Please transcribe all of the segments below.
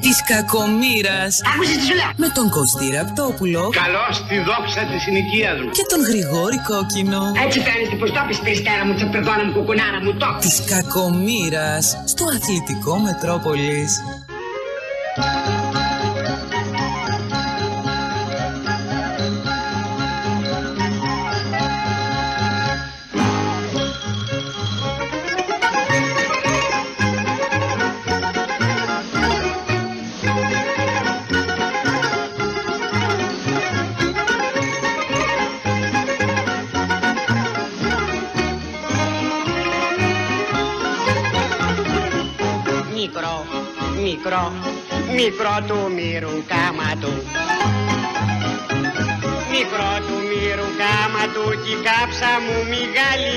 Της κακομήρας Άκουσες τι σου λέω. με τον Κωστή Ραπτόπουλο Καλώς στη δόξα της συνοικίας μου. και τον Γρηγόρη Κόκκινο. Έτσι φαίνεται πως το πεις περιστέρα μου, τσαπερδόνα μου, κουκουνάρα μου, το. Της κακομήρας στο αθλητικό Μετρόπολης. Μικρό του μύρου κάμα του. Μικρό του μύρου κάμα του κι η κάψα μου μεγάλη.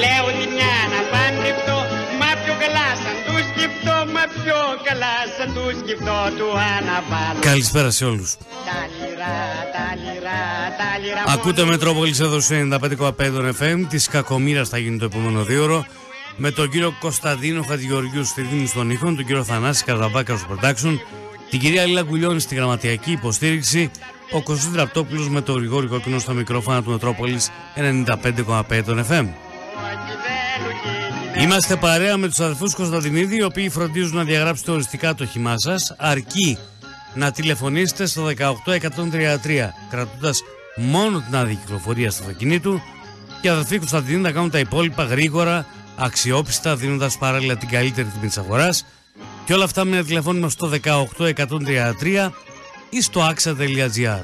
Λέω τη μια να παντρευτώ, μα πιο καλά σαν τους σκεφτώ, μα πιο καλά σαν τους σκεφτώ του αναβάλω. Καλησπέρα σε όλους. Τα λιρά, τα λιρά, τα λιρά. Ακούτε Μετρόπολης εδώ σε 95,5 FM. Της κακομήρα θα γίνει το επόμενο δύο ώρο. Με τον κύριο Κωνσταντίνο Χατζηγεωργιού στη Δήμη των Ήχων, τον κύριο Θανάση Καρδαμπάκα στο Production, την κυρία Λίλα Γκουλιώνη στη γραμματιακή υποστήριξη, ο Κωνσταντίνος Ραπτόπουλο με τον Γρηγόρη Κόκκινο στα μικρόφωνα του Μετρόπολης 95,5 των FM. Είμαστε παρέα με τους αδερφού Κωνσταντινίδη, οι οποίοι φροντίζουν να διαγράψετε οριστικά το χυμά σας, αρκεί να τηλεφωνήσετε στο 18133, κρατώντας μόνο την άδεια κυκλοφορίας του αυτοκινήτου και οι αδερφοί Κωνσταντινίδη να κάνουν τα υπόλοιπα γρήγορα, αξιόπιστα, δίνοντας παράλληλα την καλύτερη τιμή της αγοράς. Και όλα αυτά με ένα τηλεφώνημα στο 18133 ή στο axa.gr.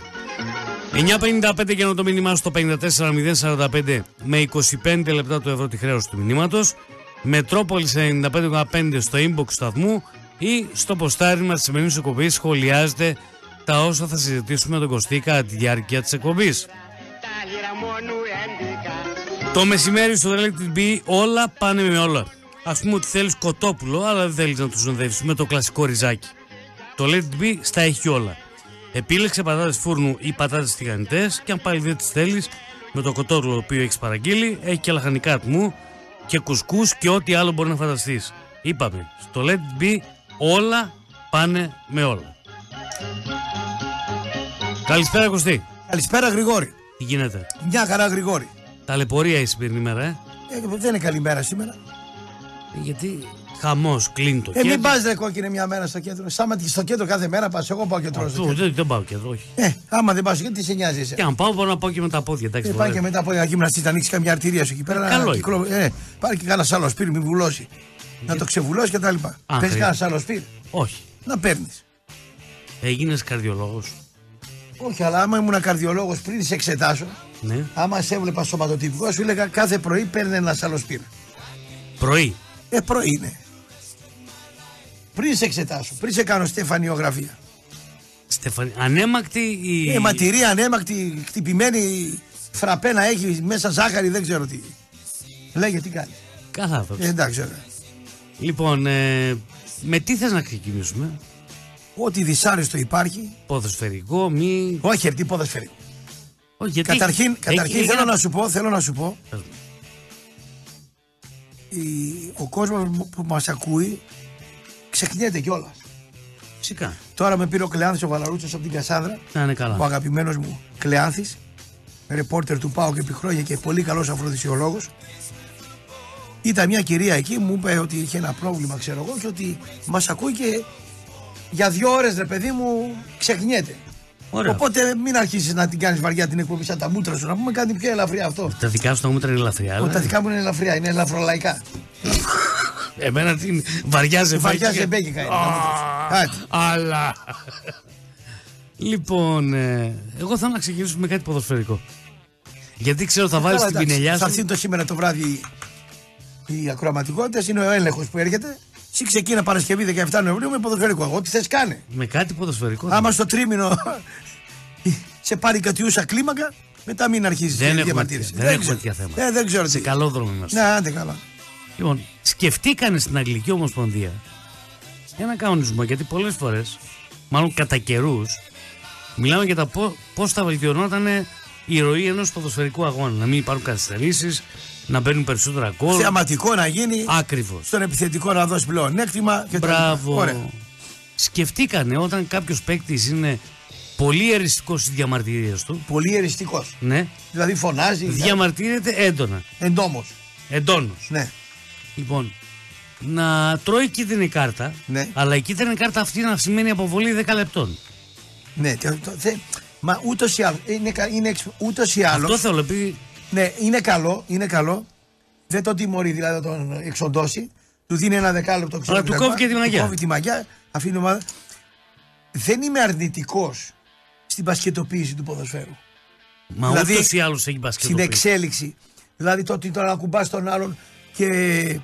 9.55 για να το μήνυμά στο 54.045 με 25 λεπτά το ευρώ τη χρέωση του μηνύματος Μετρόπολης 95,5 στο inbox του σταθμού ή στο ποστάρισμα της σημερινής εκπομπής σχολιάζετε τα όσα θα συζητήσουμε με τον Κωστή κατά τη διάρκεια της εκπομπής. Το μεσημέρι στο Reality B όλα πάνε με όλα. Α πούμε ότι θέλεις κοτόπουλο, αλλά δεν θέλεις να του συνοδεύσεις με το κλασικό ριζάκι. Το Let B στα έχει όλα. Επίλεξε πατάτες φούρνου ή πατάτες τηγανιτές και αν πάλι δεν τις θέλεις, με το κοτόπουλο το οποίο έχεις παραγγείλει, έχει και λαχανικά ατμού και κουσκούς και ό,τι άλλο μπορεί να φανταστείς. Είπαμε, στο Let B όλα πάνε με όλα. Καλησπέρα Κωστή. Καλησπέρα Γρηγόρη. Τι γίνεται; Μια χαρά Γρηγόρη. Ταλαιπωρία η σημερινή μέρα, ε. Ε, δεν είναι καλή μέρα σήμερα. Γιατί χαμός, κλείνει το Ε, μην κέντρο. πας ρε κόκκινε μια μέρα στο κέντρο. Σάμα στο κέντρο κάθε μέρα πας. Εγώ πάω κέντρο. στο Αυτό, κέντρο. δεν, δεν πάω κέντρο, όχι. Ε, άμα δεν πας στο κέντρο, τι σε νοιάζει. εσύ; Και αν πάω, μπορώ να πάω και με τα πόδια. Εντάξει, Ε, πάει και βολεύει. μετά από ένα γυμναστή, να ανοίξει καμιά αρτηρία σου εκεί πέρα. καλό να είναι. κυκλο... ε, πάρει και κανένα άλλο σπίρ, μην βουλώσει. Να το ξεβουλώσει και τα λοιπά. Α, Παίζει χρειάζεται. κανένα άλλο σπίρ. Όχι. Να παίρνεις. Έγινες καρδιολόγος. Όχι, αλλά άμα ήμουν καρδιολόγος πριν σε εξετάσω, Ναι. άμα σε έβλεπα σωματοτυπικό, σου έλεγα κάθε πρωί παίρνει ένα άλλο σπίρ. Πρωί. Ε, πρωί είναι. Πριν σε εξετάσω, πριν σε κάνω στεφανιογραφία. Στεφανή. Ανέμακτη η. Ε, ματηρία ανέμακτη, χτυπημένη φραπέ να έχει μέσα ζάχαρη, δεν ξέρω τι. Λέγε τι κάνει. Καλά, αυτό. Ε, εντάξει, ωραία. Λοιπόν, ε, με τι θες να ξεκινήσουμε; Ό,τι δυσάρεστο υπάρχει, Ποδοσφαιρικό, μη. όχι ερτή ποδοσφαιρικό. Όχι, γιατί. Καταρχήν, Έχει- καταρχήν έχει θέλω ένα- να σου πω, θέλω να σου πω, Πες μου. η- ο κόσμος που μας ακούει ξεχνιέται κιόλας. Φυσικά. Τώρα με πήρε ο Κλεάνθης ο Βαλαρούτσος από την Κασάνδρα, Να είναι ο καλά. αγαπημένος μου Κλεάνθης, ρεπόρτερ του ΠΑΟ και επί χρόνια και πολύ καλός αφροδισιολόγος. Ήταν μια κυρία εκεί, μου είπε ότι είχε ένα πρόβλημα, ξέρω εγώ, και ότι μας ακούει και για δύο ώρες, ρε παιδί μου, ξεχνιέται. Ωραία. Οπότε μην αρχίσεις να την κάνεις βαριά την εκπομπή σαν τα μούτρα σου, να πούμε κάτι πιο ελαφριά αυτό. Τα δικά σου τα μούτρα είναι ελαφριά. Ότι αλλά- τα δικά μου είναι ελαφριά, είναι ελαφρολαϊκά. Εμένα την βαριά ζεμπέκικα. Βαριά ζεμπέκικα είναι. τα μούτρα σου. Κάτι. Αλλά. λοιπόν, ε, εγώ θέλω να ξεκινήσουμε με κάτι ποδοσφαιρικό. Γιατί ξέρω θα βάλεις Καλά, την εντάξει, πινελιά Θα σου. έρθει το σήμερα το βράδυ η ακροαματικότητας, είναι ο έλεγχος που έρχεται. Εσύ ξεκίνα Παρασκευή 17 Νοεμβρίου με ποδοσφαιρικό. Εγώ τι θες κάνε. Με κάτι ποδοσφαιρικό. Άμα στο τρίμηνο σε πάρει κατιούσα κλίμακα, μετά μην αρχίσει Δεν τη έχουμε διαμαρτύρηση. τέτοια- δεν έχουμε ξέρω. τέτοια θέματα. Ε, δεν ξέρω Σε τι. καλό δρόμο είμαστε. Ναι, άντε καλά. Λοιπόν, σκεφτήκανε στην Αγγλική Ομοσπονδία ένα κανονισμό γιατί πολλές φορές, μάλλον κατά καιρούς, μιλάμε για τα πώς θα βελτιωνόταν η ροή ενός ποδοσφαιρικού αγώνα. Να μην υπάρχουν καθυστερήσεις, να μπαίνουν περισσότερα γκολ. Θεαματικό να γίνει. Ακριβώς. Στον επιθετικό να δώσει πλέον έκτημα. Και τα λοιπά. Μπράβο. Ωραία. Σκεφτήκανε όταν κάποιος παίκτης είναι πολύ εριστικός στι διαμαρτυρίε του. Πολύ εριστικός. Ναι, Δηλαδή φωνάζει. διαμαρτύρεται έντονα. Εντόμως. Εντόνως. Ναι. Λοιπόν, να τρώει κίτρινη κάρτα, Ναι. αλλά η κίτρινη κάρτα αυτή να σημαίνει αποβολή 10 λεπτών. Ναι, και το- θε- μα ούτως ή άλλως. Είναι, κα- είναι εξ- ούτως ή άλλως- Αυτό θέλω, επειδή Ναι, είναι καλό, είναι καλό. Δεν τον τιμωρεί δηλαδή να τον εξοντώσει. Του δίνει ένα δεκάλεπτο ξέρω. Αλλά του κτλ. κόβει και τη μαγιά. Του κόβει τη μαγιά, αφήνει ομάδα. Δεν είμαι αρνητικός στην πασχετοποίηση του ποδοσφαίρου. Μα Δηλαδή, ούτως ή άλλως έχει Στην μπασκετοπή. εξέλιξη. Δηλαδή το ότι τον ακουμπάς τον άλλον και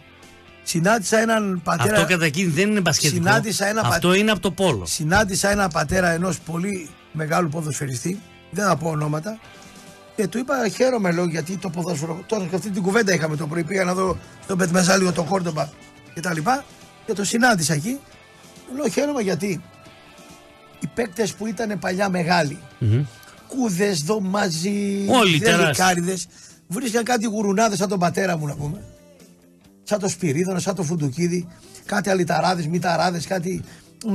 συνάντησα έναν πατέρα. Αυτό κατά εκείνη δεν είναι μπασκετικό. Συνάντησα ένα Αυτό πα- είναι από το πόλο. Συνάντησα ένα πατέρα ενός πολύ μεγάλου ποδοσφαιριστή, δεν θα πω ονόματα, και του είπα χαίρομαι λέω γιατί το ποδόσφαιρο. Τώρα και αυτή την κουβέντα είχαμε το πρωί. Πήγα να δω τον Πετμεζάλιο, τον Κόρντομπα και τα λοιπά. Και το συνάντησα εκεί. Του λέω χαίρομαι γιατί οι παίκτες που ήταν παλιά μεγάλοι, Μμμ. κούδες, δωμάζι, Όλοι δελικάριδε, βρίσκαν κάτι γουρουνάδες σαν τον πατέρα μου να πούμε. Σαν το Σπυρίδωνα, σαν το Φουντουκίδη, κάτι αλυταράδες, μηταράδες, κάτι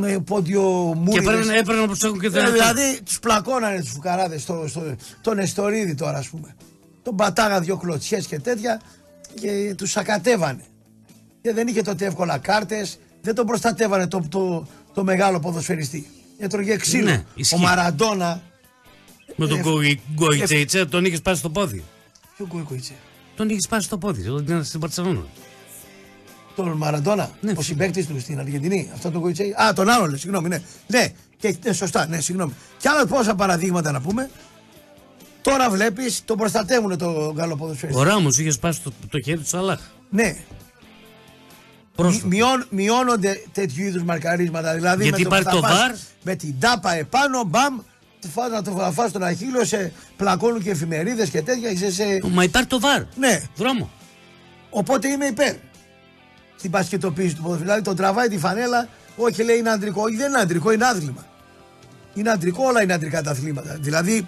ε, πόντιο Και μούριδες. έπρεπε, έπρεπε να προσέχουν και τον Ε, εαυτό. δηλαδή τους πλακώνανε τους φουκαράδες, στο, στο, τον Εστορίδη τώρα ας πούμε. Τον πατάγα δύο κλωτσιές και τέτοια και τους σακατεύανε. Και δεν είχε τότε εύκολα κάρτες, δεν τον προστατεύανε το, το, το μεγάλο ποδοσφαιριστή. Έτρωγε ξύλο. Ναι, Ο ισχύει. Μαραντόνα. Με τον ε, Γκοϊ- Γκοϊτσέιτσε τον είχες σπάσει το πόδι. Ποιο κοϊκοϊτσέ. Τον είχες σπάσει το πόδι όταν ήταν στην Παρσελόνα. Τον Μαραντόνα, Ναι, ο φίλε. συμπαίκτης του στην Αργεντινή. Αυτό το Κοϊτσέι. Α, τον άλλο, λέει, συγγνώμη, ναι. Ναι, και, ναι, σωστά, ναι, συγγνώμη. Και άλλα πόσα παραδείγματα να πούμε. Τώρα βλέπεις, τον προστατεύουν το Γάλλο ποδοσφαιριστή. Ο Ράμο είχες σπάσει το, το χέρι του Σαλάχ. Ναι, Πρόσφατα. Μειών, μειώνονται τέτοιου είδους μαρκαρίσματα. Δηλαδή Γιατί με το, που υπάρχει θα το πας βαρ. Με την τάπα επάνω, μπαμ, του φας να το θα φας τον αχύλο, σε πλακώνουν και εφημερίδες και τέτοια. Είσαι σε... Μα υπάρχει το βαρ. Ναι, Δρόμο. οπότε είμαι υπέρ. Στην πασχετοποίηση του ποδοσφαίρου. Δηλαδή τον τραβάει τη φανέλα, όχι λέει είναι αντρικό. Όχι, δεν είναι αντρικό, είναι άθλημα. Είναι αντρικό, όλα είναι αντρικά τα αθλήματα. Δηλαδή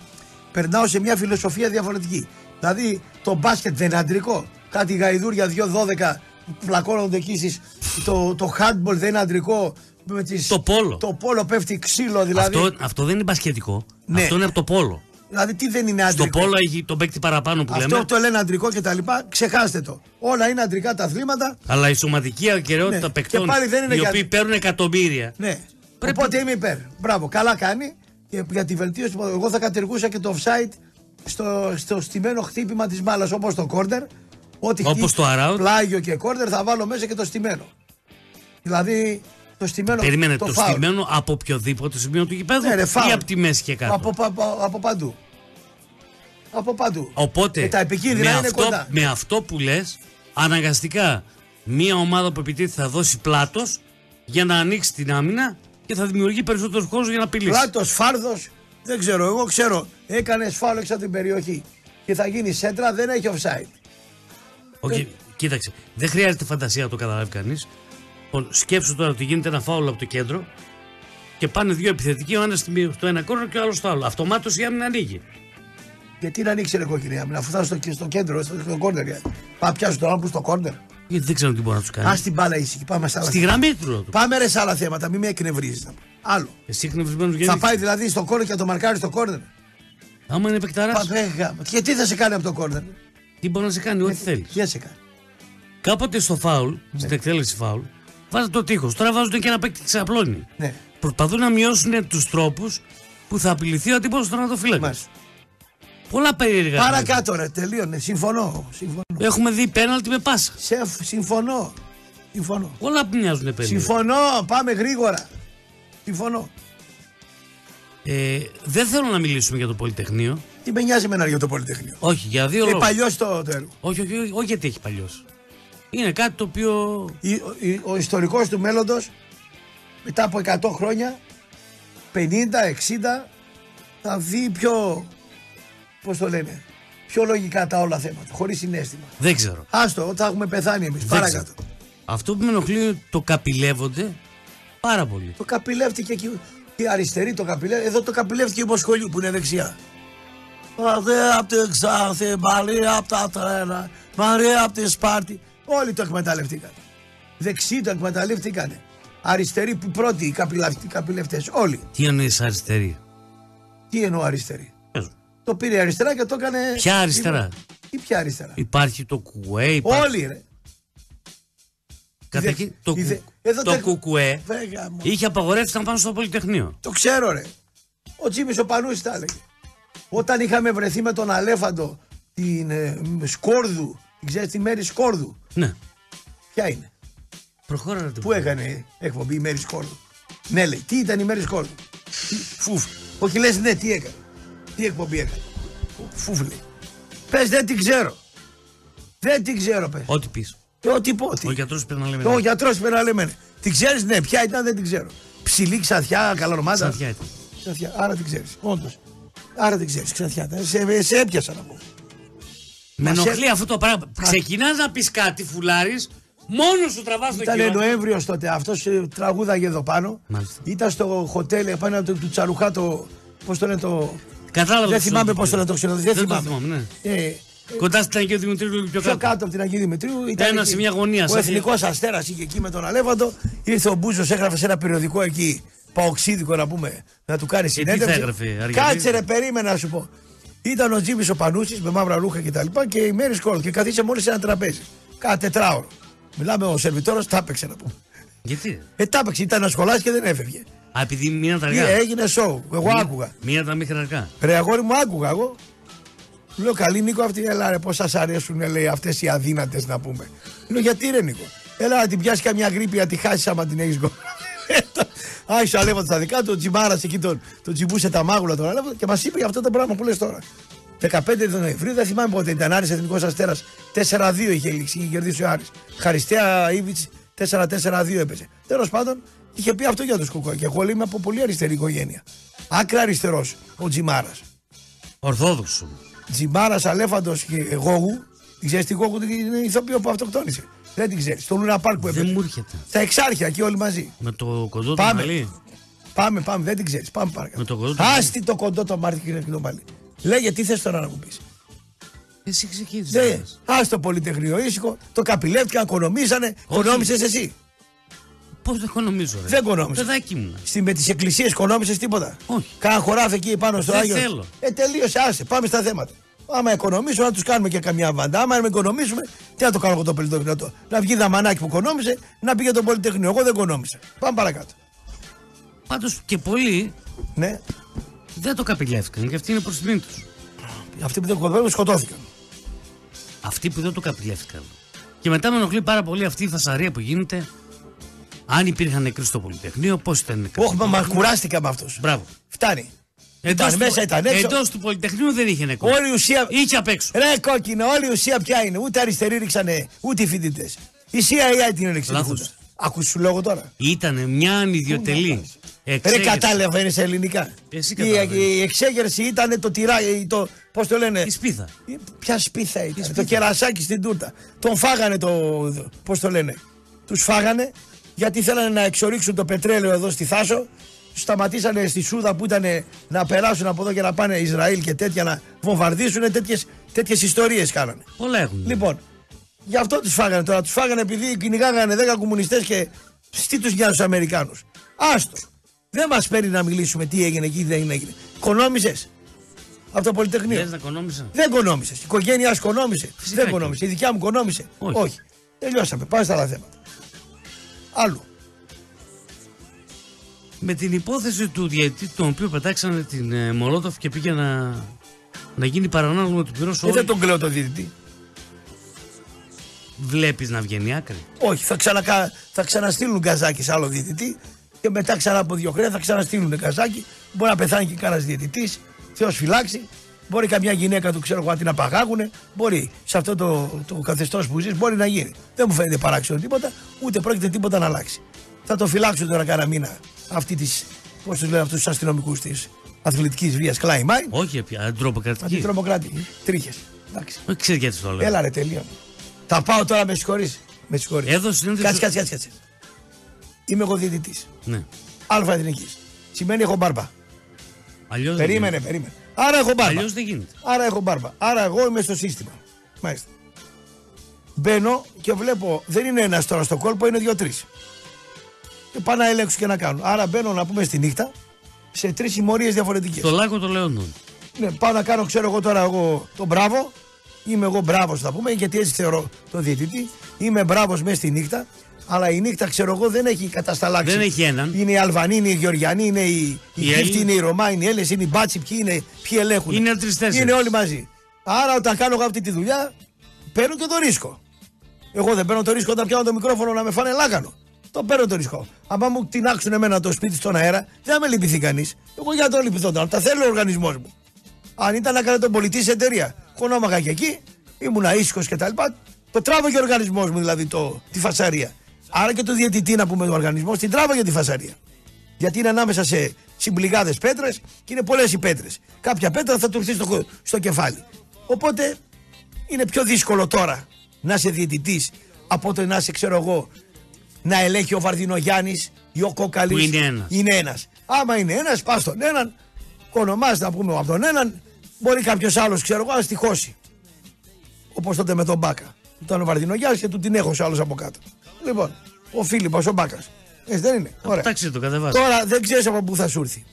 περνάω σε μια φιλοσοφία διαφορετική. Δηλαδή το μπάσκετ δεν είναι αντρικό. Κάτι γαϊδούρια 2-12 που πλακώνονται εκεί στις- το, το handball δεν είναι αντρικό. Με τις, Το πόλο. Το πόλο πέφτει ξύλο δηλαδή. Αυτό, αυτό δεν είναι μπασκετικό. Ναι. Αυτό είναι από το πόλο. Δηλαδή τι δεν είναι Στο αντρικό; πόλο έχει τον παίκτη παραπάνω που Αυτό λέμε. το λένε αντρικό και τα λοιπά, ξεχάστε το. Όλα είναι αντρικά τα αθλήματα. Αλλά η σωματική ακαιρεότητα Ναι. παικτών Και πάλι δεν είναι οι για- οποίοι παίρνουν εκατομμύρια. Ναι. Πρέπει- Οπότε είμαι υπέρ. Μπράβο, καλά κάνει. Και για τη βελτίωση του ποδοσφαίρου. Εγώ θα κατεργούσα και το offside στο, στο στημένο χτύπημα της μπάλας όπως το κόρνερ. Ό,τι Όπως χτύπη, το around. Πλάγιο και κόρνερ θα βάλω μέσα και το στημένο. Δηλαδή το στημένο. Περίμενε το, φάουλ. στημένο από οποιοδήποτε σημείο του γηπέδου Ναι, ρε, ή φάουλ. από τη μέση και κάτω; Από, πα- πα- από παντού. Από παντού. Οπότε Και τα επικίνδυνα με, είναι αυτό, κοντά. με αυτό που λες, αναγκαστικά μια ομάδα που επιτίθεται θα δώσει πλάτος για να ανοίξει την άμυνα και θα δημιουργεί περισσότερο κόσμο για να απειλήσει. Πλάτος, φάρδος, δεν ξέρω. Εγώ ξέρω. Έκανες φάουλ έξω από την περιοχή και θα γίνει σέντρα, δεν έχει offside. Όχι, κοίταξε. Δεν χρειάζεται φαντασία να το καταλάβει κανείς. Σκέψου τώρα ότι γίνεται ένα φάουλ από το κέντρο και πάνε δύο επιθετικοί, ο ένας στο ένα κόρνο και ο άλλος στο άλλο. Αυτομάτως η άμυνα ανοίγει. Γιατί να ανοίξει ρε κόκκινη άμυνα, αφού θα στο, στο κέντρο, στο, στο κόρνερ. Πάμε πιάσουν τον άλλο που στο κόρνερ. Γιατί δεν ξέρω τι μπορεί να τους κάνει. Α την μπάλα ήσυχη, πάμε σε άλλα Στη θέματα. γραμμή του ρωτώ. Πάμε ρε σε άλλα θέματα, μην με εκνευρίζεις. Άλλο. Εσύ εκνευρισμένος Θα γιατί. πάει δηλαδή στο κόρνερ και θα το μαρκάρει στο κόρνερ. Άμα είναι παικταρά, Πάμε, γάμα. Και τι θα σε κάνει από το κόρνερ. Τι μπορείς να σε κάνει, ό,τι θέλεις. Τι θα σε κάνει. Κάποτε στο φάουλ, Ναι. στην εκτέλεση φάουλ, βάζουν το τείχος. Τώρα βάζουν και ένα παίκτη ξαπλώνει. Ναι. Προσπαθούν να μειώσουν τους τρόπους που θα απειληθεί ο αντίπαλο στον ατοφύλακα. Μάλιστα. Πολλά περίεργα. Παρακάτω ρε, τελείωνε. Συμφωνώ. Συμφωνώ. Έχουμε δει πέναλτι με πάσα. Σεφ, συμφωνώ. Συμφωνώ. Όλα που μοιάζουν περίεργα. Συμφωνώ, πάμε γρήγορα. Συμφωνώ. Ε, δεν θέλω να μιλήσουμε για το Πολυτεχνείο. Τι με νοιάζει εμένα για το Πολυτεχνείο. Όχι, για δύο Ε, λόγους. παλιός το, το έργο. Όχι, όχι, όχι, όχι, γιατί έχει παλιώσει. Είναι κάτι το οποίο. Η- ο, η- ο ιστορικός του μέλλοντος μετά από 100 χρόνια 50-60 θα δει πιο πώς το λένε πιο λογικά τα όλα θέματα χωρίς συνέστημα Δεν ξέρω. άστο ότι θα έχουμε πεθάνει εμείς Δεν παρακάτω ξέρω. Αυτό που με ενοχλεί είναι το καπηλεύονται πάρα πολύ. το καπηλεύτηκε και η αριστερή το καπηλεύτηκε εδώ το καπηλεύτηκε η Μοσχολιού που είναι δεξιά Αδε απ' την Ξάνθη, πάλι απ' τα τρένα Μαρία από τη Σπάρτη. Όλοι το εκμεταλλευτήκαν. Δεξιοί το εκμεταλλευτήκαν. Αριστεροί που πρώτοι, οι καπηλευτές. Όλοι. Τι εννοείς αριστερή. Τι εννοώ αριστεροί; Πες μου. Το πήρε η αριστερά και το έκανε. Ποια αριστερά; Ή ποια αριστερά; Υπάρχει το κουκουέ, υπάρχει. Όλοι ρε. Καταρχήν, Είδε- το, είδε- κου- εδώ το τα- κουκουέ Βέγα μου. είχε απαγορεύσει να πάνε στο Πολυτεχνείο. Το ξέρω ρε. Ο Τζίμις ο Πανούσης τα έλεγε. Όταν είχαμε βρεθεί με τον Αλέφαντο την ε, μ, Σκόρδου, ξέρεις τη Μέρη Σκόρδου; Ναι. Ποια είναι; Προχώρα ρε, Πού έκανε εκπομπή η Μέρη Σκόρδου; Ναι λέει, τι ήταν η Μέρη Σκόρδου; Τι, Φουφ. Όχι λες ναι, τι έκανε; Τι εκπομπή έκανε; Φουφ λέει. Πες δεν την ξέρω. Δεν την ξέρω πες. Ό,τι πεις. Ε, Ό,τι πω. τι. Ο γιατρός πρέπει να λέμε. Ο ναι. γιατρός πρέπει να λέμε. ναι. Την ξέρεις ναι, ποια ήταν δεν την ξέρω. Ψηλή ξαθιά, καλονομάτα. Ξανθιά ήταν. Ξανθιά. Άρα την ξέρεις. Όντως. Άρα την ξέρεις. Ξανθιά. Ε, Σε, σε έπιασα να πω. Με Μας ενοχλεί έ- αυτό το πράγμα. Ξεκινάς να πεις κάτι, φουλάρι, μόνος σου τραβάς το Ήταν κύριο. Νοέμβριος τότε. Αυτός τραγούδαγε εδώ πάνω. Μάλιστα. Ήταν στο χοτέλ επάνω του, του Τσαρουχά το. Πώς το λένε το. Κατάλαβα. δεν το θυμάμαι σώμα πώς το λένε το ξενοδοχείο. Δεν Δεν το θυμάμαι. θυμάμαι, ναι. Ε, Κοντά στην Αγίου Δημητρίου λίγο πιο πιο κάτω. κάτω από την Αγία Δημητρίου ήταν. Ένας εκεί. σε μια γωνία, Ο σαν εθνικός αστέρας είχε εκεί με τον Αλέφαντο. Ήρθε ο Μπούζος, έγραφε σε ένα περιοδικό εκεί. Παοξίδικο να πούμε, να του κάνει τι συνέντευξη. θα έγραφε, Αργεντίνη; Κάτσε ρε, περίμενα να σου πω. Ήταν ο Τζίμι ο Πανούσης με μαύρα ρούχα και τα λοιπά και η Μέρη Σκόλ και καθίσε μόλι σε ένα τραπέζι. Κάθε τετράωρο. Μιλάμε ο σερβιτόρο, τα έπαιξε να πούμε. Γιατί; Ε, τα έπαιξε, ήταν να σχολάσει και δεν έφευγε. Α, επειδή μείναν τα Ε, αργά. έγινε σοου. Εγώ άκουγα. Μείναν τα μέχρι αργά. Ρε αγόρι μου άκουγα εγώ. Του Λέω καλή Νίκο αυτή, έλα ρε πώς σας αρέσουν λέει αυτές οι αδύνατες να πούμε. Λέω γιατί ρε Νίκο. Έλα να την πιάσεις καμιά γρήπη να τη χάσεις άμα την έχεις γκολ. Άρχισε ο Αλέφαντος στα δικά του, ο Τζιμάρας εκεί τον, τον τσιμπούσε τα μάγουλα τον Αλέφαντο και μας είπε για αυτό το πράγμα που λες τώρα. 15 Νοεμβρίου, δεν θυμάμαι πότε ήταν. Άρης Εθνικός Αστέρας 4-2 είχε λήξει, είχε κερδίσει ο Άρης. Χαριστέα Ήβιτς 4-4-2 έπαιζε. Τέλος πάντων, είχε πει αυτό για τους Κουκό. Και εγώ είμαι από πολύ αριστερή οικογένεια. Άκρα αριστερός ο Τζιμάρας. Ορθόδοξο. Τζιμπάρα, Αλέφαντος και Γόγου. Ξέρεις τι Γόγου είναι ηθοποιό που αυτοκτόνησε. Δεν την ξέρεις. Στο Λούνα Πάρκ που Δεν έπαιζε. μου έρχεται. Στα εξάρχεια εκεί όλοι μαζί. Με το κοντό του Πάμε. μαλλί. Πάμε, πάμε, δεν την ξέρεις. Πάμε παρακάτω. Με το κοντό του Άστι το κοντό το Μάρτι και το πάλι. Λέγε, τι θες τώρα να μου πεις. Εσύ ξεκίνησες. Δεν. Α το Πολυτεχνείο ήσυχο, το καπηλεύτηκαν, οικονομήσανε. Όχι. Οικονόμησε εσύ. Πώς δεν οικονομίζω, ρε; Δεν οικονόμησες. Παιδάκι μου. Στη, με τις εκκλησίες οικονόμησε τίποτα; Όχι. Κάνα χωράφι εκεί πάνω στο Δεν Άγιο. θέλω. Ε, τελείωσε, άσε. Πάμε στα θέματα. Άμα οικονομήσουμε, να τους κάνουμε και καμιά βαντά. Άμα οικονομήσουμε, τι να το κάνω εγώ το Πολυτεχνείο. το- Να βγει δαμανάκι που οικονόμησε, να πήγε το Πολυτεχνείο. Εγώ δεν οικονόμησα. Πάμε παρακάτω. Πάντως και πολλοί Ναι, δεν το καπηλεύτηκαν και αυτή είναι προς τιμή τους. αυτοί που δεν οικονομήσαν σκοτώθηκαν. Αυτοί που δεν το καπηλεύτηκαν. Και μετά με ενοχλεί πάρα πολύ αυτή η φασαρία που γίνεται. Αν υπήρχαν νεκροί στο Πολυτεχνείο, πώς ήταν νεκροί. Όχι, μα, μα κουράστηκα με αυτούς. Μπράβο. Φτάνει. Εντός Ήταν του- μέσα, ήταν έξω. εντός του Πολυτεχνείου δεν είχε νεκρό. Όλη η ουσία. Είχε απ' έξω. Ρε κόκκινο, όλη η ουσία ποια είναι. Ούτε αριστεροί ρίξανε, ούτε οι φοιτητές. Η CIA την έριξε. Λάθος. Ακούς σου λόγο τώρα. Ήταν μια ανιδιοτελή. Ρε εξέγερση. κατάλαβες σε ελληνικά. Εσύ η, κατάλαβες. η εξέγερση ήταν το τυράκι, το. Πώς το λένε; Η σπίθα. Ποια σπίθα ήταν; σπίθα. Το κερασάκι στην τούρτα. Τον φάγανε το. Πώς το λένε; Τους φάγανε γιατί θέλανε να εξορίξουν το πετρέλαιο εδώ στη Θάσο. Τους σταματήσανε στη Σούδα που ήταν να περάσουν από εδώ και να πάνε Ισραήλ και τέτοια να βομβαρδίσουν. Τέτοιες ιστορίες κάνανε. Πολλά έχουν. Λοιπόν, γι' αυτό τους φάγανε τώρα. Τους φάγανε επειδή κυνηγάγανε 10 κομμουνιστές και τι τους νοιάζει τους Αμερικάνους. Άστο. Δεν μας παίρνει να μιλήσουμε τι έγινε εκεί, δεν έγινε. Οικονόμησε από το Πολυτεχνείο. Λες να οικονόμησα. Δεν οικονόμησε. Η οικογένειά σου οικονόμησε. Φυσικά δεν και οικονόμησε. Η δικιά μου οικονόμησε. Όχι. Τελειώσαμε. Πάμε στα άλλα θέματα. Άλλο. Με την υπόθεση του διαιτητή, τον οποίο πετάξανε την ε, Μολότοφ και πήγε να, να γίνει παρανάλογο με του πυρός Ε, όλοι. δεν τον κλαίω το διαιτητή. Βλέπεις να βγαίνει άκρη; Όχι, θα, ξανακα... θα ξαναστείλουν καζάκι σε άλλο διαιτητή και μετά ξανά από δύο χρόνια θα ξαναστείλουν καζάκι. Μπορεί να πεθάνει και κανένας διαιτητής, Θεός φυλάξει. Μπορεί καμιά γυναίκα του ξέρω εγώ να την απαγάγουνε. Μπορεί σε αυτό το, το καθεστώς που ζεις, μπορεί να γίνει. Δεν μου φαίνεται παράξενο τίποτα, ούτε πρόκειται τίποτα να αλλάξει. Θα το φυλάξουν τώρα κάνα μήνα αυτή της, πώς τους λένε αυτούς τους αστυνομικούς της αθλητικής βίας Κλάι Μάιν. Όχι πια, αντροποκρατική. Αντιτρομοκράτη. Τρίχες. Εντάξει. Όχι, ξέρει γιατί το λέω. Έλα ρε, τελείω. Θα πάω τώρα με συγχωρείς. Με συγχωρείς. Έδωσε συνέντευξη- Κάτσε, κάτσε, κάτσε. κάτσε. Είμαι εγώ διαιτητής. Ναι. Αλφα εθνικής. Σημαίνει έχω μπάρμπα. Αλλιώς Περίμενε, δεν περίμενε. Άρα έχω μπάρμπα. Αλλιώς δεν γίνεται. Άρα έχω μπάρμπα. Άρα εγώ είμαι στο σύστημα. Μάλιστα. Μπαίνω και βλέπω, δεν είναι ένας τώρα στο κόλπο, είναι δύο-τρεις. Και πάω να ελέγξω και να κάνω. Άρα μπαίνω να πούμε στη νύχτα σε τρεις συμμορίες διαφορετικές. Το λάκκο των Λεόντων. Ναι, πάω να κάνω, ξέρω εγώ τώρα, εγώ τον μπράβο. Είμαι εγώ μπράβος, θα πούμε, γιατί έτσι θεωρώ τον διαιτητή. Είμαι μπράβος μέσα στη νύχτα. Αλλά η νύχτα, ξέρω εγώ, δεν έχει κατασταλάξει. Δεν έχει έναν. Είναι οι Αλβανοί, είναι οι Γεωργιανοί, είναι οι, οι Οι Χίφτοι, Έλληνες. είναι οι Ρωμά, είναι οι Έλληνε, είναι οι Μπάτσι, ποιοι, είναι, ποιοι ελέγχουν. Είναι τρεις-τέσσερις. Είναι όλοι μαζί. Άρα όταν κάνω εγώ αυτή τη δουλειά, παίρνω και το ρίσκο. Εγώ δεν παίρνω το ρίσκο όταν πιάνω το μικρόφωνο να με φάνε λάκανο. Το παίρνω το ρίσκο. Αν μου τεινάξουν εμένα το σπίτι στον αέρα, δεν θα με λυπηθεί κανείς. Εγώ για να το λυπηθώ τώρα. Τα θέλει ο οργανισμός μου. Αν ήταν να κάνω τον πολιτή σε εταιρεία, χωνόμαγα και εκεί, ήμουν ήσυχος κτλ. Το τράβαγε ο οργανισμός μου, δηλαδή το, τη φασαρία. Άρα και το διαιτητή να πούμε ο οργανισμός την τράβαγε τη φασαρία. Γιατί είναι ανάμεσα σε συμπληγάδες πέτρες και είναι πολλές οι πέτρες. Κάποια πέτρα θα του έρθει στο, στο κεφάλι. Οπότε είναι πιο δύσκολο τώρα να είσαι διαιτητής από το να είσαι, ξέρω εγώ, να ελέγχει ο Βαρδινογιάννης ή ο Κόκαλης. Που είναι ένας. Είναι ένας. Άμα είναι ένας, πας στον έναν, ονομάζει να πούμε από τον έναν, μπορεί κάποιος άλλος, ξέρω εγώ, να στοιχώσει. Όπως τότε με τον Μπάκα. Ήταν ο Βαρδινογιάννης και του την έχω άλλος από κάτω. Λοιπόν, ο Φίλιππος ο Μπάκας. Έτσι δεν είναι. Ωραία. Τάξε το κατεβάζει. Τώρα δεν ξέρεις από πού θα σου έρθει.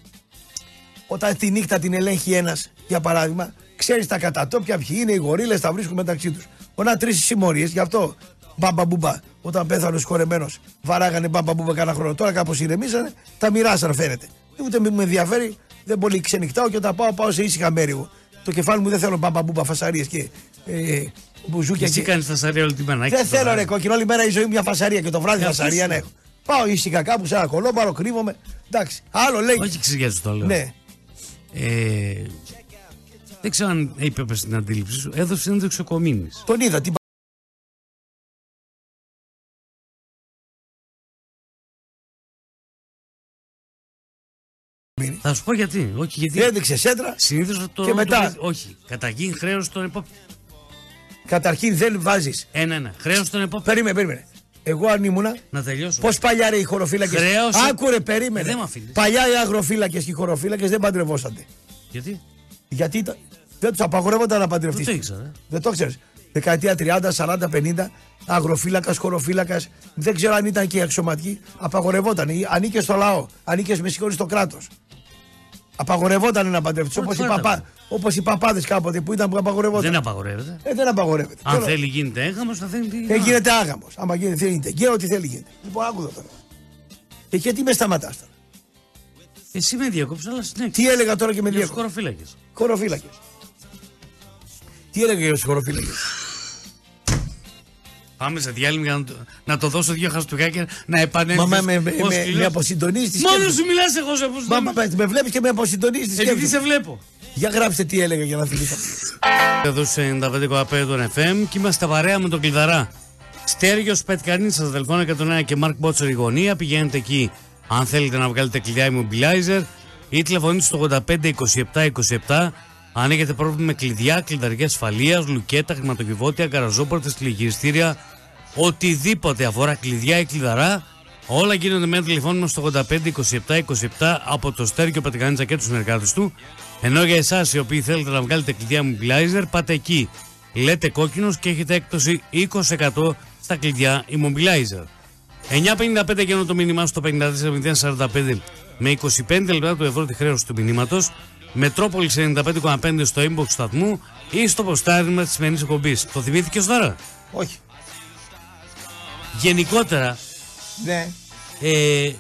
Όταν τη νύχτα την ελέγχει ένας, για παράδειγμα, ξέρεις τα κατατόπια ποιοι είναι οι γορίλες, τα βρίσκουν μεταξύ τους. Όταν τρεις συμμορίες, γι' αυτό μπαμπα μπουμπα. Όταν πέθανε ο σκορεμένος, βαράγανε μπαμπα μπουμπα κάνα χρόνο. Τώρα κάπως ηρεμήσανε, τα μοιράσαν φαίνεται. Ούτε με με ενδιαφέρει, δεν πολύ ξενυχτάω και όταν πάω, πάω σε ήσυχα μέρη. εγώ. Το κεφάλι μου δεν θέλω μπαμπα μπουμπα φασαρίες και ε, μπουζούκια. Εσύ και- κάνεις τα σαρία όλη τη μέρα. δεν Έχεις το θέλω βράδυ. ρε κόκκινο, όλη μέρα η ζωή μου μια φασαρία και το βράδυ Ε, φασαρία αφήσου. να έχω. Πάω ήσυχα κάπου σε ένα κολόμπαρο, κρύβομαι. Εντάξει, άλλο λέει. Όχι ξηγιάζω το λέω. Ναι, Ε, δεν ξέρω αν είπε στην αντίληψη σου. Έδωσε συνέντευξη ο Κομίνης. τον είδα. Τι Θα σου πω γιατί. Όχι γιατί. έδειξε σέντρα. Συνήθως το. Και μετά; το- όχι. Καταρχήν χρέος στον επόπτη. Καταρχήν δεν βάζεις. Ένα-ένα. Χρέος στον επόπτη. Περίμενε, περίμενε. Εγώ αν ήμουνα. Να τελειώσω. Πώς παλιά ρε οι χωροφύλακες. Χρέωσε. Άκουρε, Ε, περίμενε. δεν μ' αφήνεις. παλιά οι αγροφύλακες και οι χωροφύλακες δεν παντρευόσανται. Γιατί; Γιατί τα- δεν τους απαγορεύονταν να Δεν παντρευτείς. το ήξερα. Δεν το ξέρεις. Δεκαετία 30, 40, 50, αγροφύλακας, χωροφύλακας, δεν ξέρω αν ήταν και οι αξιωματικοί, απαγορευόταν. Ή Ανήκες στο λαό, ανήκες με συγχωρείς στο κράτος. Απαγορευόταν να παντρευτείς. Όπως Πρώτη οι, φορά παπά, τα όπως οι παπάδες κάποτε που ήταν που απαγορευόταν. Δεν απαγορεύεται. Ε, δεν απαγορεύεται. Αν Τώρα, θέλει γίνεται έγχαμος, θα θέλει. τι- ε, γίνεται άγαμος. Άμα γίνεται, γίνεται. Και ό,τι θέλει γίνεται. Λοιπόν, άκου εδώ τώρα. Και γιατί με σταματάς τώρα. Εσύ με διακόψε, αλλά συνέχεια. Τι έλεγα τώρα και με Για τους δύο χωροφύλακες. χωροφύλακες. Τι έλεγα για τους χωροφύλακες. Πάμε σε διάλειμμα για να το, να το δώσω δύο χαστούκάκια να επανέλθεις. Μα με, με, με, με, με αποσυντονίζει τη Μόνος σκέψη. σου μιλάς, εγώ σε πώ. Μα, μα, με, με βλέπεις και με αποσυντονίζει τη Επειδή σκέψη. σε βλέπω. Για γράψτε τι έλεγα για να θυμηθώ. Εδώ σε 95,5 των FM και είμαστε παρέα με τον Κλειδαρά. Στέργιος Πετκανής σας δελφών 101 και Μαρκ Μπότσερ η γωνία. Πηγαίνετε εκεί αν θέλετε να βγάλετε κλειδιά immobilizer ή τηλεφωνείτε στο 85 27 27 αν έχετε πρόβλημα με κλειδιά, κλειδαριά ασφαλείας, λουκέτα, χρηματοκιβώτια, καραζόπορτε, τηλεγυριστήρια, οτιδήποτε αφορά κλειδιά ή κλειδαρά, όλα γίνονται με ένα τηλεφώνημα στο 85 27 27 από το Στέργιο Πετκανίτσα και τους συνεργάτες του. Ενώ για εσάς οι οποίοι θέλετε να βγάλετε κλειδιά immobilizer, πάτε εκεί. Λέτε κόκκινος και έχετε έκπτωση 20% στα κλειδιά immobilizer. 9.55 και το μήνυμά στο 54.045 με 25 λεπτά του ευρώ τη χρέωση του μηνύματος. Μετρόπολης 95,5 στο inbox του σταθμού ή στο ποστάρισμα της σημερινής εκπομπής. Το θυμήθηκε τώρα; Όχι. Γενικότερα, Ναι. ε,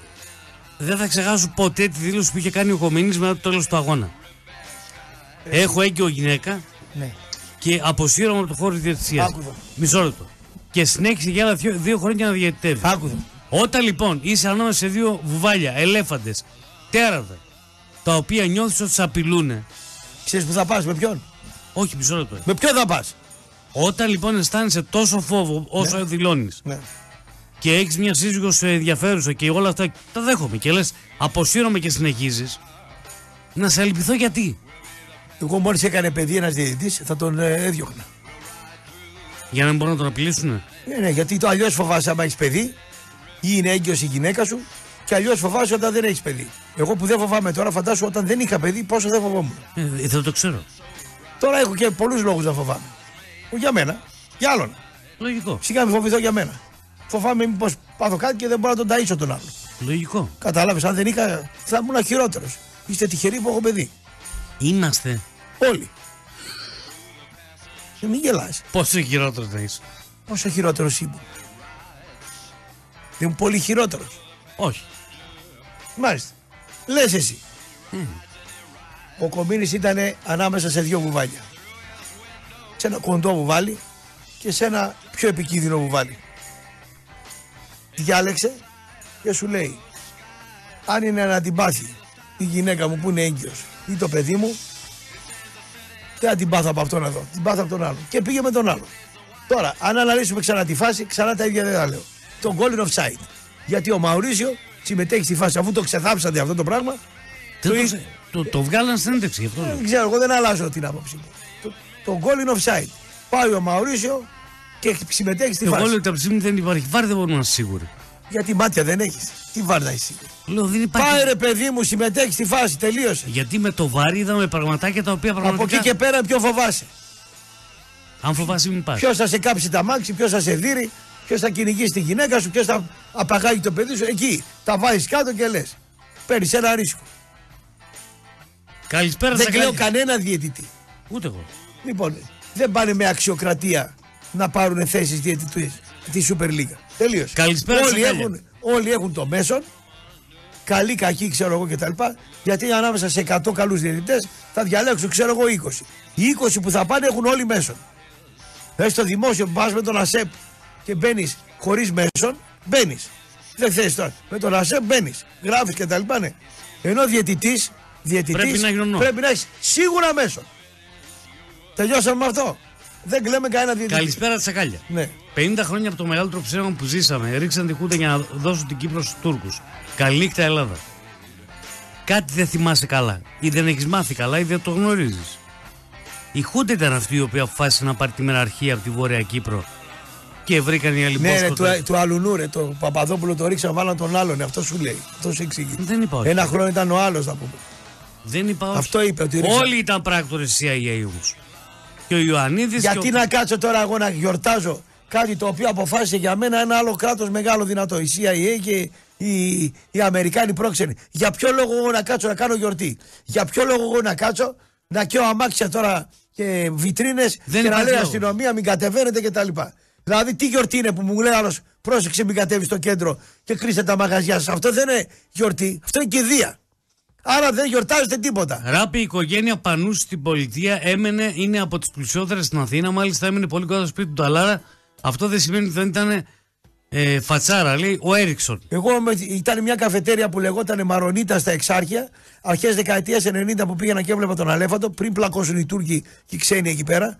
δεν θα ξεχάσω ποτέ τη δήλωση που είχε κάνει ο Κομίνης μετά το τέλος του αγώνα. Έχω έγκυο γυναίκα ναι. και αποσύρωμαι από το χώρο της διαιτησίας. Άκου εδώ. Μισό λεπτό. Και συνέχισε για άλλα δύο, δύο χρόνια να διαιτητεύει. Άκου εδώ. Όταν λοιπόν είσαι ανάμεσα σε δύο βουβάλια, ελέφαντες, τέρατα, τα οποία νιώθεις ότι σε απειλούν. Ξέρεις που θα πας, με ποιον; Όχι, μισό λεπτό. Με ποιον θα πας; Όταν λοιπόν αισθάνεσαι τόσο φόβο όσο Ναι. δηλώνεις Ναι. και έχεις μια σύζυγος σου ενδιαφέρουσα και όλα αυτά τα δέχομαι και λες, αποσύρωμαι και συνεχίζεις. Να σε αλυπηθώ γιατί. Εγώ μόλις έκανε παιδί ένας διαιτητής θα τον ε, έδιωχνα. Για να μην μπορούν να τον απειλήσουν. Ναι, ναι, γιατί το αλλιώς φοβάσαι άμα έχεις παιδί ή είναι έγκυος η γυναίκα σου και αλλιώς φοβάσαι όταν δεν έχεις παιδί. Εγώ που δεν φοβάμαι τώρα, φαντάσου όταν δεν είχα παιδί, πόσο δεν φοβόμουν. Ε, δεν το ξέρω. Τώρα έχω και πολλούς λόγους να φοβάμαι. Όχι για μένα, για άλλον. Λογικό. Σιγά μην φοβηθώ για μένα. Φοβάμαι μήπως πάθω κάτι και δεν μπορώ να τον ταΐσω τον άλλο. Λογικό. Κατάλαβες, αν δεν είχα, θα ήμουν χειρότερος. Είστε τυχεροί που έχω παιδί. Είμαστε. Όλοι. Και μην γελάς. Πόσο χειρότερος θα είσαι. Πόσο χειρότερος ήμουν. Δεν είμαι πολύ χειρότερος. Όχι. Μάλιστα. Λες εσύ. Ο Κομίνης ήταν ανάμεσα σε δύο βουβάλια. Σε ένα κοντό βουβάλι και σε ένα πιο επικίνδυνο βουβάλι. Διάλεξε και σου λέει αν είναι να την πάθει η γυναίκα μου που είναι έγκυος ή το παιδί μου δεν θα την πάθω από αυτόν εδώ, την πάθω από τον άλλο. Και πήγε με τον άλλο. Τώρα, αν αναλύσουμε ξανά τη φάση, ξανά τα ίδια δεν θα λέω. Το goal in offside. Γιατί ο Μαουρίσιο συμμετέχει στη φάση, αφού το ξεθάψατε αυτό το πράγμα. Δεν το το, είσαι- το, το βγάλαν στην έντευξη γι' αυτό. λέω. δεν ξέρω, εγώ δεν αλλάζω την άποψή μου. Το, το goal in offside. Πάει ο Μαουρίσιο και συμμετέχει στη Εγώ φάση. λέω ότι από τη στιγμή που δεν υπάρχει βάρη δεν μπορούμε να είμαστε σίγουροι. Γιατί μάτια δεν έχεις. Τι βάρδα εσύ. Λέω δεν υπάρχει. Πάει ρε παιδί μου, συμμετέχει στη φάση, τελείωσε. Γιατί με το βάρη είδαμε πραγματάκια τα οποία Από πραγματικά. εκεί και πέρα ποιο φοβάσαι; Αν φοβάσαι, μην πας. Ποιος θα σε κάψει τα μάξι, ποιος θα σε δίνει, ποιος θα κυνηγήσει τη γυναίκα σου, ποιος θα απαγάγει το παιδί σου. Εκεί τα βάζεις κάτω και λες. Παίρνεις ένα ρίσκο. Καλησπέρα Δεν στα κλαίω καλιά. κανένα διαιτητή. Ούτε εγώ. Λοιπόν, δεν πάνε με αξιοκρατία να πάρουν θέσεις διαιτητής τη Super League. Τελείωσε. Καλησπέρα όλοι στα καλιά. έχουν, όλοι έχουν το μέσον. Καλή, κακή, ξέρω εγώ κτλ. Γιατί ανάμεσα σε 100 καλούς διαιτητές θα διαλέξουν, ξέρω εγώ, 20. Οι 20 που θα πάνε έχουν όλοι μέσον. Θε στο δημόσιο που πας με τον ΑΣΕΠ και μπαίνεις χωρίς μέσον, μπαίνεις. Δεν θες τώρα. Με τον ΑΣΕΠ μπαίνεις. Γράφεις κτλ. Ναι. Ενώ διαιτητής διαιτητής, Πρέπει να έχει γνώμη. πρέπει να έχεις σίγουρα μέσον. Τελειώσαμε με αυτό. Δεν κλαίμε κανένα διαιτητή. Καλησπέρα στα καλιά. Ναι. 50 χρόνια από το μεγαλύτερο ψέμα που ζήσαμε, ρίξαν τη χούντα για να δώσουν την Κύπρο στους Τούρκους. Καληνύχτα Ελλάδα. Κάτι δεν θυμάσαι καλά, ή δεν έχεις μάθει καλά, ή δεν το γνωρίζεις. Η Χούντα ήταν αυτή η οποία αποφάσισε να πάρει τη μεραρχία από τη Βόρεια Κύπρο και βρήκαν οι άλλοι Ναι, ρε, μπόσκοτες. του, του Αλουνού, ρε, το Παπαδόπουλο το ρίξαν, βάλαν τον άλλον. Αυτό σου λέει. Αυτό σου εξηγεί. Δεν είπα όχι. Ένα χρόνο ήταν ο άλλος, θα πούμε. Δεν είπα όχι. Αυτό είπε, ότι ρίξαν. Όλοι ήταν πράκτορες CIA όμως. Και ο Ιωαννίδης. Γιατί να κάτσω τώρα εγώ να γιορτάζω κάτι το οποίο αποφάσισε για μένα ένα άλλο κράτος μεγάλο δυνατό. Η CIA και οι, οι Αμερικάνοι πρόξενοι. Για ποιο λόγο εγώ να κάτσω να κάνω γιορτή; Για ποιο λόγο εγώ να κάτσω να καίω αμάξια τώρα και βιτρίνες Δεν και να υπάρχει λέει λόγος. αστυνομία μην κατεβαίνετε κτλ. Δηλαδή τι γιορτή είναι που μου λέει άλλος πρόσεξε μην κατέβεις στο κέντρο και κλείστε τα μαγαζιά σας. Αυτό δεν είναι γιορτή. Αυτό είναι κηδεία. Άρα δεν γιορτάζετε τίποτα. Ράπη, η οικογένεια Πανού στην πολιτεία έμενε, είναι από τις πλουσιότερες στην Αθήνα. Μάλιστα έμενε πολύ κοντά στο σπίτι του Ταλάρα. Αυτό δεν σημαίνει ότι δεν ήταν ε, φατσάρα, λέει ο Έριξον. Εγώ με, ήταν μια καφετέρια που λεγόταν Μαρονίτα στα Εξάρχεια, αρχές δεκαετίας 90 που πήγαινα και έβλεπα τον Αλέφαντο, πριν πλακώσουν οι Τούρκοι και οι ξένοι εκεί πέρα.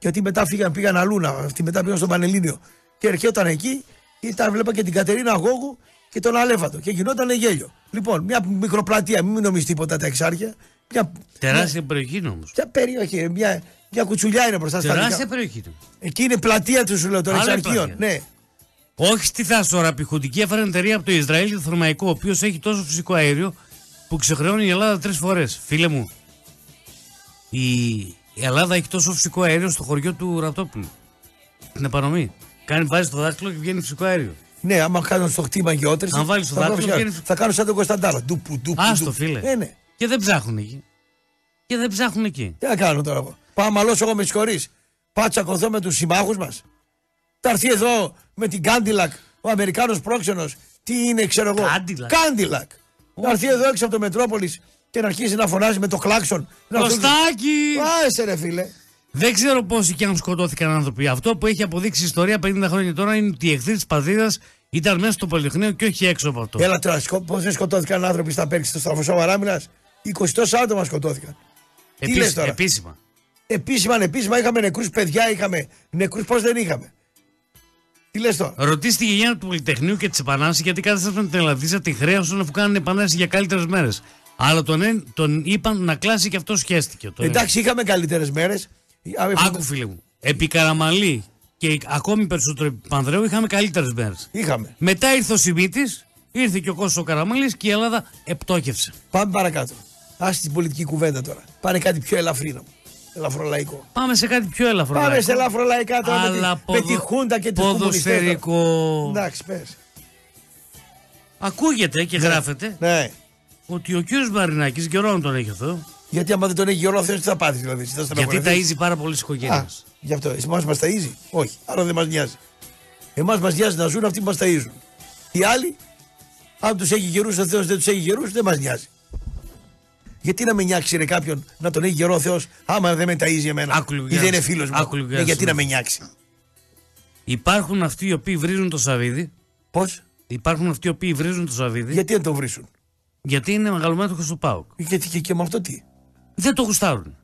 Γιατί μετά φύγαν, πήγαν αλλού, να- αυτοί μετά πήγαν στον Πανελλήνιο. Και ερχόταν εκεί, ήταν, βλέπα και την Κατερίνα Γόγου και τον Αλέφαντο. Και γινόταν γέλιο. Λοιπόν, μια μικροπλατεία, μην νομίζεις τίποτα τα Εξάρχεια. Μια, Τεράστια περιοχή είναι όμως. μια περιοχή, μια, μια κουτσουλιά είναι μπροστά στα Τεράστια δικά. περιοχή του. Εκεί είναι πλατεία τους, σου λέω, των Άλλη Εξαρχείων. πλατεία. Ναι. Όχι στη θάση τώρα. Η Χουντική έφερε εταιρεία από το Ισραήλ το Θερμαϊκό, ο οποίος έχει τόσο φυσικό αέριο που ξεχρεώνει η Ελλάδα τρεις φορές. Φίλε μου, η η Ελλάδα έχει τόσο φυσικό αέριο στο χωριό του Ραπτόπουλου. Την επανομή. Κάνει, βάζει το δάχτυλο και βγαίνει φυσικό αέριο. Ναι, άμα κάνουν στο χτύμα γεώτρηση. Αν βάλεις το θα, δάχτυλο, βγάλω- βγαίνει- θα κάνω σαν τον Κωνσταντάλο. Ντουπου, ντουπου, Άστο, ντουπου. φίλε. Ε, ναι. Και δεν ψάχνουν εκεί. Και δεν ψάχνουν εκεί. Τι να κάνω τώρα εγώ. Πάω να μαλώσω εγώ με συγχωρεί. Πάω να τσακωθώ με τους συμμάχους μας. Θα έρθει εδώ με την Κάντιλακ ο Αμερικάνος πρόξενος. Τι είναι, ξέρω εγώ. Cadillac. Κάντιλακ. Να έρθει εδώ έξω από το Μετρόπολης και να αρχίσει να φωνάζει με το κλάξον. Να Κωστάκι! Άσε ρε φίλε. Δεν ξέρω πόσοι και αν σκοτώθηκαν άνθρωποι. Αυτό που έχει αποδείξει η ιστορία 50 χρόνια τώρα είναι ότι οι εχθροί της πατρίδας ήταν μέσα στο Πολυτεχνείο και όχι έξω από αυτό. Έλα τώρα, πώ δεν σκοτώθηκαν άνθρωποι στα Πέρξη στο στραφοσό Μαράμινας; 20 τόσα άτομα σκοτώθηκαν. τι Επίση- λες τώρα; Επίσημα. Επίσημα, ανεπίσημα είχαμε νεκρούς παιδιά, είχαμε νεκρούς. Πώς δεν είχαμε; Τι λες τώρα; Ρωτήστε τη γενιά του Πολυτεχνείου και της Επανάστασης γιατί κάθεσαν την Ελλαδίσα τη χρέωσαν αφού κάνανε επανάσταση για καλύτερες μέρες. Αλλά τον, εν- τον είπαν να κλάσει και αυτό σχέστηκε. Το Εντάξει, είχαμε καλύτερες μέρες. Άκου φίλε μου. Επί Καραμαλή και ακόμη περισσότερο επί Πανδρέου είχαμε καλύτερες μέρες. Είχαμε. Μετά ήρθε ο Σιμίτης, ήρθε και ο Κώστος ο Καραμαλής και η Ελλάδα επτόχευσε. Πάμε παρακάτω. Άσε την πολιτική κουβέντα τώρα. Πάνε κάτι πιο ελαφρύ να μου. ελαφρολαϊκό. Πάμε σε κάτι πιο ελαφρό. Πάμε σε ελαφρολαϊκά τώρα με τη- Αλλά με τη Χούντα και τους κομμουνιστές. Ποδοσφαιρικό. Εντάξει, πες. Ακούγεται και γράφεται Ναι. Ότι ο κύριος Μαρινάκης καιρό να τον έχει εδώ. Γιατί άμα δεν τον έχει γερό ο Θεός τι θα πάθεις δηλαδή. εσύ Θα Γιατί στεναχωρηθείς. ταΐζει πάρα πολλές Α, οικογένειες. γι' αυτό. Εμάς μας ταΐζει. Όχι. Άρα δεν μας νοιάζει. Εμάς μας νοιάζει να ζουν αυτοί που μας ταΐζουν. Οι άλλοι, αν τους έχει γερούς ο Θεός δεν τους έχει γερούς, δεν μας νοιάζει. Γιατί να με νιάξεις ρε κάποιον να τον έχει γερό ο Θεός άμα δεν με ταΐζει εμένα Άκου λίγο, ή δεν Γιάννης. είναι φίλος μου; Άκου λίγο, Ε, Γιάννης, γιατί να με σήμερα. νιάξεις; Υπάρχουν αυτοί οι οποίοι βρίζουν το σαβίδι. Πώς, Υπάρχουν αυτοί οι οποίοι βρίζουν το σαβίδι. γιατί να τον βρίσουν. Γιατί είναι μεγαλομέτωχος του ΠΑΟΚ. Γιατί και, και με αυτό τι; Δεν το γουστάρουν.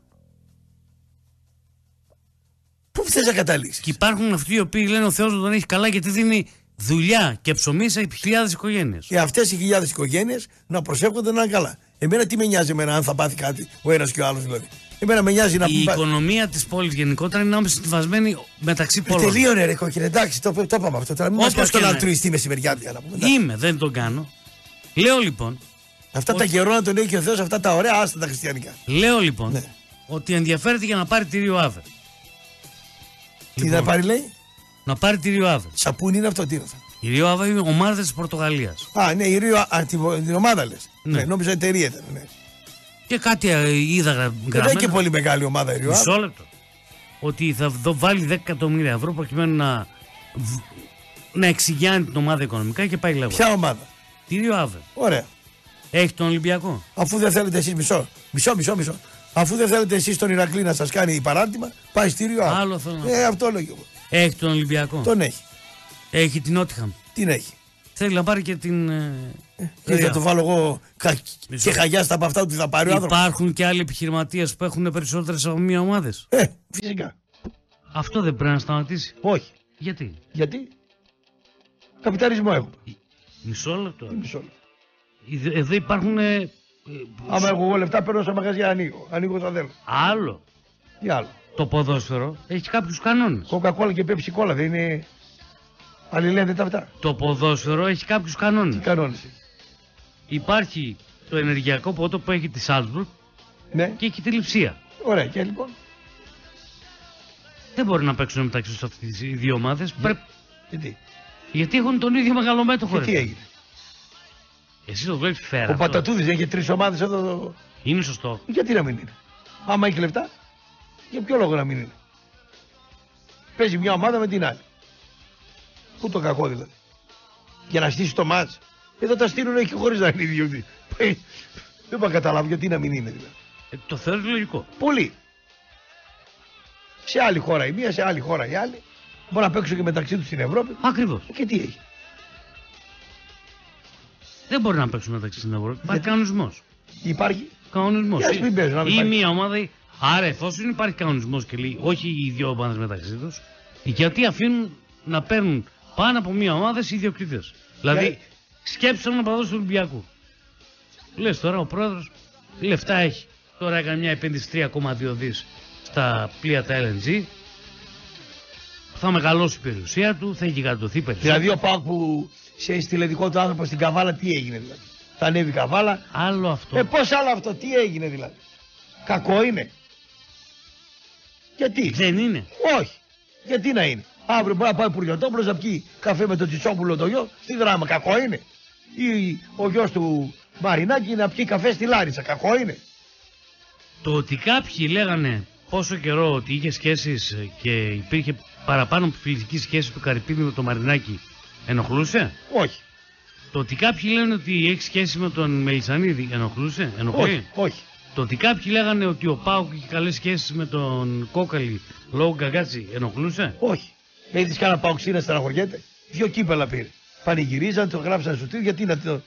Πού θες να καταλήξεις; Και υπάρχουν αυτοί οι οποίοι λένε ο Θεός να τον έχει καλά γιατί δίνει δουλειά και ψωμί σε χιλιάδες οικογένειες. Και αυτές οι χιλιάδες οικογένειες να προσεύχονται να είναι καλά. Εμένα τι με νοιάζει εμένα αν θα πάθει κάτι ο ένας και ο άλλος δηλαδή. Εμένα με νοιάζει να Η πούμε. οικονομία της πόλης γενικότερα είναι άμεσα συμβασμένη μεταξύ πολλών. Τελείωνε ρε κόκκινε, εντάξει, το, το είπαμε αυτό. Τώρα μην μας Όπως κάνει τον και να- αλτρουιστή μεσημεριάτικα να πούμε. Είμαι, δεν τον κάνω. Λέω λοιπόν, Αυτά τα καιρό να τον έχει ο Θεός, αυτά τα ωραία, άστα τα χριστιανικά. λέω λοιπόν Ναι. ότι ενδιαφέρεται για να πάρει τυρίο άβε. Τι Λοιπόν. να πάρει λέει, Να πάρει τυρίο άβε. σαπούνι είναι αυτό, τι είναι αυτό; Η Ρίο Άβε είναι ομάδας της Πορτογαλίας. Α, ναι, η Ρίο, α, την, την ομάδα λες. Ναι. Ναι. νόμιζα εταιρεία ήταν. Ναι. Και κάτι ε, είδα γρα- Δεν είναι γραμμένο. και πολύ μεγάλη ομάδα η Ρίο. α. Μισό λεπτό. Ότι θα δω, βάλει 10 εκατομμύρια ευρώ προκειμένου να, β- να εξηγιάνει την ομάδα οικονομικά και πάει λέγοντα. Ποια ομάδα; Τι Ρίο Άβε. Ωραία. Έχει τον Ολυμπιακό; Αφού δεν θέλετε εσείς μισό, μισό, μισό, μισό. Αφού δεν θέλετε εσείς τον Ηρακλή να σας κάνει παράρτημα, πάει στη Ρίο. Άβε. Άλλο θέλω να Ε, αυτό λέω και εγώ. Έχει τον Ολυμπιακό; Τον έχει. Έχει την Νότιχαμ. Την έχει. Θέλει να πάρει και την. ε, Τι Ρίο. θα το βάλω εγώ κα... Μισό. και χαγιάς στα από αυτά που θα πάρει ο άνθρωπος. Υπάρχουν και άλλοι επιχειρηματίες που έχουν περισσότερες από μία ομάδες; Ε, φυσικά. Αυτό δεν πρέπει να σταματήσει; Όχι. Γιατί; Γιατί; Καπιταλισμό έχουμε. Μισό λεπτό. Μισό λεπτό. Ιδ- Εδώ υπάρχουν. ε, ε, Άμα έχω εγώ λεφτά, παίρνω στα μαγαζιά, ανοίγω. Ανοίγω τα θέλω. άλλο. Τι άλλο; Το ποδόσφαιρο έχει κάποιους κανόνες. Coca-Cola και Pepsi Cola δεν είναι. Αλληλένδετα αυτά. Το ποδόσφαιρο έχει κάποιους Τι κανόνες. κανόνε. Υπάρχει το ενεργειακό πότο που έχει τη Σάλτσμπουργκ Ναι. και έχει τη Λιψία. Ωραία. Και λοιπόν; Δεν μπορεί να παίξουν μεταξύ τους αυτές οι δύο ομάδες. Και τι. Γιατί; Έχουν τον ίδιο μεγαλομέτωχο. Και ρε. τι έγινε; Εσύ το βλέπει φέρα. Ο αυτό. Πατατούδης έχει τρεις ομάδες εδώ. Είναι σωστό. Γιατί να μην είναι; Άμα έχει λεφτά, για ποιο λόγο να μην είναι; Παίζει μια ομάδα με την άλλη. Πού το κακό δηλαδή; Για να στήσει το μάτς. Εδώ τα στείλουν και χωρίς να είναι ιδιωτή. Δεν μπορώ να καταλάβω γιατί να μην είναι δηλαδή. Ε, το θεωρώ λογικό. Πολύ. Σε άλλη χώρα η μία, σε άλλη χώρα η άλλη. Μπορεί να παίξουν και μεταξύ τους στην Ευρώπη. Ακριβώς. Και τι έχει. Δεν μπορεί να παίξουν μεταξύ στην Ευρώπη. Υπάρχει Γιατί; κανονισμός. Υπάρχει. Κανονισμός. Για ας μην παίζουν, να μην Ή υπάρχει. μία ομάδα. Άρα, εφόσον υπάρχει κανονισμός και λέει όχι οι δύο ομάδες μεταξύ τους, γιατί αφήνουν να παίρνουν πάνω από μία ομάδα οι ιδιοκτήτες. Δηλαδή, Για- σκέψτε τον οπαδό του Ολυμπιακού. Λες τώρα ο πρόεδρος λεφτά έχει. Τώρα έκανε μια επένδυση 3,2 δις στα πλοία τα LNG. Θα μεγαλώσει η περιουσία του, θα γιγαντωθεί περισσότερο. Δηλαδή ο Πάουκ που σε έστειλε δικό του άνθρωπο στην Καβάλα, τι έγινε δηλαδή. Θα ανέβει η Καβάλα. Άλλο αυτό. Ε, πώς άλλο αυτό, τι έγινε δηλαδή. Κακό είναι. Γιατί; Δεν είναι. Όχι. Γιατί να είναι; Αύριο μπορεί να πάει ο Πουργιωτόπουλο να πιει καφέ με τον Τσιτσόπουλο το γιο στη δράμα. Κακό είναι; Ή ο γιος του Μαρινάκη να πιει καφέ στη Λάρισα. Κακό είναι; Το ότι κάποιοι λέγανε πόσο καιρό ότι είχε σχέσεις και υπήρχε παραπάνω από φιλική σχέση του Καρυπίδη με το Μαρινάκι ενοχλούσε; Όχι. Το ότι κάποιοι λένε ότι έχει σχέση με τον Μελισανίδη ενοχλούσε; Ενοχλεί; Όχι. Όχι. Το ότι κάποιοι λέγανε ότι ο Πάουκ είχε καλές σχέσεις με τον Κόκαλη λόγω Γκαγκάτσι ενοχλούσε; Όχι. Είδε κανένα παουξί να στεναχωριέται. Δύο κύπελα πήρε. Πανηγυρίζαν, το γράψαν στο τίτλο. Γιατί να το.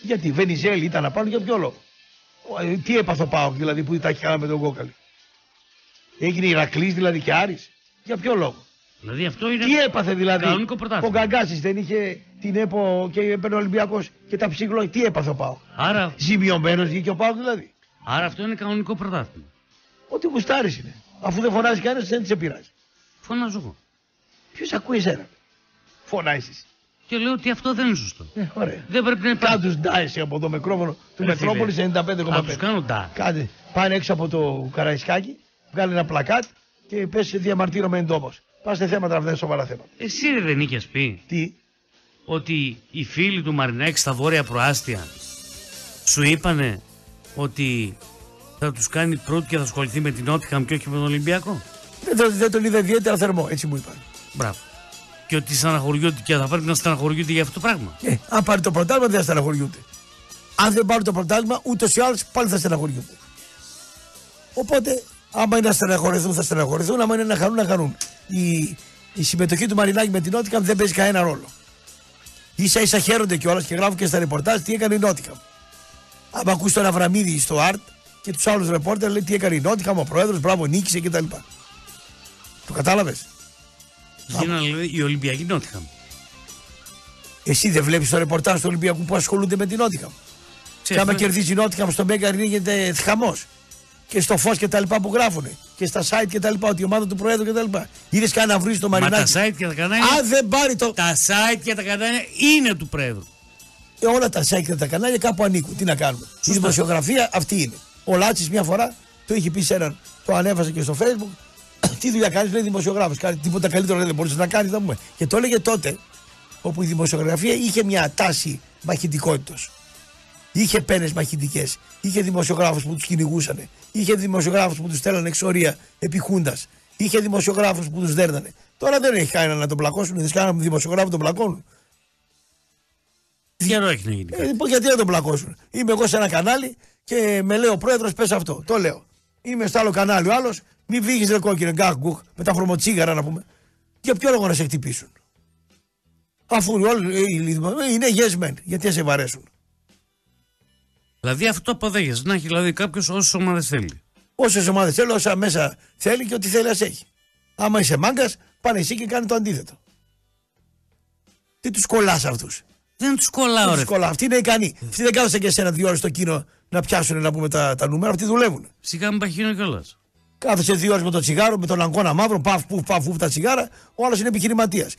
Γιατί Βενιζέλη ήταν να πάνε για ποιο λόγο; Ο, ε, Τι έπαθε ο Πάοκ δηλαδή που τα έχει κάνει με τον Κόκαλη; Έγινε Ηρακλής δηλαδή και Άρης. Για ποιο λόγο; Δηλαδή αυτό είναι. Τι έπαθε δηλαδή; Κανονικό Ο πρωτάθλημα. Γκαγκάσης δεν είχε την ΕΠΟ και έπαιρνε ο Ολυμπιακός και τα ψυχολογία. Τι έπαθε ο Πάοκ; Άρα, Ζημιωμένος βγήκε ο Πάοκ δηλαδή. άρα αυτό είναι κανονικό πρωτάθλημα. Ότι γουστάρι είναι. Αφού δεν φωνάζει κανένας δεν σε πειράζει. Φωνάζω εγώ. Ποιος ακούει εσένα; Φωνάζεις. Και λέω ότι αυτό δεν είναι σωστό. Ε, ωραία. Δεν πρέπει να υπάρχει. Κάντους ντάισε από το μικρόφωνο του Ρε Μετρόπολης φίλε, 95,5. Θα τους κάνω τα. Κάντε, πάνε έξω από το Καραϊσκάκι, βγάλει ένα πλακάτ και πέσει διαμαρτύρομαι εν τόπο. Πάστε θέματα, αυτά είναι σοβαρά θέματα. Εσύ ρε δεν είχες πει Τι, ότι οι φίλοι του Μαρινάκη στα βόρεια προάστια σου είπανε ότι θα τους κάνει πρώτη και θα ασχοληθεί με την Νότιχαμ και όχι με τον Ολυμπιακό; δεν, τον- δεν τον είδα ιδιαίτερα θερμό, έτσι μου είπαν. Μπράβο. Και ότι στεναχωριούνται και θα πρέπει να στεναχωριούνται για αυτό το πράγμα; Ε, αν πάρει το πρωτάθλημα δεν θα στεναχωριούνται. Αν δεν πάρει το πρωτάθλημα, ούτως ή άλλως πάλι θα στεναχωριούνται. Οπότε, άμα είναι να στεναχωρηθούν, θα στεναχωρηθούν. Άμα είναι να χαρούν, να χαρούν. Η, η συμμετοχή του Μαρινάκη με την Νότικαμ δεν παίζει κανένα ρόλο. σα ίσα χαίρονται κιόλας και γράφουν και στα ρεπορτάζ τι έκανε η Νότικαμ. Άμα ακούς τον Αβραμίδη στο ΑΡΤ και τους άλλους ρεπόρτερ λέει τι έκανε η Νότικαμ, ο πρόεδρος, μπράβο, νίκησε κτλ. Το κατάλαβες; Γίνανε δηλαδή οι Ολυμπιακοί Νότιχαμ. Εσύ δεν βλέπεις το ρεπορτάζ του Ολυμπιακού που ασχολούνται με την Νότικαμ. Και άμα κερδίζει η Νότιχαμ στο Μέγκα γίνεται χαμός. Και στο φως και τα λοιπά που γράφουν. Και στα site και τα λοιπά. Ότι η ομάδα του Προέδρου και τα λοιπά. Είδες κανένα βρει το Μα τα Μαρινάκι; site και τα κανάλια. Αν δεν πάρει το. Τα site και τα κανάλια είναι του Πρόεδρου. Ε, όλα τα site και τα κανάλια κάπου ανήκουν. Τι να κάνουμε; Η δημοσιογραφία αυτή είναι. Ο Λάτσης μια φορά το είχε πει σε έναν. Το ανέβασε και στο Facebook. Τι δουλειά κάνεις, λέει δημοσιογράφος. Κάτι τίποτα καλύτερο δεν μπορούσε να κάνεις, θα πούμε. Και το έλεγε τότε, όπου η δημοσιογραφία είχε μια τάση μαχητικότητα. Είχε πένες μαχητικές. Είχε δημοσιογράφους που τους κυνηγούσαν. Είχε δημοσιογράφους που τους στέλνανε εξορία επί χούντας. Είχε δημοσιογράφους που τους δέρνανε. Τώρα δεν έχει κανένα να τον πλακώσουν. Δεν κανένα δημοσιογράφο τον πλακώνουν. Καιρό έχει να γίνει. Ε, κάτι. λοιπόν, γιατί να τον πλακώσουν. Είμαι εγώ σε ένα κανάλι και με λέει ο πρόεδρος, πες αυτό. Το λέω. Είμαι στο άλλο κανάλι ο άλλος, μην βγει ρε κόκκινε γκάχ γκουχ με τα χρωμοτσίγαρα να πούμε. Για ποιο λόγο να σε χτυπήσουν; Αφού όλοι ε, οι λιδμα- ε, είναι yes men, γιατί να σε βαρέσουν. Δηλαδή αυτό το αποδέχεσαι. Να έχει δηλαδή κάποιος όσες ομάδες θέλει. Όσες ομάδες θέλει, όσα μέσα θέλει και ό,τι θέλει, ας έχει. Άμα είσαι μάγκας, πάνε εσύ και κάνει το αντίθετο. Τι τους κολλάς αυτούς; Δεν τους κολλάω, ρε. Κολλά. Αυτοί είναι ικανοί. Αυτοί δεν κάθονται και εσένα δύο ώρες στο κίνο να πιάσουν να πούμε τα, τα νούμερα. Αυτοί δουλεύουν. Σιγά μην παχύνω κιόλας. Κάθεσαι δύο ώρες με το τσιγάρο, με τον αγκώνα μαύρο, παφ, πουφ, παφ, πουφ τα τσιγάρα. Ο άλλος είναι επιχειρηματίας.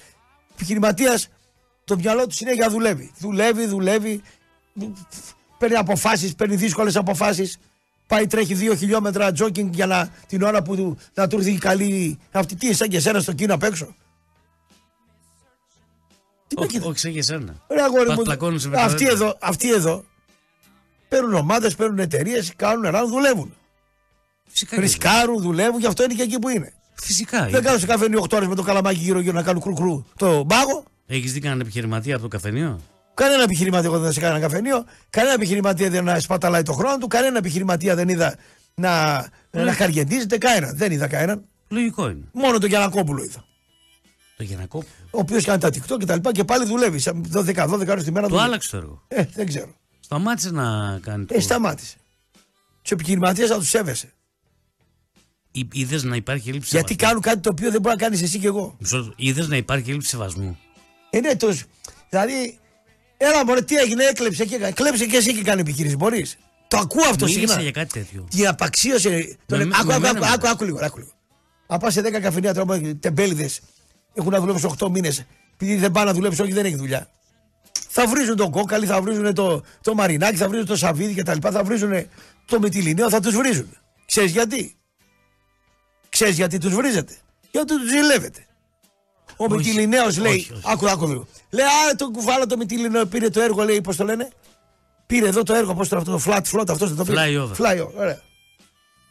Επιχειρηματίας, το μυαλό του συνέχεια δουλεύει. Δουλεύει, δουλεύει. Παίρνει αποφάσεις, παίρνει δύσκολες αποφάσεις. Πάει, τρέχει δύο χιλιόμετρα τζόκινγκ για να, την ώρα που του, να του έρθει η καλή. Αυτή τι, σαν και εσένα στο κίνο απ' έξω. Τι με Όχι, κοίτα. όχι σαν και εσένα. Ρε αγόρι Πας μου, πλακώνεσαι με αυτοί τα εδώ, αυτοί εδώ παίρνουν ομάδες, παίρνουν εταιρείες, κάνουν ραν, δουλεύουν. Φυσικά. και Ρισκάρουν, δουλεύουν, γι' αυτό είναι και εκεί που είναι. δεν. Φυσικά. Δεν κάνω σε καφενείο 8 ώρες με το καλαμάκι γύρω-γύρω να κάνουν κρου-κρου το πάγο. Έχεις δει κανέναν επιχειρηματία από το καφενείο. Κανένα επιχειρηματία εγώ δεν σε κάνα καφενείο. Κανένα επιχειρηματία δεν να σπαταλάει το χρόνο του. Κανένα επιχειρηματία δεν είδα να, να χαργεντίζεται. Κανένα. Δεν είδα κανέναν. Λογικό είναι. Μόνο τον Γιανακόπουλο είδα. Το Γιανακόπουλο. Ο οποίος κάνει τα TikTok και τα λοιπά και πάλι δουλεύει. Σαν 12, 12 ώρες τη μέρα Το δουλεύει. άλλαξε το έργο. Ε, δεν ξέρω. Σταμάτησε να κάνει. Ε, σταμάτησε. Τους επιχειρηματίες θα τους σέβεσαι. Είδες να υπάρχει έλλειψη Γιατί σεβασμού; κάνουν κάτι το οποίο δεν μπορεί να κάνεις εσύ και εγώ. Είδες να υπάρχει έλλειψη σεβασμού; Ε, ναι, τους, δηλαδή, έλα μωρέ, τι έγινε, έκλεψε και έκανε. Κλέψε και εσύ και κάνει επιχείρηση. Μπορείς. Το ακούω αυτό Μίλησε συχνά. για κάτι τέτοιο. Την απαξίωσε. Τον... Με- άκου, με άκου, μένα, άκου, με άκου, άκου λίγο. Άκου λίγο. Αν πας σε 10 καφενεία τώρα, τεμπέληδες έχουν να δουλέψουν 8 μήνες. Επειδή δεν πάνε να δουλέψουν, όχι δεν έχει δουλειά. Θα βρίζουν τον κόκαλι, θα βρίζουν το, το μαρινάκι, θα βρίζουν το σαβίδι κτλ. Θα βρίζουν το μετυλινέο, θα τους βρίζουν. Ξέρεις γιατί; Ξέρεις γιατί τους βρίζετε; Γιατί τους ζηλεύετε. Ο Όχι. Μητυλινέο λέει. Όχι, όχι. Άκου, άκου λίγο. Λέει, Α, το κουβάλα το Μητυλινέο πήρε το έργο, λέει, πώς το λένε; Πήρε εδώ το έργο, πώς το αυτό, το flat float, αυτός δεν το πήρε. Flyover. Flyover, ωραία.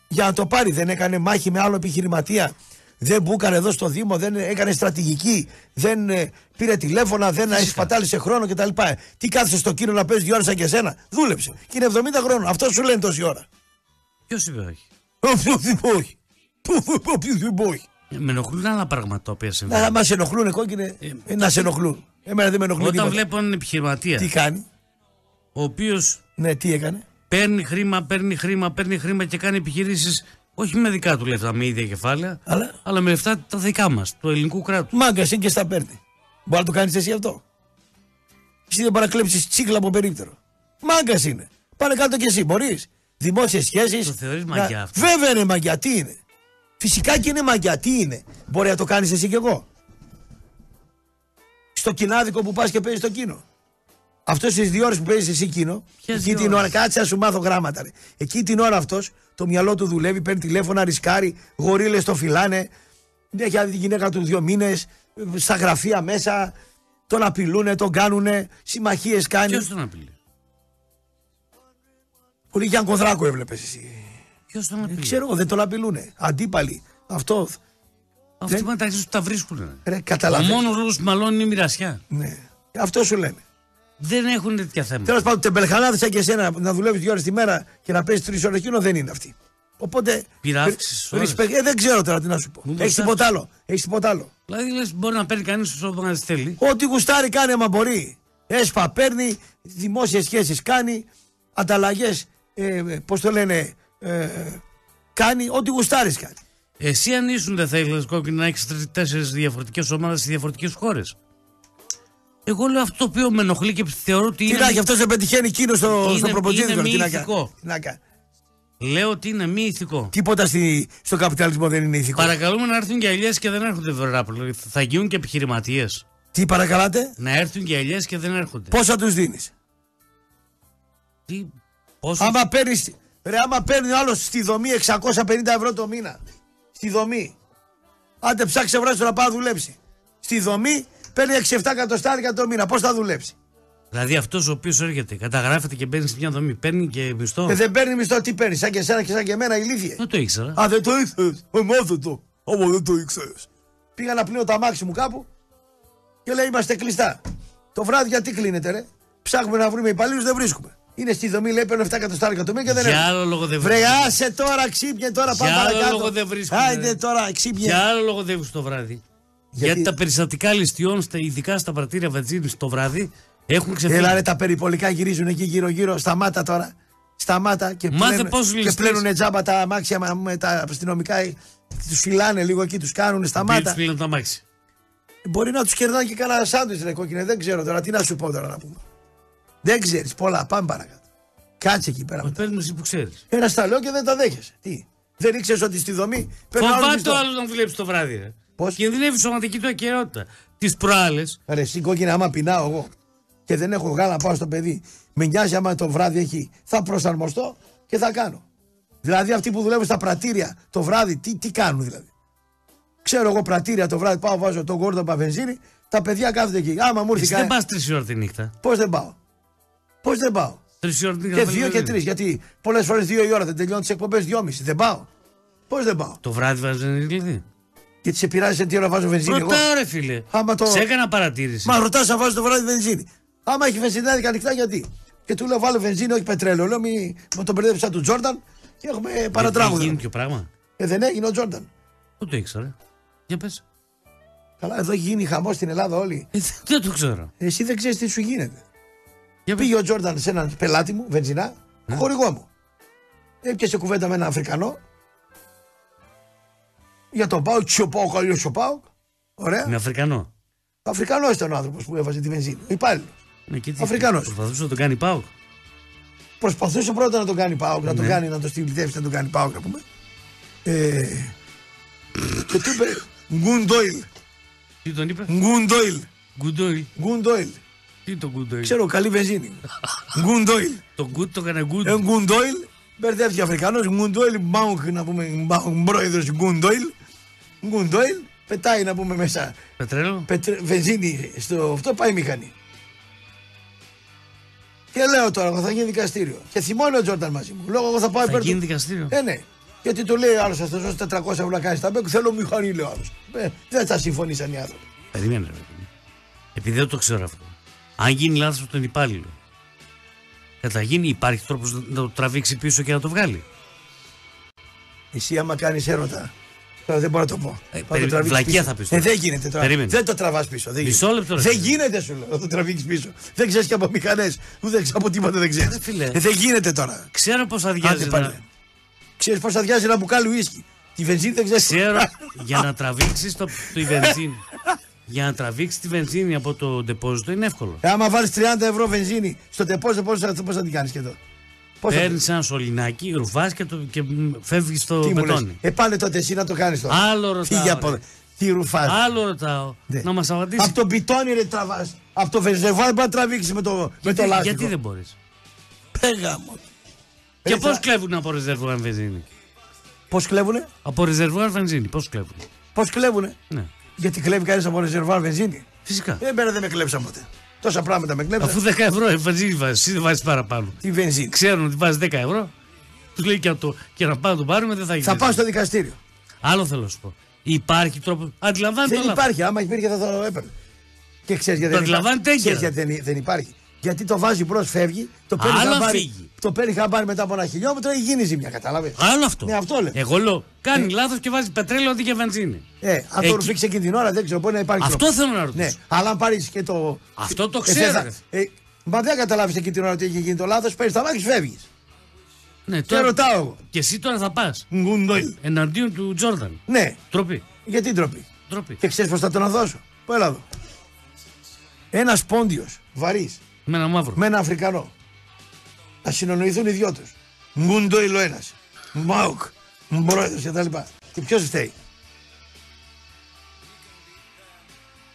Για να το πάρει, δεν έκανε μάχη με άλλο επιχειρηματία. Δεν μπούκανε εδώ στο Δήμο, δεν έκανε στρατηγική, δεν ε, πήρε τηλέφωνα, δεν εσπατάλησε χρόνο κτλ. Τι κάθισε στο κίνο να παίζεις δύο ώρες σαν και εσένα; Δούλεψε. Και είναι 70 χρόνων. Αυτό σου λένε τόση ώρα. Ποιος είπε όχι; Όποιο δεν μπορεί. Όποιος δεν μπορεί. Ε, Με ενοχλούν άλλα πράγματα τα οποία Να συμβαίνουν. μας ενοχλούν κόκκινε, ε, να σε ενοχλούν. Εμένα δεν με ενοχλούν. Όταν τίποτα. βλέπω έναν επιχειρηματία Τι κάνει, ο οποίος ναι, τι έκανε; παίρνει χρήμα, παίρνει χρήμα, παίρνει χρήμα και κάνει επιχειρήσεις όχι με δικά του λεφτά, με ίδια κεφάλαια, Αλλά- με λεφτά τα δικά μας, του ελληνικού κράτους. Μάγκας είναι και στα παίρνει. Μπορεί να το κάνεις εσύ αυτό; Εσύ δεν μπορεί να κλέψει τσίκλα από περίπτερο. Μάγκας είναι. Πάνε κάτω κι εσύ. Μπορείς. Δημόσιες σχέσεις. Το θεωρείς μαγιά αυτό; Βέβαια είναι μαγιά. Τι είναι; Φυσικά και είναι μαγιά. Τι είναι; Μπορεί να το κάνεις εσύ κι εγώ; Στο κοινάδικο που πας και παίζεις το κίνο. Αυτός τι δύο ώρες που παίζεις εσύ εκείνο, Ποιες εκεί δύο την ώρα, ώρες; κάτσε να σου μάθω γράμματα. Ρε. Εκεί την ώρα αυτός το μυαλό του δουλεύει, παίρνει τηλέφωνα, ρισκάρει, γορίλες το φυλάνε. Έχει άδει τη γυναίκα του δύο μήνες, στα γραφεία μέσα, τον απειλούνε, τον κάνουνε, συμμαχίες κάνει. Ποιος τον απειλεί; Πολύ Γιάνν Κονδράκο έβλεπες εσύ. Ποιος τον Ε, απειλεί; ξέρω εγώ, δεν τον απειλούνε. Αντίπαλοι. Αυτό. Αυτοί δεν- μεταξύ του τα βρίσκουν. Ρε, Ο καταλαβαίνω. μόνος λόγο που μαλώνει είναι η μοιρασιά. Ναι. Αυτό σου λένε. Δεν έχουν τέτοια θέματα. Τέλος πάντων, τεμπελχανάδε σαν και εσένα να δουλεύεις δύο ώρες τη μέρα και να παίζεις τρεις ώρες εκείνο δεν είναι αυτή. Οπότε. Πήρα αύξηση στις ώρες. respect- ε, δεν ξέρω τώρα τι να σου πω. Μου Έχεις δώσε τίποτα άλλο. Έχεις τίποτα άλλο. Δηλαδή λες, μπορεί να παίρνει κανείς όσο να θέλει. Ό,τι γουστάρει κάνει άμα μπορεί. Έσπα παίρνει, δημόσιες σχέσεις κάνει, ανταλλαγές, ε, πώς το λένε, ε, κάνει, ό,τι γουστάρεις κάνει. Εσύ αν ήσουν δεν θα ήθελες κόκκινο να έχεις τέσσερις διαφορετικές ομάδες σε διαφορετικές χώρες. Εγώ λέω αυτό το οποίο με ενοχλεί και θεωρώ ότι Τι είναι. να έχει, αυτό δεν πετυχαίνει εκείνος στο, Είναι- στο προποτζίδικο. είναι μη Τι να κάνει. ηθικό. Τι να κάνει. Λέω ότι είναι μη ηθικό. Τίποτα στη, στο καπιταλισμό δεν είναι ηθικό. Παρακαλούμε να έρθουν και ελιέ και δεν έρχονται Βεράπολο. Θα γίνουν και επιχειρηματίες. Τι παρακαλάτε, Να έρθουν και ελιέ και δεν έρχονται. πόσα τους δίνεις; Τι, πόσο. Άμα παίρνει, ρε, άμα παίρνει ο άλλος στη δομή 650 ευρώ το μήνα. Στη δομή. Άντε ψάξε βράδυ να πάει να δουλέψει. Στη δομή παίρνει 6-7 εκατοστάρικα το μήνα. Πώς θα δουλέψει; Δηλαδή αυτός ο οποίος έρχεται, καταγράφεται και μπαίνει σε μια δομή, παίρνει και μισθό; Και δεν παίρνει μισθό, τι παίρνει. Σαν και εσένα και σαν και εμένα, ηλίθιε. Δεν το ήξερα. Α, δεν το ήξερες. Ε, μάθε το. Άμα δεν το ήξερες. Πήγα να πλύνω τα μάξι μου κάπου και λέει είμαστε κλειστά. Το βράδυ γιατί κλείνετε, ρε; Ψάχνουμε να βρούμε υπαλλήλους, δεν βρίσκουμε. Είναι στη δομή, λέει παίρνω 7 εκατοστάρικα το μήνα και δεν Για έρχεται. άλλο λόγο δεν Βρε, βρίσκονται. άσε τώρα, ξύπνε τώρα, πάμε Για άλλο παρακάτω. λόγο δεν βρίσκονται, Άιντε ρε. τώρα, ξύπνε. Για άλλο λόγο δεν βρίσκονται το βράδυ. Γιατί- Γιατί... τα περιστατικά ληστείων, στα, ειδικά στα πρατήρια βενζίνης το βράδυ, έχουν ξεφύγει. Έλα ρε, τα περιπολικά γυρίζουν εκεί γύρω-γύρω. Σταμάτα τώρα. Σταμάτα και Μάθε πλένουν, πώς και ληστείς. πλένουν τζάμπα τα αμάξια με- με τα αστυνομικά. Τους φυλάνε λίγο εκεί, τους κάνουν. Τους Σταμάτα. φίλων τα μάξι. Μπορεί να τους κερδάνε και κανένα σάντουιτς, ρε κόκκινε. Δεν ξέρω τώρα τι να σου πω τώρα να πούμε. Δεν ξέρεις πολλά. Πάμε παρακάτω. Κάτσε εκεί πέρα. Μα παίρνει εσύ που ξέρεις. Ένα στα λέω και δεν τα δέχεσαι. Τι. Δεν ήξερες ότι στη δομή παίρνει άλλο Φοβάται μισθό. ο άλλος να δουλέψει το βράδυ. Ρε. Πώς; Κινδυνεύει η σωματική του ακαιρεότητα. Τις προάλλες. Ρε, εσύ κόκκινε, άμα πεινάω εγώ και δεν έχω γάλα να πάω στο παιδί, με νοιάζει άμα το βράδυ έχει, θα προσαρμοστώ και θα κάνω. Δηλαδή αυτοί που δουλεύουν στα πρατήρια το βράδυ, τι, τι κάνουν δηλαδή; Ξέρω εγώ πρατήρια το βράδυ, πάω, βάζω τον κόρδο βενζίνη, τα παιδιά κάθονται εκεί. Άμα μου έρθει Εσύ δεν κανένα. πας τρεις ώρα τη νύχτα. Πώς δεν πάω; Πώς δεν πάω; Τρεις ώρα τη νύχτα. Και δεν δύο και είναι. τρεις. Γιατί πολλές φορές δύο η ώρα δεν τελειώνουν τις εκπομπές, δυόμιση. Δεν πάω. Πώς δεν πάω; Το βράδυ βάζεις να δηλαδή. Γιατί σε πειράζει σε τι ώρα βάζω βενζίνη. Εγώ; Ρωτάω ρε φίλε. Άμα το- Σε έκανα παρατήρηση. Μα ρωτάς να βάζει το βράδυ βενζίνη. Άμα έχει βενζινάδικα ανοιχτά, γιατί; Και του λέω βάλω βενζίνη, όχι πετρέλαιο. Λέω μη με τον μπερδέψα του Τζόρνταν και έχουμε Έχει παρατράγουδο. γίνει πιο πράγμα; Ε, δεν έγινε ο Τζόρνταν. Πού το ήξερα. Για πες. Καλά, εδώ έχει γίνει χαμός στην Ελλάδα όλοι. Ε, δεν το ξέρω. Εσύ δεν ξέρεις τι σου γίνεται. Για πες. Πήγε ο Τζόρνταν σε έναν πελάτη μου, βενζινά, χορηγό μου. Έπιασε κουβέντα με έναν Αφρικανό. Για τον Πάοκ, και ο Πάοκ, αλλιώ ο Πάοκ. Ωραία. Είναι Αφρικανό. Αφρικανός ήταν ο άνθρωπος που έβαζε τη βενζίνη. Ο υπάλληλος. Ναι, και τι- Αφρικανός. Προσπαθούσε να το κάνει Πάοκ. Προσπαθούσε πρώτα να τον κάνει Πάοκ, να τον Ναι. κάνει, να τον στυλιτεύσει, να τον κάνει Πάοκ, να πούμε. Ε, και του είπε good oil. Τι τον είπε; Good oil. Good oil. Good oil. Τι είναι το good oil. Ξέρω, καλή βενζίνη. Good oil. Το good το έκανε good. Ε, good oil. Μπερδεύτηκε ο Αφρικανό. Good oil, Μπάουκ, να πούμε, πρόεδρο good oil. Good oil. Πετάει να πούμε μέσα Πετρέλαιο; πετρε... βενζίνη στο αυτό, πάει η μηχανή. Και λέω τώρα, εγώ θα γίνει δικαστήριο. Και θυμώνει ο Τζόρνταν μαζί μου. Λέω, εγώ θα πάω Θα υπέρ του- γίνει δικαστήριο; Ε, ναι. Γιατί του λέει άλλος, θα σου δώσω 400 ευρώ να κάνει τα μπέκ. Θέλω μηχανή, λέει ο άλλος. Ε, δεν θα συμφωνήσαν οι άνθρωποι. Περίμενε. ρε παιδί. Επειδή δεν το ξέρω αυτό. Αν γίνει λάθος από τον υπάλληλο. Θα γίνει, υπάρχει τρόπος να το τραβήξει πίσω και να το βγάλει. Εσύ, άμα κάνεις έρωτα. Τώρα δεν μπορώ να το πω. Ε, Θα περί- το τραβήξεις βλακεία πίσω. θα πεις Ε, τώρα. δεν γίνεται τώρα. Περίμενε. Δεν το τραβάς πίσω. Δεν Μισό γίνεται. λεπτό, ρε Δεν φίλε. γίνεται, σου λέω, να το τραβήξεις πίσω. Δεν ξέρεις και από μηχανές. Ούτε ξέρεις από τίποτα δεν ξέρεις. Ρε φίλε. Ε, δεν γίνεται τώρα. Ξέρω πώς Άντε αδειάζει. πάλι. Να... Ξέρεις πώς αδειάζει ένα μπουκάλι ουίσκι. Τη βενζίνη δεν ξέρεις. Ξέρω για να τραβήξεις το, τη βενζίνη. για να τραβήξει τη βενζίνη από το ντεπόζιτο είναι εύκολο. Ε, άμα βάλεις 30 ευρώ βενζίνη στο τεπόζιτο, πώς θα, πώς θα την κάνεις και εδώ; Πώς θα- Παίρνεις ένα σωληνάκι, ρουφάς και, το, και φεύγεις στο Τι μου λες; μπετόνι. Ε, πάνε τότε εσύ να το κάνεις τώρα. Άλλο ρωτάω. Φύγε από ρε. εδώ. Τι ρουφάς; Άλλο ρωτάω. Ναι. Να μας απαντήσεις. Από τον πιτόνι ρε τραβάς. Από το βεζεβάρ μπορεί να τραβήξεις με το, με το λάστιχο. Γιατί δεν μπορείς; Πέγα μου. Και Ε, πώς θα- κλέβουν από ρεζερβουάρ βενζίνη; Πώς κλέβουνε, Από ρεζερβουάρ βενζίνη, πώς κλέβουν. πώς κλέβουνε; Ναι. Γιατί κλέβει κανείς από ρεζερβάρ βενζίνη. Φυσικά. Ε, εμένα δεν με κλέψαν ποτέ. Τόσα πράγματα με κλέψαν. Αφού 10 ευρώ η βενζίνη βάζεις, εσύ δεν βάζεις παραπάνω. Τη βενζίνη. Ξέρουν ότι βάζεις 10 ευρώ. Τους λέει και, από το, και να πάμε να το πάρουμε δεν θα γίνει. Θα πάω στο δικαστήριο. Άλλο θέλω να σου πω. Υπάρχει τρόπο. Αντιλαμβάνεται Δεν όλα. υπάρχει. Άμα υπήρχε θα το έπαιρνε. Και ξέρεις γιατί, Το δεν υπάρχει. αντιλαμβάνεται έγκαιρα. Ξέρεις γιατί δεν, δεν υπάρχει. Γιατί το βάζει μπρος, φεύγει, το παίρνει Άλλο χαμπάρι, φύγει. Το παίρνει χαμπάρι μετά από ένα χιλιόμετρο ή γίνει ζημιά. Κατάλαβες; Άλλο αυτό. Ναι, αυτό λέω. Εγώ λέω, κάνει λάθος και βάζει πετρέλαιο αντί για βενζίνη. Ε, αν Εκεί- το ρουφήξει εκείνη την ώρα δεν ξέρω, μπορεί να υπάρχει. Αυτό τρόπος. θέλω να ρωτήσω. Ναι, αλλά αν πάρεις και το. Αυτό το Ε, ξέρω, θα- ρε. Ε, μα δεν καταλάβεις εκείνη την ώρα ότι έχει γίνει το λάθος, παίρνεις τα μάτια και φεύγεις. Ναι, Και ρωτάω εγώ. Και εσύ τώρα θα πας Γκουντοϊλ. εναντίον του Τζόρνταν. Ναι, Τροπή. γιατί ντροπή. Τροπή. Και ξέρεις πώς θα τον δώσω. Πού έλα εδώ. Ένας πόντιος βαρύς Με ένα μαύρο. με ένα Αφρικανό. Να συνονοηθούν οι δυο τους. Γκουντοϊλ ο ένας. Μάουκ. Πρόεδρο και τα λοιπά. Και ποιος φταίει.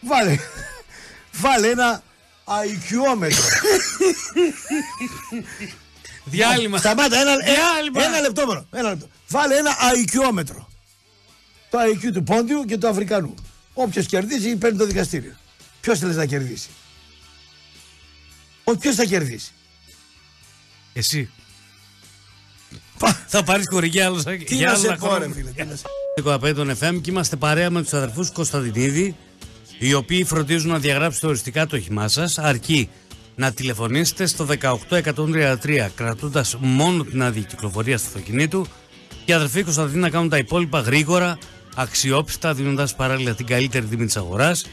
Βάλε. Βάλε ένα αϊκιόμετρο. Διάλειμμα. Σταμάτα, ένα, Διάλειμμα. ένα, ένα λεπτό μόνο. Ένα λεπτό. Βάλε ένα αϊκιόμετρο. Το IQ του Πόντιου και του Αφρικανού. Όποιος κερδίσει παίρνει το δικαστήριο. Ποιος θέλεις να κερδίσει; Ο ποιος θα κερδίσει; Εσύ. Πα- Θα πάρεις χορηγία άλλο. Τι να σε πω, ρε φίλε. τι να σε- 15 των FM και είμαστε παρέα με τους αδερφούς Κωνσταντινίδη, οι οποίοι φροντίζουν να διαγράψετε οριστικά το όχημά σας, αρκεί να τηλεφωνήσετε στο 18133 κρατώντας μόνο την άδεια κυκλοφορία του αυτοκινήτου και οι αδερφοί Κωνσταντινίδη να κάνουν τα υπόλοιπα γρήγορα, αξιόπιστα, δίνοντας παράλληλα την καλύτερη τιμή της αγοράς.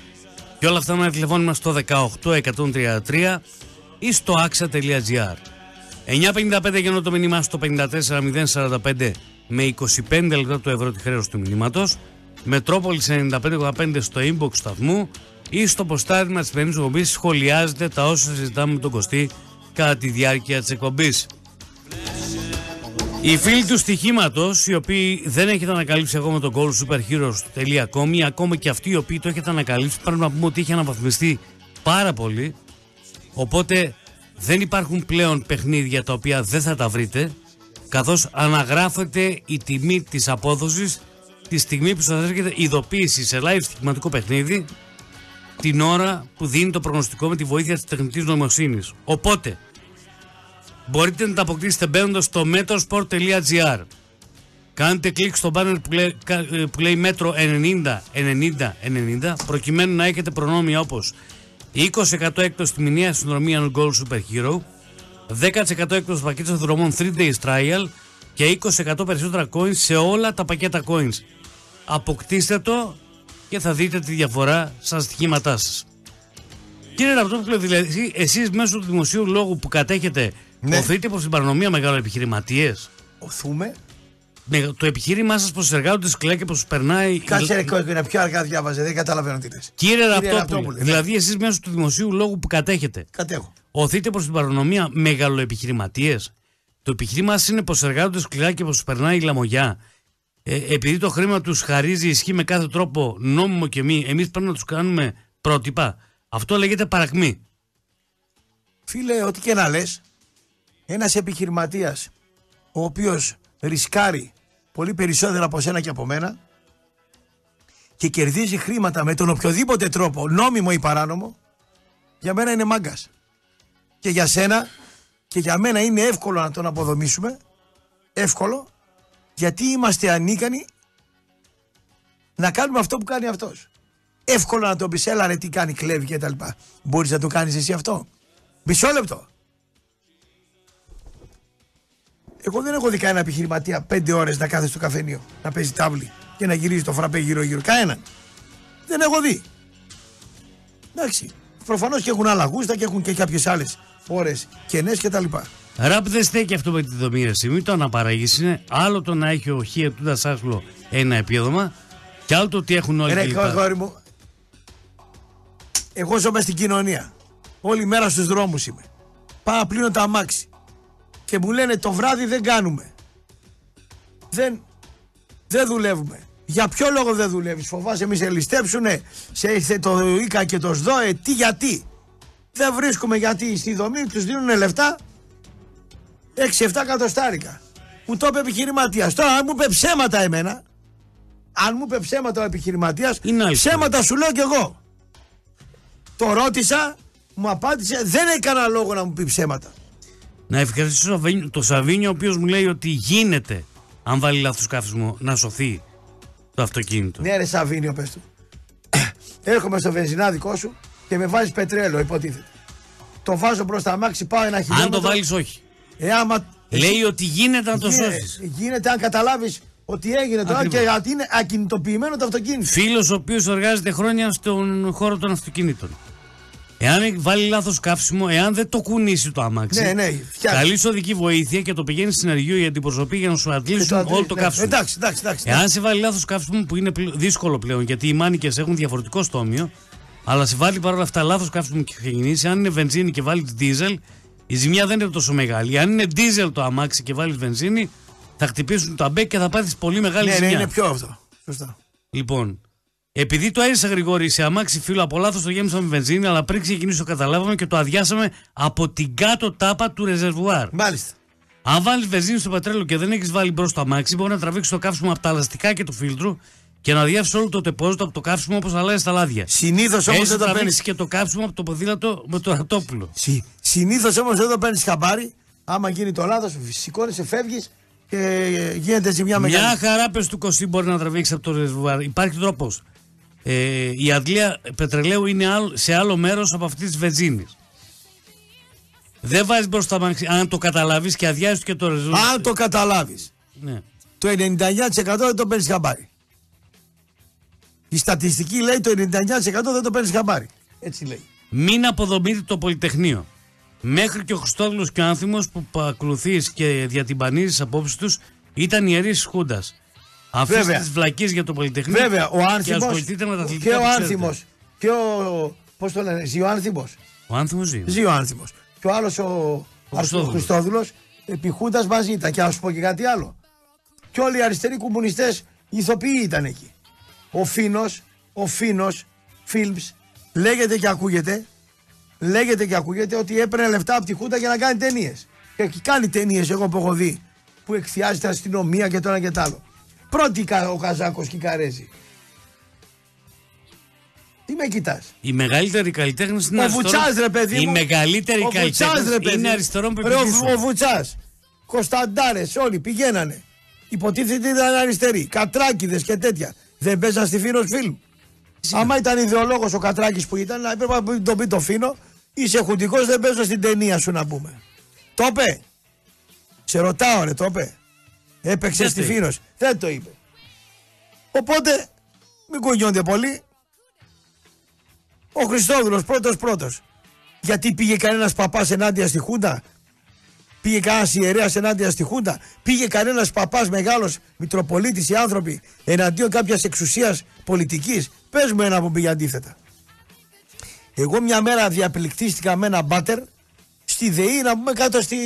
Και όλα αυτά με ένα τηλεφώνημα στο 18133 ή στο axa.gr. 9.55 γεννώ το μήνυμά στο 54045 με 25 λεπτά το ευρώ τη χρέωση του μηνύματος. Μετρόπολης 95,5 στο inbox σταθμού ή στο ποστάρισμα της σημερινή εκπομπή σχολιάζετε τα όσα συζητάμε με τον Κωστή κατά τη διάρκεια της εκπομπής. Οι φίλοι του στοιχήματος, οι οποίοι δεν έχετε ανακαλύψει ακόμα το goal superheroes.com ή ακόμα και αυτοί οι οποίοι το έχετε ανακαλύψει, πρέπει να πούμε ότι έχει αναβαθμιστεί πάρα πολύ. Οπότε δεν υπάρχουν πλέον παιχνίδια τα οποία δεν θα τα βρείτε, καθώς αναγράφεται η τιμή της απόδοσης τη στιγμή που σας έρχεται ειδοποίηση σε live στοιχηματικό παιχνίδι την ώρα που δίνει το προγνωστικό με τη βοήθεια της τεχνητής νοημοσύνης. Οπότε, μπορείτε να τα αποκτήσετε μπαίνοντας στο metrosport.gr Κάντε κλικ στο banner που λέει, κα- ε, που λέει μέτρο 90 90 90 προκειμένου να έχετε προνόμια όπως 20% έκπτωση στη μηνιαία συνδρομή Gold Super Hero 10% έκπτωση στο πακέτος δρομών 3 days trial και 20% περισσότερα coins σε όλα τα πακέτα coins. Αποκτήστε το και θα δείτε τη διαφορά στα στοιχήματά σας. Κύριε Ραπτόπουλο, δηλαδή εσείς μέσω του δημοσίου λόγου που κατέχετε Ναι. οθείτε προς την παρανομία μεγάλων επιχειρηματίες; Οθούμε. Με το επιχείρημά σας πως εργάζονται σκληρά και πως τους περνάει. Κάτσε ρε κόκκινα, πιο αργά διάβαζε, δεν καταλαβαίνω τι λες. Κύριε Ραπτόπουλε, Ραπτόπουλε, ναι. δηλαδή εσείς μέσω του δημοσίου λόγου που κατέχετε, Κατέχω. οθείτε προς την παρανομία μεγαλοεπιχειρηματίες. Το επιχείρημά σας είναι πως εργάζονται σκληρά και πως τους περνάει η λαμογιά. Ε, επειδή το χρήμα τους χαρίζει ισχύ με κάθε τρόπο νόμιμο και μη, εμείς πρέπει να τους κάνουμε πρότυπα. Αυτό λέγεται παρακμή. Φίλε, ό,τι και να λες, ένας επιχειρηματίας ο οποίος ρισκάρει πολύ περισσότερα από σένα και από μένα και κερδίζει χρήματα με τον οποιοδήποτε τρόπο, νόμιμο ή παράνομο, για μένα είναι μάγκας. Και για σένα και για μένα είναι εύκολο να τον αποδομήσουμε. Εύκολο, γιατί είμαστε ανίκανοι να κάνουμε αυτό που κάνει αυτός. Εύκολο να τον πεις, έλα ρε τι κάνει, κλέβει και τα λοιπά. Μπορείς να το κάνεις εσύ αυτό. Μισό λεπτό. Εγώ δεν έχω δει κανένα επιχειρηματία πέντε ώρες να κάθεται στο καφενείο, να παίζει τάβλη και να γυρίζει το φραπέ γύρω-γύρω. Κανέναν. Δεν έχω δει. Εντάξει. Προφανώς και έχουν άλλα γούστα και έχουν και κάποιες άλλες ώρες κενές κτλ. Ραπ δεν στέκει αυτό με τη δομή ρε Μην το αναπαραγείς είναι άλλο το να έχει ο Χ ετούντας άσχολο ένα επίδομα και άλλο το ότι έχουν όλοι Ρε κλπ. αγόρι μου, εγώ ζω μες στην κοινωνία. Όλη μέρα στους δρόμους είμαι. Πάω να πλύνω τα αμάξι. Και μου λένε το βράδυ δεν κάνουμε. Δεν, δεν δουλεύουμε. Για ποιο λόγο δεν δουλεύεις, φοβάσαι μη σε ληστέψουνε, σε ήρθε το ΙΚΑ και το ΣΔΟΕ, τι γιατί. Δεν βρίσκουμε γιατί στη δομή τους δίνουν λεφτά 6-7 εκατοστάρικα. Μου το είπε επιχειρηματίας. Τώρα, αν μου είπε ψέματα εμένα, αν μου είπε ψέματα ο επιχειρηματίας, Είναι άλλη ψέματα σου λέω κι εγώ. Το ρώτησα, μου απάντησε, δεν έκανα λόγο να μου πει ψέματα. Να ευχαριστήσω το Σαββίνιο- το Σαβίνιο, ο οποίος μου λέει ότι γίνεται, αν βάλει λάθος καύσιμο, να σωθεί το αυτοκίνητο. Ναι, ρε Σαβίνιο, πες του. Έρχομαι στο βενζινάδικό σου και με βάζεις πετρέλαιο, υποτίθεται. Το βάζω προς τα μάξι, πάω ένα χιλιόμετρο. αν το βάλεις, όχι. Ε, άμα... Λέει ότι γίνεται να το Γίνεται- σώσεις. Γίνεται αν καταλάβεις ότι έγινε τώρα Ακριβώς. και ότι είναι ακινητοποιημένο το αυτοκίνητο. Φίλος ο οποίος εργάζεται χρόνια στον χώρο των αυτοκινήτων. Εάν βάλει λάθος καύσιμο, εάν δεν το κουνήσει το αμάξι, Ναι, ναι, φτιάχνει. καλεί οδική βοήθεια και το πηγαίνει στην Αργείο για την προσωπή για να σου Και αντλήσουν το- όλο το ναι, καύσιμο. Εντάξει, εντάξει, εντάξει. Εάν σε βάλει λάθος καύσιμο που είναι πλε- δύσκολο πλέον γιατί οι μάνικες έχουν διαφορετικό στόμιο, αλλά σε βάλει παρόλα αυτά λάθος καύσιμο και ξεκινήσει, αν είναι βενζίνη και βάλει δίζελ, η ζημιά δεν είναι τόσο μεγάλη. Αν είναι δίζελ το αμάξι και βάλεις βενζίνη, θα χτυπήσουν τα μπέκ και θα πάθεις πολύ μεγάλη ναι, ναι, ζημιά. είναι πιο αυτό. Σωστά. Λοιπόν, επειδή το έρισα γρηγόρη σε αμάξι φίλο από λάθος το γέμισα με βενζίνη, αλλά πριν ξεκινήσει το καταλάβαμε και το αδειάσαμε από την κάτω τάπα του ρεζερβουάρ. Μάλιστα. Αν βάλει βενζίνη στο πετρέλαιο και δεν έχεις βάλει μπρος το αμάξι, μπορεί να τραβήξεις το καύσιμο από τα ελαστικά και του φίλτρου και να διάσει όλο το τεπόζιτο από το καύσιμο όπως αλλάζει τα λάδια. Συνήθως όμως Έτσι δεν θα το παίρνεις. τραβήξει και το καύσιμο από το ποδήλατο με το ρατόπουλο. Συ, Συνήθως όμως δεν το παίρνεις χαμπάρι. Άμα γίνει το λάθος, σηκώνεσαι, φεύγεις και γίνεται ζημιά μεγάλη. Μια χαρά πες του κοσί μπορεί να τραβήξεις από το ρεζερβουάρ. Υπάρχει τρόπος. Ε, η αντλία πετρελαίου είναι άλλο- σε άλλο μέρος από αυτή της βενζίνη. Δεν βάζεις μπροστά αμάξι. Αν το καταλάβεις και αδειάζεις και το ρεζερβουάρ. Αν το καταλάβεις, Ναι. το 99% δεν το παίρνεις χαμπάρι. Η στατιστική λέει το 99% δεν το παίρνεις χαμπάρι. Έτσι λέει. Μην αποδομείτε το Πολυτεχνείο. Μέχρι και ο Χριστόδουλος και ο Άνθιμος που ακολουθείς και διατυμπανίζεις απόψεις τους ήταν ιερεί τη Χούντας. Αφήστε Βέβαια. τις βλακίες για το Πολυτεχνείο. Βέβαια, ο Και Άνθιμος ασχοληθείτε με τα αθλητικά και ο που ξέρετε. Άνθιμος και ο. Πώς το λένε, ζει ο Άνθιμος. Ο Άνθιμος ζει. Ζει ο Άνθιμος. Και ο άλλος ο, ο Χριστόδουλος. Χριστόδουλος επί Χούντας μαζί ήταν. Και να σου πω και κάτι άλλο. Και όλοι οι αριστεροί κομμουνιστές ηθοποιοί ήταν εκεί. Ο Φίνος, ο Φίνος, Films, λέγεται και ακούγεται, λέγεται και ακούγεται ότι έπαιρνε λεφτά από τη Χούντα για να κάνει ταινίες. Και κάνει ταινίες, εγώ που έχω δει, που εκθιάζει την αστυνομία και το ένα και το άλλο. Πρώτη κα- ο Καζάκος και η Καρέζη. Τι με κοιτάς; Η μεγαλύτερη καλλιτέχνη είναι Ο αριστερών. Βουτσάς, ρε παιδί μου. Η μεγαλύτερη Ο Βουτσάς, ρε καλλιτέχνη παιδί είναι μου. αριστερών Ρε, ο- Ο πεπιθήσεων. Βουτσάς. Κωνσταντάρες, όλοι πηγαίνανε. Υποτίθεται ήταν αριστεροί. Κατράκιδε και τέτοια. Δεν παίζαν στη Φίνος Φιλμ. Άμα ήταν ιδεολόγος ο Κατράκης που ήταν, να έπρεπε να τον πει το Φίνο. Είσαι χουντικός, δεν παίζω στην ταινία σου να πούμε. Το είπε. Σε ρωτάω, ρε, το είπε. Έπαιξε Δεν στη το είπε. Φίνο. Δεν το είπε. Οπότε μην κουνιόνται πολύ. Ο Χριστόδουλος πρώτος πρώτος. Γιατί πήγε κανένας παπάς ενάντια στη Χούντα; Πήγε κανένας ιερέας ενάντια στη Χούντα; Πήγε κανένας παπάς μεγάλος Μητροπολίτης οι άνθρωποι εναντίον κάποιας εξουσίας πολιτικής; Πες μου ένα που πήγε αντίθετα. Εγώ μια μέρα διαπληκτίστηκα με ένα μπάτερ στη ΔΕΗ να πούμε κάτω στη.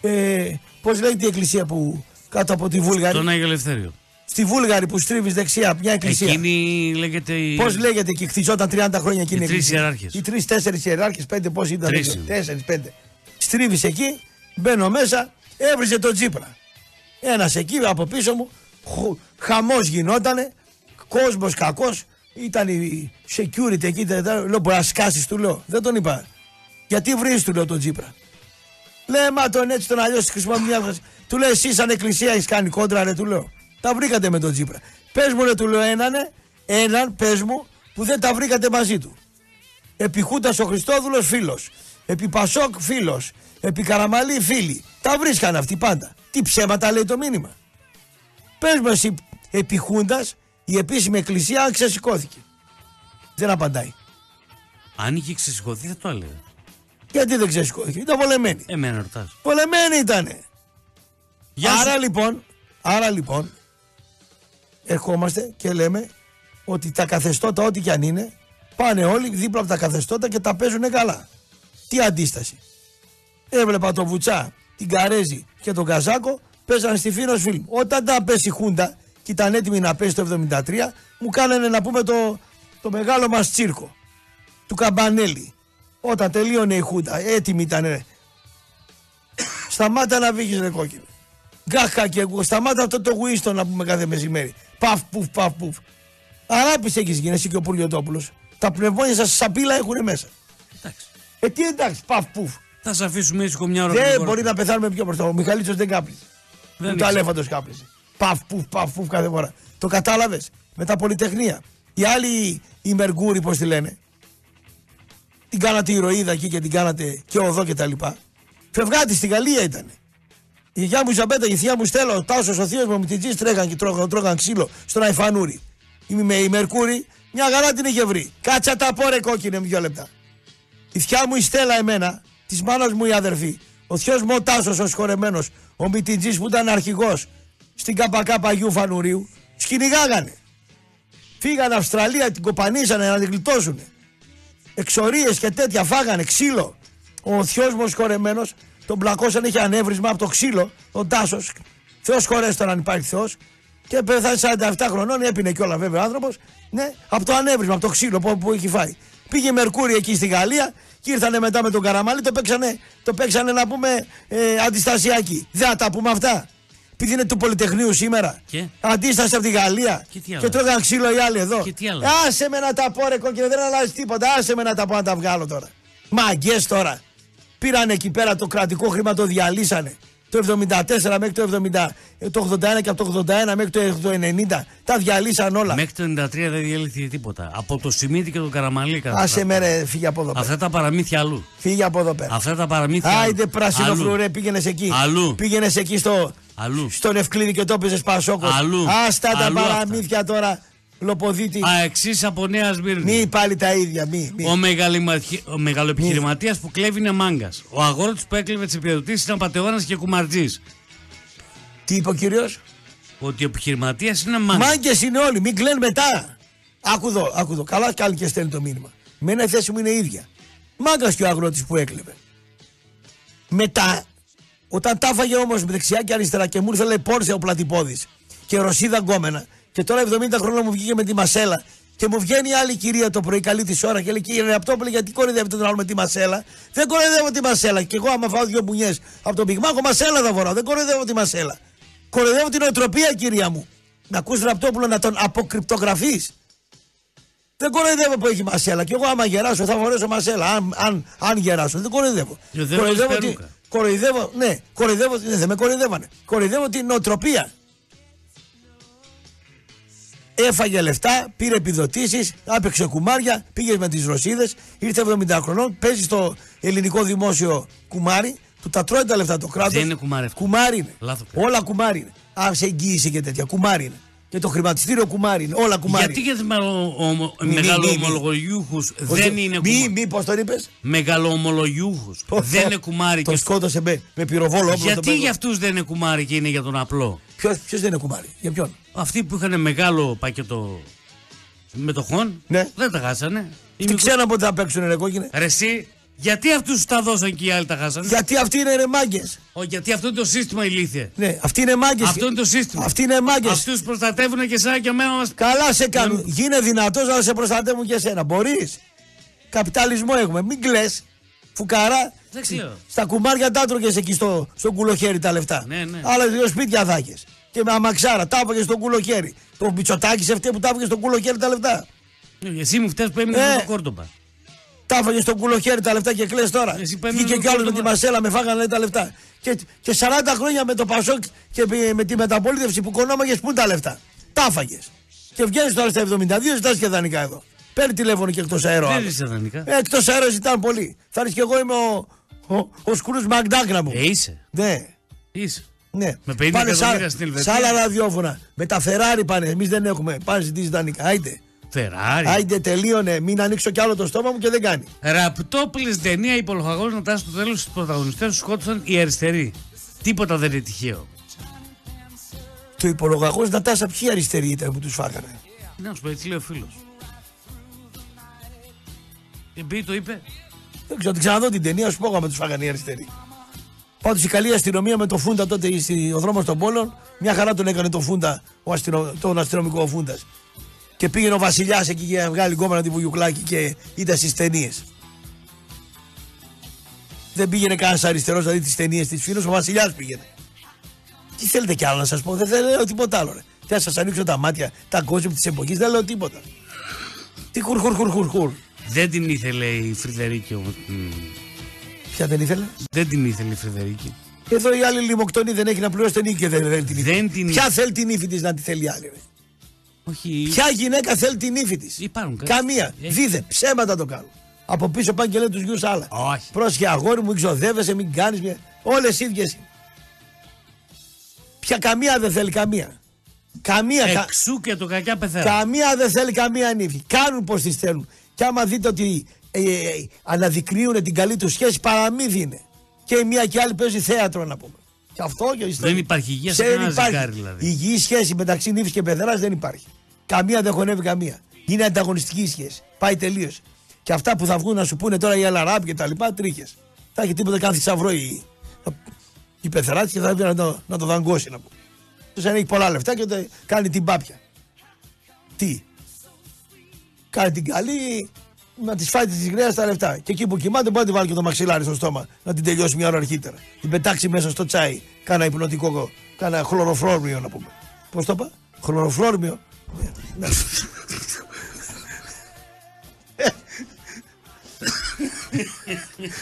Ε, Πώς λέγεται η εκκλησία που κάτω από τη Βούλγαρη. Τον Άγιο Ελευθέριο. Στη Βούλγαρη που στρίβεις δεξιά, μια εκκλησία. Εκείνη λέγεται. η- Πώς λέγεται και χτιζόταν 30 χρόνια εκείνη Οι η τρεις εκκλησία; ιεράρχες. Οι τρει-τέσσερι ιεράρχες, πέντε πώς ήταν. Τρεις δεν είναι. ξέρω. Τέσσερις, πέντε. Στρίβεις εκεί, μπαίνω μέσα, έβριζε τον Τζίπρα. Ένας εκεί από πίσω μου, χαμός γινότανε, κόσμος κακός. Ήταν η security εκεί, δεν- δεν- λέω μπορεί να σκάσεις, του λέω. Δεν τον είπα. Γιατί βρεις, του λέω τον Τζίπρα. Λέει, μα τον έτσι τον αλλιώς χρησιμοποιεί μια φράση. Του λέει, εσύ σαν εκκλησία έχεις κάνει κόντρα, ρε, του λέω. Τα βρήκατε με τον Τζίπρα. Πες μου, ρε, του λέω έναν, έναν, πες μου, που δεν τα βρήκατε μαζί του. Επί Χούντας ο Χριστόδουλος φίλος. Επί Πασόκ φίλος. Επί Καραμαλή φίλοι. Τα βρίσκαν αυτοί πάντα. Τι ψέματα λέει το μήνυμα. Πες μου εσύ επί Χούντας η επίσημη εκκλησία αν ξεσηκώθηκε. Δεν απαντάει. Αν είχε ξεσηκωθεί θα το έλεγα. Γιατί δεν ξεσηκώθηκε. Ήταν βολεμένη. Εμένα ρωτάς. Βολεμένη ήτανε. Γεια άρα σου. λοιπόν, άρα λοιπόν, ερχόμαστε και λέμε ότι τα καθεστώτα ό,τι και αν είναι, πάνε όλοι δίπλα από τα καθεστώτα και τα παίζουν καλά. Τι αντίσταση. Έβλεπα τον Βουτσά, την Καρέζη και τον Καζάκο, παίζανε στη Φίνος Φιλμ. Όταν τα πέσει η Χούντα και ήταν έτοιμη να πέσει το 73, μου κάνανε να πούμε το, το μεγάλο μας τσίρκο του Καμπανέλη. Όταν τελείωνε η Χούντα, έτοιμη ήταν. ρε. Σταμάτα να βγεις ρε κόκκινο. Γκάχα και εγώ. Σταμάτα αυτό το Winston να πούμε κάθε μεσημέρι. Παφ, πουφ, παφ, πουφ. Αράπη έχεις γίνει εσύ και ο Πουλιοτόπουλο. Τα πνευμόνια σας σαπίλα έχουν μέσα. Εντάξει. Ε, τι εντάξει, παφ, πουφ. Θα σε αφήσουμε ήσυχο μια ώρα. Δεν γρήγορα. μπορεί να πεθάνουμε πιο μπροστά. Ο Μιχαλίτσος δεν κάπνιζε. Δεν Ούτε ήξερα. αλέφαντος κάπνιζε. Παφ, πουφ, παφ, πουφ κάθε φορά. Το κατάλαβες με τα πολυτεχνία. Οι άλλοι, οι Μεργκούρι, πώς τη λένε, την κάνατε ηρωίδα εκεί και την κάνατε και οδό και τα λοιπά. Φευγάτης στη Γαλλία ήταν. Η γιαγιά μου Ζαμπέτα, η θεία μου Στέλλα, ο Τάσος, ο θείος μου με την Τζι τρέχαν και τρώγαν, τρώγαν ξύλο στον Αϊφανούρι. Η, με, η Μερκούρη, μια γαρά την είχε βρει. Κάτσα τα πόρε κόκκινε με δύο λεπτά. Η θιά μου η Στέλλα εμένα, της μάνας μου η αδερφή. Ο θείος μου ο Τάσος ο σχορεμένος, ο Μητιτζής που ήταν αρχηγός στην ΚΚ Αγίου Φανουρίου, σκυνηγάγανε. Φύγανε Αυστραλία, την κοπανίσανε να την γλιτώσουν. Εξορίες και τέτοια φάγανε ξύλο. Ο θειός μου ο σχορεμένος τον πλακώσαν, είχε ανέβρισμα από το ξύλο, ο Τάσος. Θεός χωρέστον αν υπάρχει Θεός. Και πέθανε 47 χρονών, έπινε κιόλα βέβαια ο άνθρωπος. Ναι, από το ανέβρισμα, από το ξύλο που, που έχει φάει. Πήγε η Μερκούρη εκεί στη Γαλλία και ήρθανε μετά με τον Καραμάλι, το παίξανε, το παίξανε να πούμε ε, αντιστασιακοί. Δεν θα τα πούμε αυτά. Επειδή είναι του Πολυτεχνείου σήμερα. Και; Αντίσταση από τη Γαλλία. Και τι άλλο; και τρώγαν ξύλο οι άλλοι εδώ. Και τι άλλο; Άσε με να τα πω ρε κόκκινε, δεν αλλάζει τίποτα. Άσε με να τα πω να τα βγάλω τώρα. Μαγκέ τώρα. Πήραν εκεί πέρα το κρατικό χρήμα, το διαλύσανε. Το 74 μέχρι το 70, ε, το 81 και από το 81 μέχρι το 90. Τα διαλύσαν όλα. Μέχρι το 93 δεν διέλυθηκε τίποτα. Από το Σιμίτι και τον Καραμαλή κατά Άσε με ρε, φύγε από εδώ πέρα. Αυτά τα παραμύθια αλλού. Φύγε από εδώ πέρα. Αυτά τα παραμύθια. Άιντε αλλού. πράσινο Αλλού. φλουρέ, πήγαινες εκεί. Αλλού. Πήγαινες εκεί στο, Αλλού. στον Ευκλήδη και το έπαιζες Πασόκος. Αλλού. Άστα τα Αλλού παραμύθια τώρα. Λοποδίτη. Αεξή από Νέα Σμύρνη. Μη πάλι τα ίδια. Μη, μη. Ο, μεγαλημαχι- ο μεγαλοεπιχειρηματίας που κλέβει είναι μάγκας. Ο αγόρτης που έκλεβε τις επιδοτήσει ήταν πατεώνας και κουμαρτζής. Τι είπε ο κύριος; Ότι ο επιχειρηματίας είναι μάγκας. Μάγκες είναι όλοι, μην κλαίνουν μετά. Άκου εδώ, άκου εδώ. Καλά κάνει και στέλνει το μήνυμα. Μένα η θέση μου είναι ίδια. Μάγκας και ο αγρότης που έκλεβε. Μετά, όταν τα έφαγε όμως με δεξιά και αριστερά και μου ήρθε λέει πόρσε ο πλατυπόδη και ρωσίδα γκόμενα και τώρα 70 χρόνια μου βγήκε με τη μασέλα και μου βγαίνει η άλλη κυρία το πρωί, καλή της ώρα και λέει: Κύριε Ραπτόπουλε, γιατί κοροϊδεύετε τον άλλο με τη μασέλα; Δεν κοροϊδεύω τη μασέλα. Και εγώ, άμα φάω δύο μπουνιές από τον πυγμάχο, μασέλα θα φοράω. Δεν κοροϊδεύω τη μασέλα. Κοροϊδεύω την οτροπία, κυρία μου. Να ακούς Ραπτόπουλο να τον αποκρυπτογραφείς. Δεν κοροϊδεύω που έχει μασέλα. Και εγώ, άμα γεράσω, θα φορέσω μασέλα. Αν, αν, αν γεράσω, δεν κοροϊδεύω. Και δεν βάζεις τη- περούκα. κοροϊδεύω, ναι, κοροϊδεύω, ναι, δεν με κοροϊδεύανε. Κοροϊδεύω την νοοτροπία. Έφαγε λεφτά, πήρε επιδοτήσεις, άπαιξε κουμάρια, πήγε με τις Ρωσίδες, ήρθε 70 χρονών, παίζει στο ελληνικό δημόσιο κουμάρι, του τα τρώει τα λεφτά το κράτος. Δεν είναι κουμάρι αυτό. Κουμάρι είναι. Λάθος πες. Όλα κουμάρι είναι. Α, σε εγγύηση και τέτοια. Κουμάρι είναι. Και το χρηματιστήριο κουμάρι είναι. Όλα κουμάρι. Γιατί για του Μη, μη, μεγαλοομολογιούχου Όχι, δεν είναι Μη, κουμάρι. μη, πώς τον είπες; Μεγαλοομολογιούχου δεν είναι κουμάρι. Το και- σκότωσε με, με πυροβόλο όπλο. Γιατί για αυτούς δεν είναι κουμάρι και είναι για τον απλό; Ποιο δεν είναι κουμάρι, για ποιον; Αυτοί που είχαν μεγάλο πακέτο μετοχών Ναι. δεν τα χάσανε. Οι Τι μικρό- ξέραν πότε θα παίξουν ρε κόκκινε. Ρε εσύ, γιατί αυτούς τα δώσαν και οι άλλοι τα χάσανε; Γιατί αυτοί είναι ρε μάγκες. Ο, γιατί αυτό είναι το σύστημα ηλίθιε. Ναι, αυτοί είναι μάγκες. Αυτό είναι το σύστημα. Αυτοί είναι μάγκες. Αυτούς προστατεύουν και εσένα και εμένα μας. Καλά σε κάνουν. Ναι. Γίνε δυνατός να σε προστατεύουν και εσένα. Μπορείς. Καπιταλισμό έχουμε. Μην κλε. Φουκαρά. Δεν ξέρω. Στα κουμάρια τα έτρωγες εκεί στο, στο κουλοχέρι τα λεφτά. Ναι, ναι. Άλλα δύο σπίτια θα έχεις. Και με αμαξάρα. Τα έφαγε στο κουλοχέρι. Το μπιτσοτάκι σε αυτή που τα έφαγε στο κουλοχέρι τα λεφτά. Εσύ μου φταίει που έμεινες Ε. με το κόρτοπα. Τα έφαγες στο κουλοχέρι τα λεφτά και κλε τώρα. Εσύ παίρνεις Βγήκε το κι άλλο με τη κόρτομα. μασέλα, με φάγανε λέει, τα λεφτά. Και, και 40 χρόνια με το Πασόκ και με- με τη μεταπολίτευση που κονόμαγες, πού είναι τα λεφτά. Τα έφαγες. Και βγαίνεις τώρα στα 72, ζητάς και δανεικά εδώ. Παίρνει τηλέφωνο και εκτός αέρο. Δεν είσαι δανεικά. Εκτός αέρο ζητάνε πολύ. Θα έρθεις κι εγώ είμαι ο, ο, ο Σκρούς Μακντάκ μου. Ε, είσαι. Ναι. Είσαι. Ναι. Με 50 Πάνε εκατομμύρια σαν- στην Ελβετία. Σαν άλλα ραδιόφωνα. Με τα Ferrari πάνε. Εμείς δεν έχουμε. Πάνε ζητήσεις δανεικά. Άιντε. Φεράρι. Άιντε τελείωνε. Μην ανοίξω κι άλλο το στόμα μου και δεν κάνει. Ραπτόπουλες ταινία υπολογαγό να τάσει στο τέλος του πρωταγωνιστές τους σκότωσαν οι αριστεροί. Τίποτα δεν είναι τυχαίο. Το υπολογαγό να τάσα ποιοι αριστεροί ήταν που τους φάγανε; Να σου πω, έτσι λέει ο φίλος. Επειδή το είπε. Δεν ξέρω, την ξαναδώ την ταινία, σου πω εγώ με τους φάγανε οι αριστεροί. Πάντως η καλή αστυνομία με το Φούντα τότε στη- ο δρόμος των Πόλων, μια χαρά τον έκανε το Φούντα, ο αστυνο, τον αστυνομικό Φούντας. Και πήγαινε ο Βασιλιάς εκεί για να βγάλει γκόμενα τη Βουγιουκλάκη και ήταν στις ταινίες. Δεν πήγαινε κανένας αριστερός να δει τις ταινίες της Φίνο, ο Βασιλιάς πήγαινε. Τι θέλετε κι άλλο να σας πω, δεν θέλω λέω τίποτα άλλο. Ρε. Τι να σας ανοίξω τα μάτια, τα κόζια της εποχής, δεν λέω τίποτα. Τι χουρ, χουρ, χουρ, χουρ, χουρ. Δεν την ήθελε η Φρυδερίκη όμως. Μμ. Ποια δεν ήθελε; Δεν την ήθελε η Φρυδερίκη. Εδώ η άλλη λιμοκτονή δεν έχει να πληρώσει την νίκη και δεν, δεν την ήθελε. Δεν την Ποια θέλει την ύφη της να τη θέλει η άλλη. Ρε. Όχι. Ποια γυναίκα θέλει την ύφη της; Υπάρχουν κα- Καμία. Έχει. Δίδε, ψέματα το κάνουν. Από πίσω πάνε και λένε τους γιους άλλα. Όχι. Πρόσχε αγόρι μου, ξοδεύεσαι, μην κάνεις μια. Όλες ίδιες. Ποια καμία δεν θέλει καμία. Καμία. κα- Εξού και το κακιά πεθαίνει. Καμία δεν θέλει καμία νύφη. Κάνουν πώ τις θέλουν. Και άμα δείτε ότι ε, ε, ε, αναδεικνύουν την καλή τους σχέση, παραμύθι είναι. Και η μία και η άλλη παίζει θέατρο να πούμε. Και αυτό και Δεν υπάρχει υγεία σε Δεν κανένα υπάρχει. ζευγάρι δηλαδή. Υγιή σχέση μεταξύ νύφης και παιδεράς δεν υπάρχει. Καμία δεν χωνεύει καμία. Είναι ανταγωνιστική η σχέση. Πάει τελείως. Και αυτά που θα βγουν να σου πούνε τώρα οι Αλαράπ και τα λοιπά, τρίχες. Θα έχει τίποτα κάνει θησαυρό η, η πεθεράτης και θα έρθει να το, να το δαγκώσει να πούμε. Τους αν έχει πολλά λεφτά και το κάνει την πάπια. Τι; Κάνει την καλή να της φάει της γραία τα λεφτά. Και εκεί που κοιμάται μπορεί να τη βάλει και το μαξιλάρι στο στόμα να την τελειώσει μια ώρα αρχίτερα. Την πετάξει μέσα στο τσάι. Κάνα υπνοτικό, κάνα χλωροφρόρμιο να πούμε. Πώς το είπα, χλωροφρόρμιο. Ναι.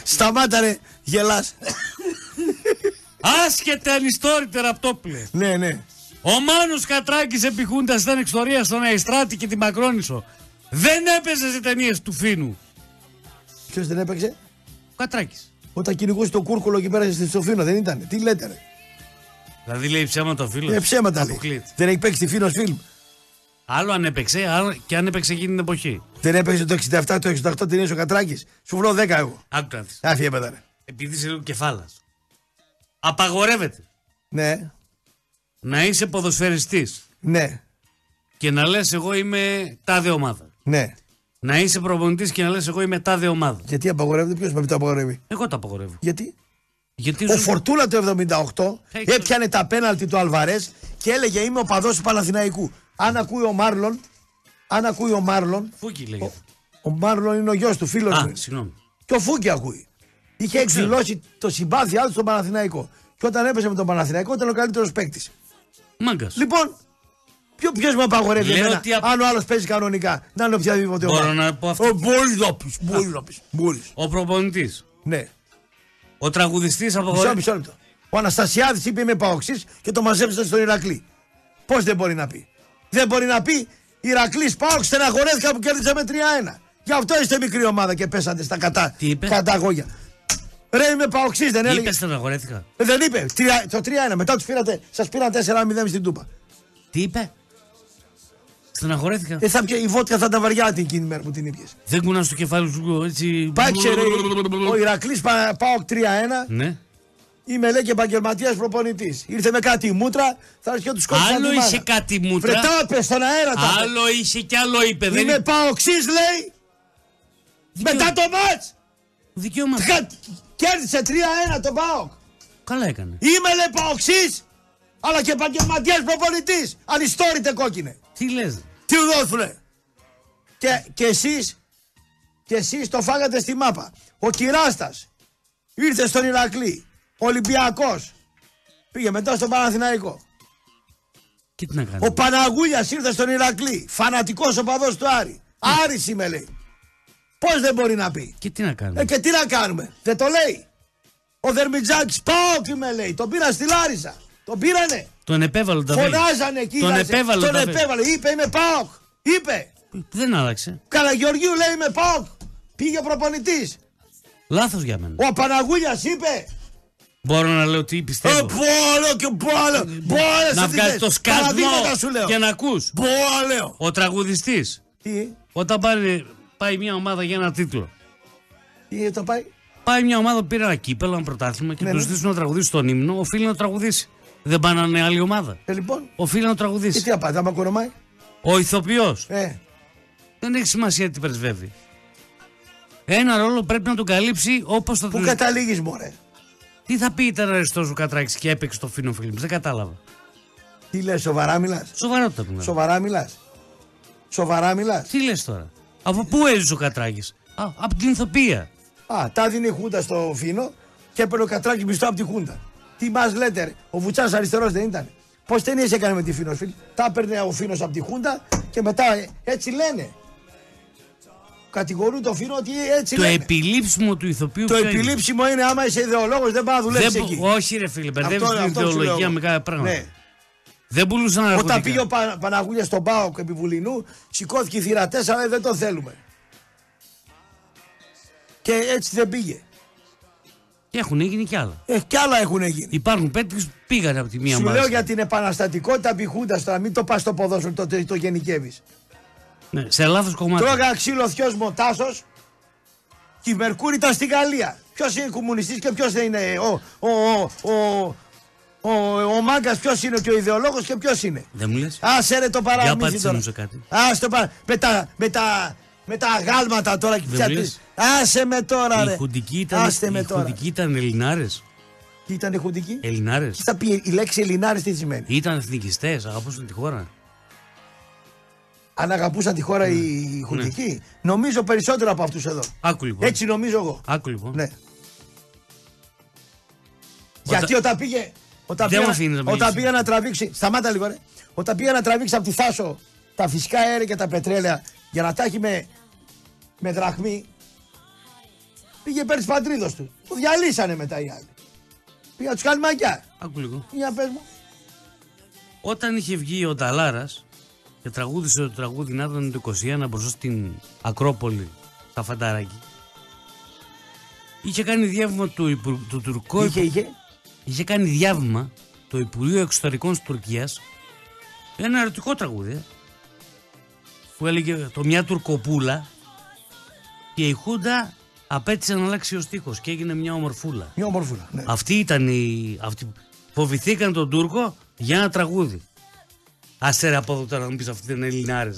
Σταμάτα ρε, γελάς. Άσχετε ανιστόρητε ραπτόπουλε. ναι, ναι. Ο Μάνος Κατράκης επί Χούντας ήταν εξορία στον Αϊστράτη και τη Μακρόνισο. Δεν έπαιζες σε ταινίες του Φίνου. Ποιος δεν έπαιξε, Ο Κατράκης. όταν κυνηγούσε το κούρκουλο και πέρασε στη Σοφίνο, δεν ήταν. Τι λέτε ρε. Δηλαδή λέει ψέματα ο φίλος. Ε, ψέματα λέει. Αποκλείεται. Δεν έχει παίξει τη Φίνος φιλμ. Άλλο αν έπαιξε, άλλο και αν έπαιξε εκείνη την εποχή. Δεν έπαιξε το 67, το 68 την ο Κατράκης. Σου βρω 10 εγώ. Άκου να δεις. Άφη έπαιτα ρε. Επειδή είσαι λίγο κεφάλας. Απαγορεύεται Ναι, να είσαι ποδοσφαιριστής ναι, και να λες εγώ είμαι τάδε ομάδα. ναι. Να είσαι προπονητής και να λες εγώ είμαι τάδε ομάδα. Γιατί απαγορεύεται, ποιος με το απαγορεύει; Εγώ το απαγορεύω. Γιατί; Γιατί Ο σου- Φορτούλα το 78 Έχει έπιανε τα πέναλτι του Αλβαρέ και έλεγε Είμαι οπαδός του Παναθηναϊκού. Αν ακούει ο Μάρλον, αν ακούει ο Μάρλον, Φούκι λέγεται. ο Μάρλον είναι ο γιος του, φίλος Α, μου. συγγνώμη. Και ο Φούκι ακούει. Είχε ξέρω. εκδηλώσει το συμπάθειά του στον Παναθηναϊκό. Και όταν έπεσε με τον Παναθηναϊκό ήταν ο καλύτερος παίκτης. Μάγκας. Λοιπόν, ποιο ποιος με απαγορεύει Λέω εμένα, ότι απ- αν ο άλλος παίζει κανονικά, να είναι οποιαδήποτε Μπορώ ομάδα. να πω αυτό. Ε, Μπορεί να πει, μπορεί να πει. Μπορεί. Ο προπονητής. Ναι. Ο τραγουδιστής Μισό, απαγορεύει. μισό λεπτό. Ο Αναστασιάδης είπε είμαι παοξή και το μαζέψατε στον Ηρακλή. Πώς δεν μπορεί να πει. Δεν μπορεί να πει Ηρακλής Πάοξ στεναχωρέθηκα που κέρδισα με 3-1. Γι' αυτό είστε μικρή ομάδα και πέσατε στα κατά, Τι είπε; καταγόγια. Ρε είμαι παοξής, δεν έλεγε. Είπες στεναχωρέθηκα. Ε, δεν είπε. Τρία- το 3-1. Μετά τους πήρατε, σας πήραν 4-0 στην Τούπα. Τι είπε; Στεναχωρέθηκα. Ε, θα, πια- η βότκα θα ήταν βαριά την εκείνη μέρα που την ήπιες. Δεν κουνάς στο κεφάλι σου έτσι. Πάξε ρε, ο Ηρακλής Πάοκ 3-1. Ναι. Είμαι λέει και επαγγελματίας προπονητής. Ήρθε με κάτι μούτρα, θα έρθει και τους σκότωσε. Άλλο είσαι κάτι μούτρα. Βρετά, πες στον αέρα τα πες. Άλλο είσαι και άλλο είπε. Δεν Είμαι είναι παοξής, λέει. Μετά το μάτς! δικαίωμα. Κέρδισε 3-1 τον Πάοκ. Καλά έκανε. Είμαι λέει παοξής, αλλά και επαγγελματίας προπονητής. Ανιστόρητε κόκκινε. Τι λες; Τι του δώσουνε; Και, και εσείς, και εσείς το φάγατε στη μάπα. Ο Κυράστας ήρθε στον Ηρακλή. Ο Ολυμπιακός πήγε μετά στον Παναθηναϊκό. Και τι να κάνω. Ο Παναγούλιας ήρθε στον Ηρακλή. Φανατικός οπαδός του Άρη. Άρης είμαι λέει. Πώς δεν μπορεί να πει; Και τι να κάνω. Ε, και τι να κάνουμε; Δεν το λέει. Ο Δερμιτζάκης πάω και με λέει. Τον πήρα στη Λάρισα. Τον πήρανε. Τον επέβαλε τα βέλη. Φωνάζανε εκεί. Τον είδασε. επέβαλε Τον τα βέλη. επέβαλε. Είπε είμαι ΠΑΟΚ. Είπε. Δεν άλλαξε. Καλαγεωργίου λέει είμαι ΠΑΟΚ. Πήγε προπονητής. Λάθος για μένα. Ο Παναγούλιας είπε. Μπορώ να λέω τι Ε, πιστεύω. πόλο και πόλο. Πόλο να βγάλεις το σκασμό Παραδείγματα σου λέω. και να ακούς. Πόλο. Ο τραγουδιστής, Τι, όταν πάει, πάει μια ομάδα για ένα τίτλο, τι το πάει; πάει μια ομάδα που πήρε ένα κύπελο, ένα πρωτάθλημα και Ναι, τους ναι. ζητήσουν να τραγουδήσει τον ύμνο, οφείλει να τραγουδήσει. Δεν πάνε να είναι άλλη ομάδα. Ε, λοιπόν. Οφείλει να Και τραγουδήσει. τι απάντα, άμα κορομάει; Ο ηθοποιός Ε, δεν έχει σημασία τι πρεσβεύει. Ένα ρόλο πρέπει να τον καλύψει όπως θα πού του. καταλήγεις, μωρέ; Τι θα πει ήταν αριστό ο Κατράκη και έπαιξε το Φίνο Φιλμ. Δεν κατάλαβα. Τι λες, σοβαρά μιλάς; Σοβαρότητα μιλάω. Σοβαρά μιλάς; Σοβαρά μιλάς; Τι λες τώρα; Από πού έζησε ο Κατράκη. Από την ηθοποιία. Α, τα δίνει η Χούντα στο Φίνο και έπαιρνε ο Κατράκης μισθό από τη Χούντα. Τι μας λέτε, ρε. Ο Βουτσάς αριστερός δεν ήταν. Πώς ταινίες έκανε με τη Φίνος, φίλε. Τα έπαιρνε ο Φίνος από τη Χούντα και μετά ε, έτσι λένε. Κατηγορούν το Φίνο ότι έτσι Το λένε. επιλήψιμο του ηθοποιού Το ποιο είναι; επιλήψιμο είναι άμα είσαι ιδεολόγος δεν πάει να δουλέψεις Δεν εκεί. μπο- Όχι ρε φίλε, μπερδεύεις Αυτό- την αυτό σου ιδεολογία λέω. με κάποια πράγματα. Ναι. Δεν πουλούσαν ναρκωτικά. Όταν πήγε ο Πα, Παναγούλια στον Πάοκ επί Βουλινού, σηκώθηκε η θύρα 4, λέει, δεν το θέλουμε. Και έτσι δεν πήγε. Και έχουν γίνει κι άλλα. Ε, κι άλλα έχουν γίνει. Υπάρχουν παίκτες που πήγαν από τη μία Σου ομάδα. λέω για την επαναστατικότητα πιχούντα τώρα, μην το πας στο ποδόσφαιρο, το, το, το γενικεύεις. Ναι, σε λάθος κομμάτι. Τρώγα ξύλο θειό Μοτάσο και η Μερκούρη ήταν στη Γαλλία. Ποιος είναι κομμουνιστής και ποιος δεν είναι. Ο, ο, ο, ο, ο, ο μάγκας ποιος είναι και ο ιδεολόγος και ποιος είναι. Δεν μου λες; Άσε ρε το Για παραμύθι πάτησε τώρα. μου σε κάτι. Άσε το παρα... με, τα, με, τα, με τα γάλματα τώρα και Δεν πια μου τι- λες; Άσε με τώρα ρε. Οι χουντικοί ήταν, Άστε με οι τώρα. χουντικοί ήταν Ελληνάρες. Τι ήταν οι χουντικοί; Ελληνάρες. Τι θα πει η λέξη Ελληνάρης τι σημαίνει; Ήταν εθνικιστές, αγαπούσαν τη χώρα. Αν αγαπούσαν τη χώρα Ναι. οι χουντικοί. Νομίζω περισσότερο από αυτούς εδώ. Άκου λοιπόν. Έτσι νομίζω εγώ. Άκου λοιπόν. Ναι. Γιατί όταν πήγε. Όταν Δεν πήγε, μου αφήνεις να όταν μιλήσεις. πήγε να τραβήξει. Σταμάτα λίγο, ρε. Όταν πήγε να τραβήξει από τη Θάσο τα φυσικά αέρια και τα πετρέλαια για να τα έχει με, με δραχμή. Πήγε πέρυσι πατρίδο του. Το διαλύσανε μετά οι άλλοι. Πήγα τους κάνει μαγιά. Άκου λίγο. Για πες μου. Όταν είχε βγει ο Νταλάρας και τραγούδισε το τραγούδι να ήταν το 21 μπροστά στην Ακρόπολη, στα Φανταράκι. Είχε κάνει διάβημα του, υπου- του τουρκό Είχε, είχε. είχε κάνει διάβημα το Υπουργείο Εξωτερικών της Τουρκίας ένα ερωτικό τραγούδι ε, που έλεγε το μια τουρκοπούλα και η Χούντα απέτησε να αλλάξει ο στίχος και έγινε μια ομορφούλα. Μια ομορφούλα. Ναι. Αυτή ήταν η. Αυτή... που Φοβηθήκαν τον Τούρκο για ένα τραγούδι. Άσε ρε από εδώ τώρα να μου πεις αυτή την Ελληνάρε.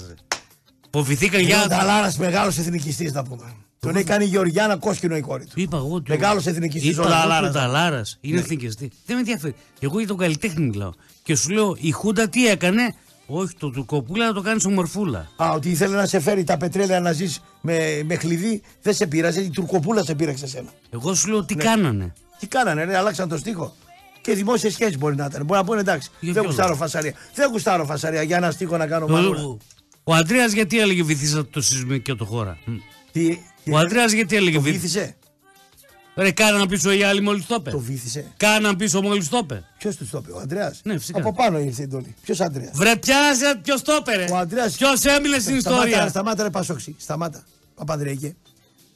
Φοβηθήκαν Είναι ο για. Νταλάρας μεγάλος εθνικιστής να πούμε. Τον έχει κάνει η Γεωργιάνα κόσκινο η κόρη του. Του είπα εγώ ότι. Μεγάλος εθνικιστής Είπα ο εγώ ότι Νταλάρας. Ο Νταλάρας είναι εθνικιστή. Δεν με ενδιαφέρει. Εγώ για τον καλλιτέχνη μιλάω. Και σου λέω η Χούντα τι έκανε; Όχι, το τουρκοπούλα να το κάνεις ομορφούλα. Α, ότι ήθελε να σε φέρει τα πετρέλαια να ζεις με, με χλειδί, δεν σε πείραζε. Η τουρκοπούλα σε πείραξε εσένα. Εγώ σου λέω τι Ναι. κάνανε; Τι κάνανε, ρε, αλλάξαν το στίχο. Και δημόσιες σχέσεις μπορεί να ήταν. Μπορεί να πούνε εντάξει, Για δεν ποιο γουστάρω λόγο; φασαρία. Δεν γουστάρω φασαρία για ένα στίχο να κάνω μαγούρα. Ο, ο Αντρέας γιατί έλεγε βυθίσατε το σεισμικό το χώρα; Μ. Τι, τι- Ο Αντρέας γιατί έλεγε το βυθίσατε. βήθησε. Ρε κάναν πίσω οι άλλοι μόλις το είπε. Το βήθησε. Κάναν πίσω μόλις το είπε. Ποιος τους το είπε, ο Αντρέας; Ναι, φυσικά. Από πάνω ήρθε η εντολή. Ποιος Αντρέας; Βρε πιάσε, ποιος το είπε, Ο Αντρέας- Ποιος έμεινε στην Σταμάτα, ιστορία; σταμάτα, ρε Πασόξη. Σταμάτα. Παπανδρέκε.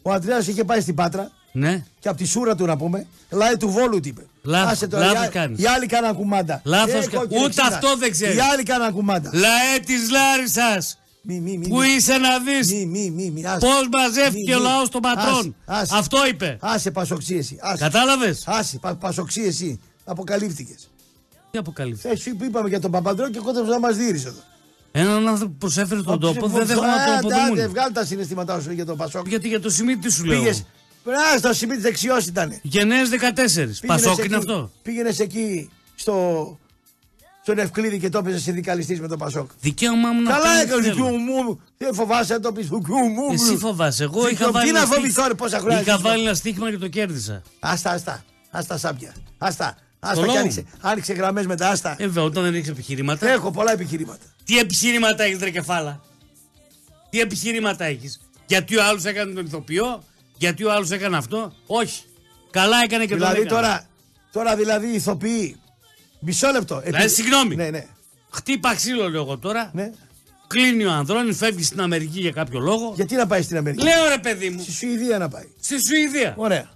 Ο Αντρέας είχε πάει στην Πάτρα Ναι, και από τη σούρα του να πούμε, λάε του βόλου τι είπε. Λάθος, Άσε τώρα, λάθος οι, α- κάνεις. οι άλλοι κάναν κουμάντα. Λάθος Ε, κα- κόκκινε ούτε ξύλα. αυτό δεν ξέρεις. Οι άλλοι κάναν κουμάντα. λαέ της Λάρισας. Μη, μη, μη, Που μη. είσαι να Μη, δεις μη, μη, μη. άσε. πώς μαζεύτηκε Μη, ο μη. λαός των πατρών. Άσε, άσε. Αυτό είπε. Άσε πασοξή εσύ. Άσε, Κατάλαβες; άσε πα, πασοξή εσύ. Αποκαλύφθηκες. Τι αποκαλύφθηκες; Ε, σου που είπαμε για τον Παπαντρό και κόντεψε να μας δίρει εδώ. Έναν άνθρωπο που προσέφερε τον τόπο δεν Α, δέχομαι να τον άντε, άντε, αποδομούν. βγάλ τα συναισθήματά σου για τον Πασόκ. Γιατί για το σημείο τι σου λέω. Πήγε. Πρά, στο σημείο της δεξιός ήταν. Γενναίες 14. Πασόκ είναι αυτό. Πήγαινες εκεί στο, στον Ευκλήδη και το έπαιζες συνδικαλιστής με τον Πασόκ. Δικαίωμά μου να Καλά κάνω έκανες τι του θέλω. μου. Δεν φοβάσαι να το πεις του μου. Εσύ φοβάσαι. Εγώ Τι είχα να βάλει. ένα φοβηθώ, στοίχημα- ρε, πόσα χρόνια Είχα έχεις βάλει ένα στοίχημα και το κέρδισα. Άστα, άστα. Άστα σάπια. Άστα. Άστα λόγο και μου. άνοιξε, άνοιξε γραμμές με τα άστα. Ε, βέβαια, όταν δεν έχεις επιχειρήματα. Έχω πολλά επιχειρήματα. Τι επιχειρήματα έχεις, ρε κεφάλα; Τι επιχειρήματα έχεις; Γιατί ο άλλος έκανε τον ηθοποιό, γιατί ο άλλος έκανε αυτό; Όχι. Καλά έκανε και το δηλαδή έκανε. τώρα, τώρα δηλαδή οι ηθοποιοί. Μισό λεπτό. Δηλαδή, συγγνώμη. Ναι, ναι. Χτύπα ξύλο, λέω εγώ τώρα. ναι. Κλείνει ο Ανδρώνης, φεύγει στην Αμερική για κάποιο λόγο. Γιατί να πάει στην Αμερική; Λέω ρε παιδί μου, Στη Σουηδία να πάει. στη Σουηδία. Ωραία.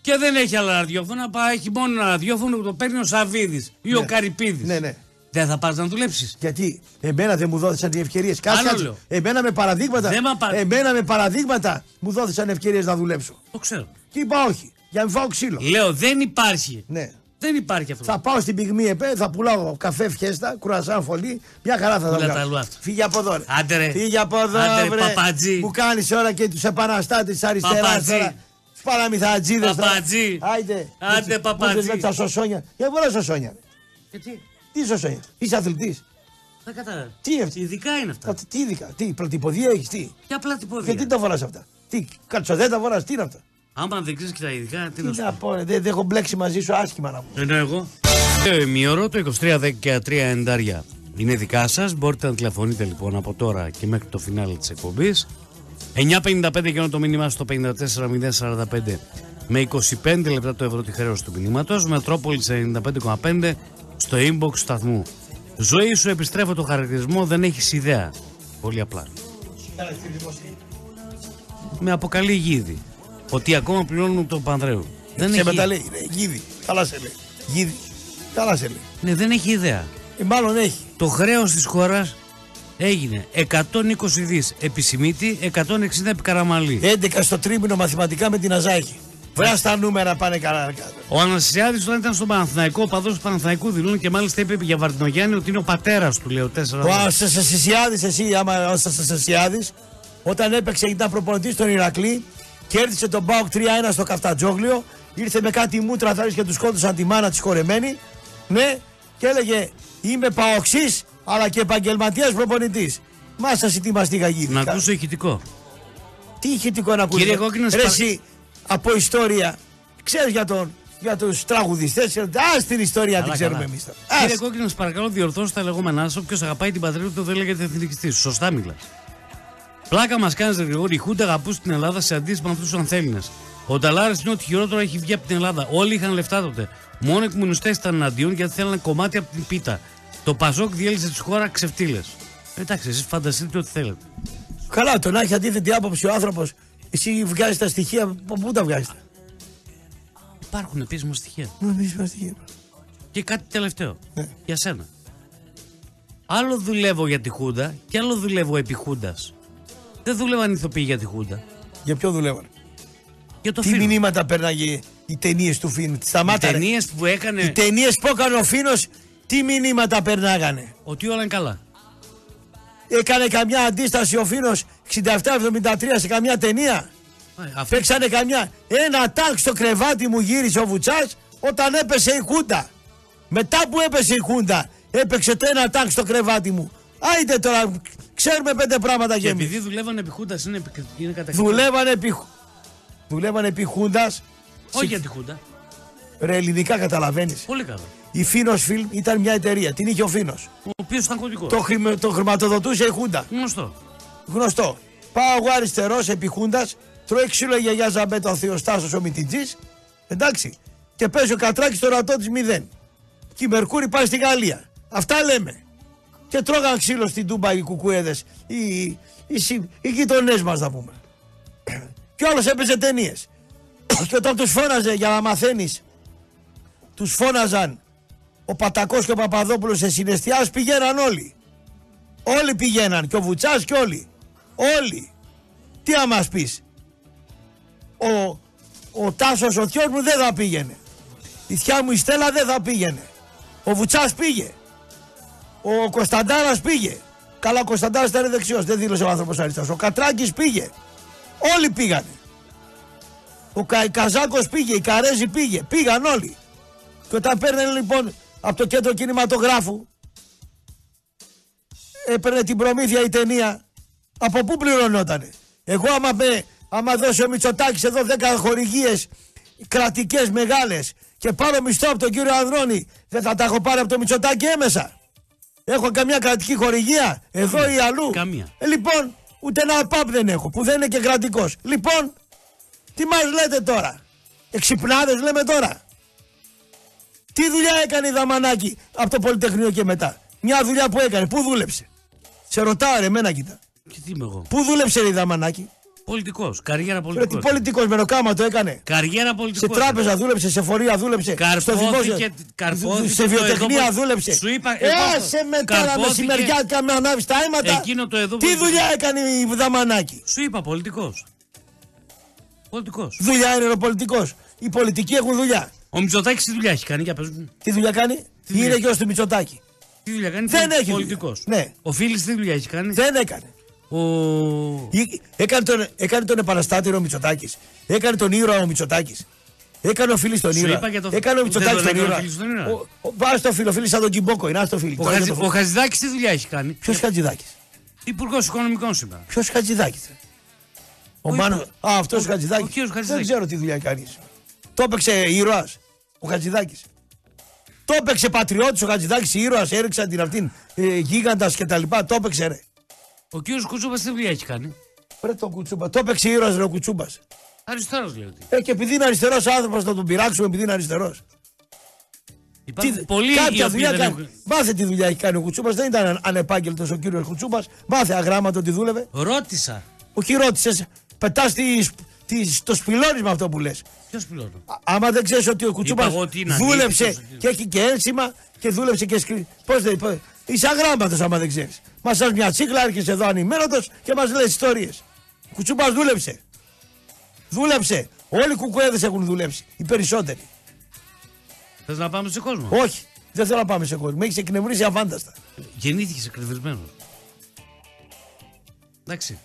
Και δεν έχει άλλα ραδιόφωνα, πάει, έχει μόνο ένα ραδιόφωνο που το παίρνει ο Σαββίδης ή ο Ναι. Καρυπίδης. Ναι, ναι. Δεν θα πα να δουλέψεις. Γιατί εμένα δεν μου δόθησαν οι ευκαιρίες. Άλλο λέω. Εμένα με παραδείγματα. Δεν μ' απα- Εμένα με παραδείγματα μου δόθησαν ευκαιρίες να δουλέψω. Το ξέρω. Και είπα όχι. Για να μην φάω ξύλο. Λέω δεν υπάρχει. Ναι. Δεν υπάρχει αυτό. Θα πάω στην πυγμή ΕΠΕ, θα πουλάω καφέ φιέστα, κουρασάν φωλή, μια χαρά θα τα Πουλά τα βγάλω. λουάτ. Φύγε από εδώ. Ρε. Άντε ρε. Φύγε από εδώ, Άντε ρε, βρε. παπατζή. Που κάνεις ώρα και τους επαναστάτες της αριστεράς Παπατζή. τώρα. Τους παραμυθατζίδες τώρα. Παπατζή. Άιντε. Άντε, Έτσι, παπατζή. πόσες με τα σωσόνια. Για πολλά σωσόνια. ρε. Γιατί. Τι σωσόνια. Είσαι αθλητής; Δεν κατάλαβα. Τι αυτή; Ειδικά είναι αυτά. Τι ειδικά; Τι πρωτοποδία έχεις. Τι; Και απλά την πόδια. Γιατί τα φοράς αυτά; Τι. Κατσοδέτα φοράς. Τι είναι αυτά; Άμα δεν ξέρεις και τα ειδικά, τι Τι να σου να πω, ρε, δεν δεν έχω μπλέξει μαζί σου άσχημα να μου. Ενώ εγώ. Το ημίωρο, το 2313 εντάρια είναι δικά σας. Μπορείτε να τηλεφωνείτε λοιπόν από τώρα και μέχρι το φινάλε της εκπομπής. 9.55 και το μήνυμα στο 54.045 με 25 λεπτά το ευρώ τη χρέωση του μηνύματος. Μετρόπολης 95,5 στο inbox του σταθμού. Ζωή σου επιστρέφω το χαρακτηρισμό, δεν έχεις ιδέα. Πολύ απλά. Με αποκαλεί γίδι. Ότι ακόμα πληρώνουν τον Πανδρέου. Δεν σε έχει... μεταλλεί, είναι γίδι. Καλά σε λέει. Γίδι. Καλά σε λέει. Ναι, δεν έχει ιδέα. Ε, μάλλον έχει. Το χρέος της χώρας έγινε 120 δις επί Σιμίτη, 160 επί Καραμαλή. 11 στο τρίμηνο μαθηματικά με την Αζάκη. Βρά τα νούμερα πάνε καλά. κάτω. Ο Αναστασιάδης όταν ήταν στον Παναθηναϊκό, ο παδός του Παναθηναϊκού δηλώνει και μάλιστα είπε για Βαρτινογιάννη ότι είναι ο πατέρας του, λέω, 4 Ο Αναστασιάδης, εσύ, άμα ο Αναστασιάδης, όταν έπαιξε ήταν προπονητής στον Ηρακλή, κέρδισε τον Μπάουκ 3-1 στο Καφτατζόγλιο, ήρθε με κάτι μούτρα θάρρης και τους σκότωσαν τη μάνα της χορεμένη. Ναι, και έλεγε Είμαι παοξής, αλλά και επαγγελματίας προπονητής. Μάσα εσύ τι μαστίγα γύρι. Να ακούσω ηχητικό. Τι ηχητικό να ακούσει. Κύριε Κόκκινος, Ρε πα- εσύ, από ιστορία, ξέρεις για, τον, για τους τραγουδιστές. Α την ιστορία την Καλά, ξέρουμε καλά. εμείς τώρα. Κύριε Ας. Κόκκινος, σας παρακαλώ διορθώστε τα λεγόμενά σας. Όποιος αγαπάει την πατρίδα του δεν λέγεται εθνικιστή. Σωστά μιλάς. Πλάκα μας κάνεις, Ρε Γρηγόρη, η Χούντα αγαπούσε την Ελλάδα σε αντίθεση με αυτούς τους ανθέληνε. Ο Νταλάρης είναι ότι χειρότερο έχει βγει από την Ελλάδα. Όλοι είχαν λεφτά τότε. Μόνο οι κομμουνιστές ήταν εναντίον γιατί θέλανε κομμάτι από την πίτα. Το Πασόκ διέλυσε τη χώρα ξεφτύλες. Εντάξει, εσείς φανταστείτε ό,τι θέλετε. Καλά, το να έχει αντίθετη άποψη ο άνθρωπος, εσύ βγάζεις τα στοιχεία. από Πού τα βγάζεις; Υπάρχουν επίσημα στοιχεία. Εμεί τα στοιχεία. Και κάτι τελευταίο. Ναι. Για σένα. Άλλο δουλεύω για τη Χούντα και άλλο δουλεύω επί Χούντας. Δεν δούλευαν ηθοποιοί για τη Χούντα. Για ποιο δουλεύανε. Για το Τι φίλο. μηνύματα πέρναγε οι ταινίες του Φίνου. Οι Σταμάτα. ρε. ταινίες που έκανε Οι ταινίες που έκανε ο Φίνος, τι μηνύματα περνάγανε. ότι όλα είναι καλά. Έκανε καμιά αντίσταση ο Φίνο 67-73 σε καμιά ταινία. Ε, Αυτό Παίξανε καμιά. Ένα τάγκ στο κρεβάτι μου γύρισε ο Βουτσάς όταν έπεσε η Χούντα. Μετά που έπεσε η Χούντα, έπαιξε το ένα τάγκ στο κρεβάτι μου. Άιντε τώρα, ξέρουμε πέντε πράγματα Και για εμείς. επειδή δουλεύαν επί Χούντας είναι, επι- είναι κατακριτικό. Δουλεύανε επί, δουλεύανε επί Χούντας. Όχι για τη Χούντα. Ρε ελληνικά καταλαβαίνεις. Πολύ καλά. Η Φίνος Φιλμ ήταν μια εταιρεία. Την είχε ο Φίνος. Ο οποίος ήταν κωδικός. Το, χρημα, το χρηματοδοτούσε η Χούντα. Γνωστό. Γνωστό. Πάω εγώ αριστερός επί Χούντας, τρώει ξύλο η γιαγιά Ζαμπέτα ο Θεοστάσος ο Μητιτζής. Εντάξει. Και παίζει ο Κατράκης το ρατό της μηδέν. Και η Μερκούρη πάει στη Γαλλία. Αυτά λέμε. Και τρώγαν ξύλο στην Τούμπα οι κουκουέδες. Οι, οι, συ- οι γειτονές μας να πούμε. Και όλος έπαιζε ταινίες. και όταν τους φώναζε για να μαθαίνεις, τους φώναζαν ο Πατακός και ο Παπαδόπουλος σε συναισθιάς πηγαίναν όλοι. Όλοι πηγαίναν και ο Βουτσάς και όλοι. Όλοι. Τι να μας πεις. Ο, ο Τάσος ο θειός μου δεν θα πήγαινε. Η θιά μου η Στέλλα δεν θα πήγαινε. Ο Βουτσάς πήγε. Ο Κωνσταντάρας πήγε. Καλά ο Κωνσταντάρας ήταν δεξιός, δεν δήλωσε ο άνθρωπος αριστερός. Ο Κατράκης πήγε. Όλοι πήγανε. Ο Κα, Καζάκος πήγε, η Καρέζη πήγε. Πήγαν όλοι. Και όταν παίρνανε λοιπόν από το κέντρο κινηματογράφου έπαιρνε την προμήθεια η ταινία. Από πού πληρωνότανε. Εγώ άμα, με, άμα δώσει ο Μητσοτάκης εδώ 10 χορηγίες κρατικές μεγάλες και πάρω μισθό από τον κύριο Ανδρώνη δεν θα τα έχω πάρει από το Μητσοτάκη έμεσα. Έχω καμιά κρατική χορηγία εδώ ή αλλού. Καμία. Ε, λοιπόν, ούτε ένα ΠΑΠ δεν έχω που δεν είναι και κρατικός. Λοιπόν, τι μας λέτε τώρα; Εξυπνάδες λέμε τώρα; Τι δουλειά έκανε η Δαμανάκη από το Πολυτεχνείο και μετά; Μια δουλειά που έκανε. Πού δούλεψε; Σε ρωτάω ρε, εμένα κοίτα. Και τι είμαι εγώ; Πού δούλεψε η Δαμανάκη; Πολιτικός. Καριέρα Ρε, τι πολιτικός. πολιτικός μεροκάμα το έκανε. Καριέρα Σε πολιτικός. τράπεζα δούλεψε, σε φορεία δούλεψε. στο δημόσιο. Καρπόθηκε, καρπόθηκε σε το βιοτεχνία εδώ- δούλεψε. Σου είπα, εγώ- Έσε με τώρα καρπόθηκε- μεσημεριάτικα με ανάβει τα αίματα. Εκείνο το εδώ Τι που- δουλειά έκανε η Δαμανάκη; Σου είπα πολιτικός. Πολιτικός. Δουλειά είναι ο πολιτικός. Οι πολιτικοί έχουν δουλειά. Ο Μητσοτάκης τι δουλειά έχει κάνει, για πες μου. Τι δουλειά κάνει, δουλειά είναι έχει; γιος του Μητσοτάκη. Τι δουλειά κάνει, Δεν έχει πολιτικός. δουλειά. Ναι. Ο Φίλης τι δουλειά έχει κάνει; Δεν έκανε. Ο... Ή- Έκανε τον, έκανε τον επαναστάτη ο Μητσοτάκης. Έκανε τον ήρωα ο Μητσοτάκης. Έκανε ο φίλης τον Σου ήρωα. είπα για το- Έκανε ο δεν Μητσοτάκης τον τον έκανε ο ήρωα. Φίλης τον ήρωα. Ο- ο- Βάζει το φίλο, φίλη σαν τον Κιμπόκο. Είναι το φίλο. Ο, Χατζη, ο Χατζηδάκης τι δουλειά έχει κάνει; Ποιος Χατζηδάκης; Υπουργός Οικονομικών σήμερα. Ποιος Χατζηδάκης. Ο Ο Μάνο. υπο- Α, αυτός ο ο- Χατζηδάκης. ο κύριος Δεν Χατζηδάκης. ξέρω τι δουλειά κάνει. Το έπαιξε ήρωας ο Χατζηδάκης. Το έπαιξε πατριώτης ο Χατζηδάκης, ήρωας, έριξαν την αυτήν ε, γίγαντας και τα λοιπά. Το έπαιξε ρε. Ο κύριος Κουτσούπα τι δουλειά έχει κάνει; Ρε το κουτσούμπα. Το έπαιξε ήρωας ρε ο κουτσούμπας. Αριστερός λέει ότι. Ε, και επειδή είναι αριστερός άνθρωπος να τον πειράξουμε επειδή είναι αριστερός. Υπάρχουν πολλοί οι κάποια οποίοι δουλειά δεν κάνει. έχουν. Μάθε τι δουλειά έχει κάνει ο Κουτσούμπας. Δεν ήταν ανεπάγγελτος ο κύριος Κουτσούμπας. Μάθε αγράμματο τι δούλευε. Ρώτησα. Όχι ρώτησες, πετάς το σπηλώνεις αυτό που λες. Ποιος πληρώνω. Άμα δεν ξέρεις ότι ο Κουτσούμπα εγώ ότι είναι δούλεψε ανήθικος, και έχει και ένσημα και δούλεψε και σκρι... Πώς δεν είπε. Είσαι αγράμματος άμα δεν ξέρεις. Μας σαν μια τσίκλα έρχεσαι εδώ ανημένοτο και μας λέει ιστορίες. Ο Κουτσούμπα δούλεψε. Δούλεψε. Όλοι οι κουκουέδες έχουν δουλέψει. Οι περισσότεροι. Θες να πάμε σε κόσμο; Όχι. Δεν θέλω να πάμε σε κόσμο. Με έχεις εκνευρίσει αβάνταστα. Γεννήθηκε εκνευρισμένο. Εντάξει.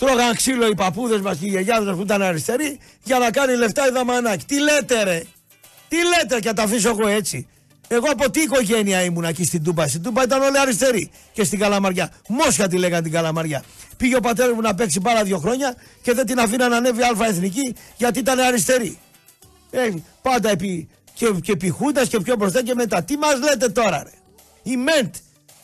Τρώγαν ξύλο οι παππούδες μας και οι γιαγιάδες μας που ήταν αριστεροί για να κάνει λεφτά η δαμανάκη. Τι λέτε, ρε! Τι λέτε, και τα αφήσω εγώ έτσι. Εγώ από τι οικογένεια ήμουν εκεί στην Τούμπα. Στην Τούμπα ήταν όλοι αριστεροί. Και στην Καλαμαριά. Μόσχα τη λέγανε την Καλαμαριά. Πήγε ο πατέρας μου να παίξει πάρα δύο χρόνια και δεν την αφήνα να ανέβει αλφα εθνική γιατί ήταν αριστερή. Ε, πάντα επί, και, και επί Χούντας και πιο μπροστά και μετά. Τι μας λέτε τώρα, ρε; Η ΜΕΝΤ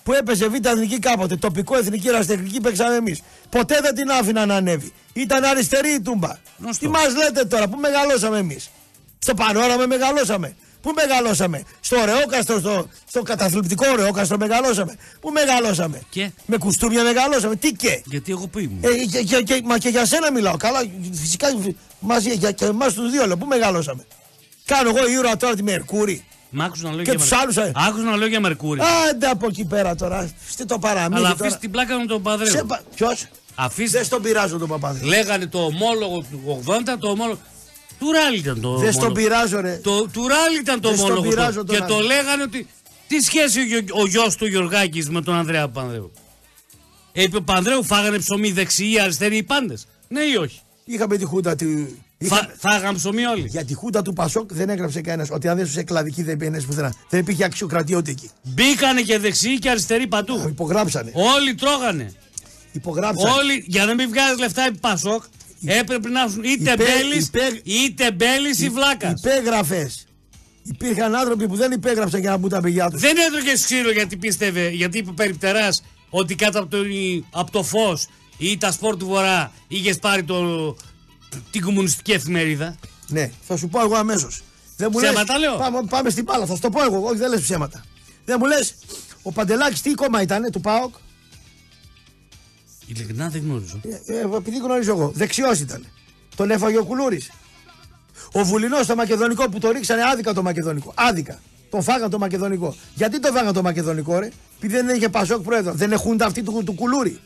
που έπαιζε β' εθνική κάποτε, τοπικό εθνική ερασιτεχνική παίξαμε εμείς. Ποτέ δεν την άφηνα να ανέβει. Ήταν αριστερή η τούμπα. Γνωστό. Τι μας λέτε τώρα, πού μεγαλώσαμε εμείς; Στο πανόραμα μεγαλώσαμε. Πού μεγαλώσαμε; Στο ωραιόκαστρο, στο, στο καταθλιπτικό ωραιόκαστρο μεγαλώσαμε. Πού μεγαλώσαμε; Και; Με κουστούμια μεγαλώσαμε. Τι και; Γιατί εγώ που ήμουν. Ε, και, και, και, μα και για σένα μιλάω. Καλά, φυσικά μαζί για και εμάς τους δύο λέω. Πού μεγαλώσαμε; Κάνω εγώ ήρωα τώρα τη Μερκούρη. Μ' άκουσα να λέω Και για τους Μερκούρι. άλλους, ε. Άκουσα να λέω για Μερκούρι. Άντε από εκεί πέρα τώρα. Είστε το παραμύθι. Αλλά τώρα. αφήσει την πλάκα με τον Παδρέο. Σε πα... Ποιος; Αφήστε. Δεν στον πειράζω τον παπάδε. Λέγανε το ομόλογο του 80, το ομόλογο. Του Ράλι ήταν το Δεν στον ομόλογο. πειράζω, ρε. Το, του Ράλι ήταν το Δεν στον ομόλογο. πειράζω το- τον Και Ράλι. το λέγανε ότι. Τι σχέση ο, ο γιος του Γιωργάκη με τον Ανδρέα Πανδρέου. Ε, είπε ο Πανδρέου, φάγανε ψωμί δεξιοί ή αριστεροί οι πάντες. Ναι ή όχι; Είχαμε τη χούντα του. Είχα... Φα, φάγανε ψωμί όλοι. Για τη χούντα του Πασόκ δεν έγραψε κανένας ότι αν δεν σου κλαδική δεν πήγαινες πουθενά. Δεν υπήρχε αξιοκρατία ούτε εκεί. Μπήκανε και δεξιοί και αριστεροί παντού. Υπογράψανε. Όλοι τρώγανε. Υπογράψανε. Όλοι, για να μην βγάζει λεφτά επί Πασόκ, έπρεπε να έχουν είτε Υπέ- μπέλης υπέ- είτε μπέλης ή βλάκας. Υπέγραφες. Υπήρχαν άνθρωποι που δεν υπέγραψαν για να μπουν τα παιδιά τους. Δεν έτρωγες ξύλο γιατί πίστευε, γιατί είπε περιπτεράς ότι κάτω από το, από το φως ή τα σπορ του Βορρά είχες πάρει το, την κομμουνιστική εφημερίδα. Ναι, θα σου πω εγώ αμέσως. Δεν μου Ψέματα λες, λέω. Πάμε, πάμε στην μπάλα, θα σου το πω εγώ. Όχι, δεν λες ψέματα. Δεν μου λες, ο Παντελάκης τι κόμμα ήταν του ΠΑΟΚ; Ειλικρινά δεν γνωρίζω. Ε, ε, επειδή γνωρίζω εγώ. Δεξιός ήταν. Τον έφαγε ο Κουλούρη. Ο Βουλινός στο Μακεδονικό που το ρίξανε άδικα το Μακεδονικό. Άδικα. Τον φάγαν το Μακεδονικό. Γιατί το φάγαν το Μακεδονικό, ρε; Επειδή δεν είχε Πασόκ πρόεδρο. Δεν έχουν αυτοί του, του Κουλούρη.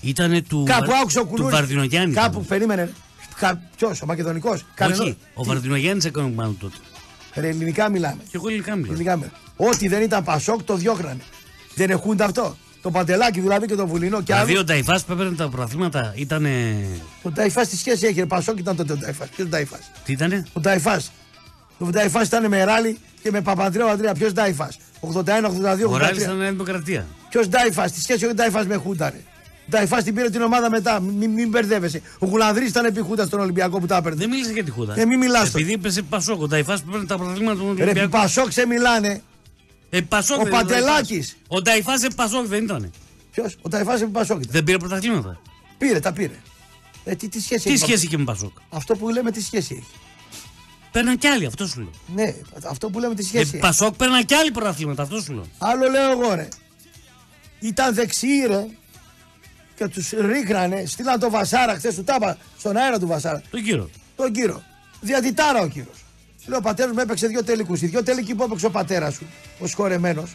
Ήτανε του, Κάπου Βα- άκουσα ο του Κουλούρη. Βαρδινογιάννη. Κάπου περίμενε. Κα, Ποιος, ο Μακεδονικός. Όχι, ο Βαρδινογιάννης έκανε πάνω τότε. Ρε, ελληνικά μιλάμε. Και εγώ ελληνικά μιλάω. Ελληνικά μιλάμε. Ό,τι δεν ήταν Πασόκ το διώχνανε. Δεν έχουν αυτό. Το Παντελάκι δηλαδή και το Βουλινό και Δηλαδή άλλο. ο Νταϊφάς που έπαιρνε τα πρωταθλήματα ήταν. Το Νταϊφάς τι σχέση έχει. ρε, Πασόκ ήταν τότε ο Νταϊφάς. Ποιος Νταϊφάς; Τι ήτανε; Ο Νταϊφάς. Ο Νταϊφάς ήταν με Ράλι και με Παπανδρέου Αντρέα. Ποιος Νταϊφάς; 81, 82, Ο Ράλη 83. ήταν Νέα Δημοκρατία. Ποιος Νταϊφάς; Τι σχέση έχει ο Νταϊφάς με Χούντα. Ρε. Ο Νταϊφά την πήρε την ομάδα μετά. Μην, μην μπερδεύεσαι. Ο Γουλανδρής ήταν επί Χούντα στον Ολυμπιακό που τα έπαιρνε. Δεν μίλησες για τη Χούντα. Ε, μη μιλάς Επειδή είπε σε Πασόκ, ο Νταϊφά που παίρνει τα πρωταθλήματα του Ρε, επί Ολυμπιακού. Πασόκ σε μιλάνε. Ε, Πασόκ Ο δεν ήταν Παντελάκης. Ο Νταϊφάς σε Πασόκ δεν ήταν. Ποιος; Ο Νταϊφάς επί Πασόκ ήταν. Δεν πήρε πρωταθλήματα. Πήρε, τα πήρε. Ε, τι, τι σχέση Τι έχει. σχέση είχε με Πασόκ; Αυτό που λέμε τι σχέση έχει. Παίρναν κι άλλοι, αυτό σου λέω. Ναι, αυτό που λέμε τι Ε, σχέση έχει. Πασόκ παίρναν κι άλλοι πρωταθλήματα, αυτό σου λέω. Άλλο λέω εγώ ρε. Ήταν δεξιοί ρε. Και τους ρίχνανε, στείλαν το Βασάρα χθες του τάπα στον αέρα του Βασάρα. Τον κύριο. Τον κύριο. Διατητάρα ο κύριος. Λέω ο πατέρας μου έπαιξε δύο τελικούς. Οι δύο τελικοί που έπαιξε ο πατέρας σου, ο σχορεμένο.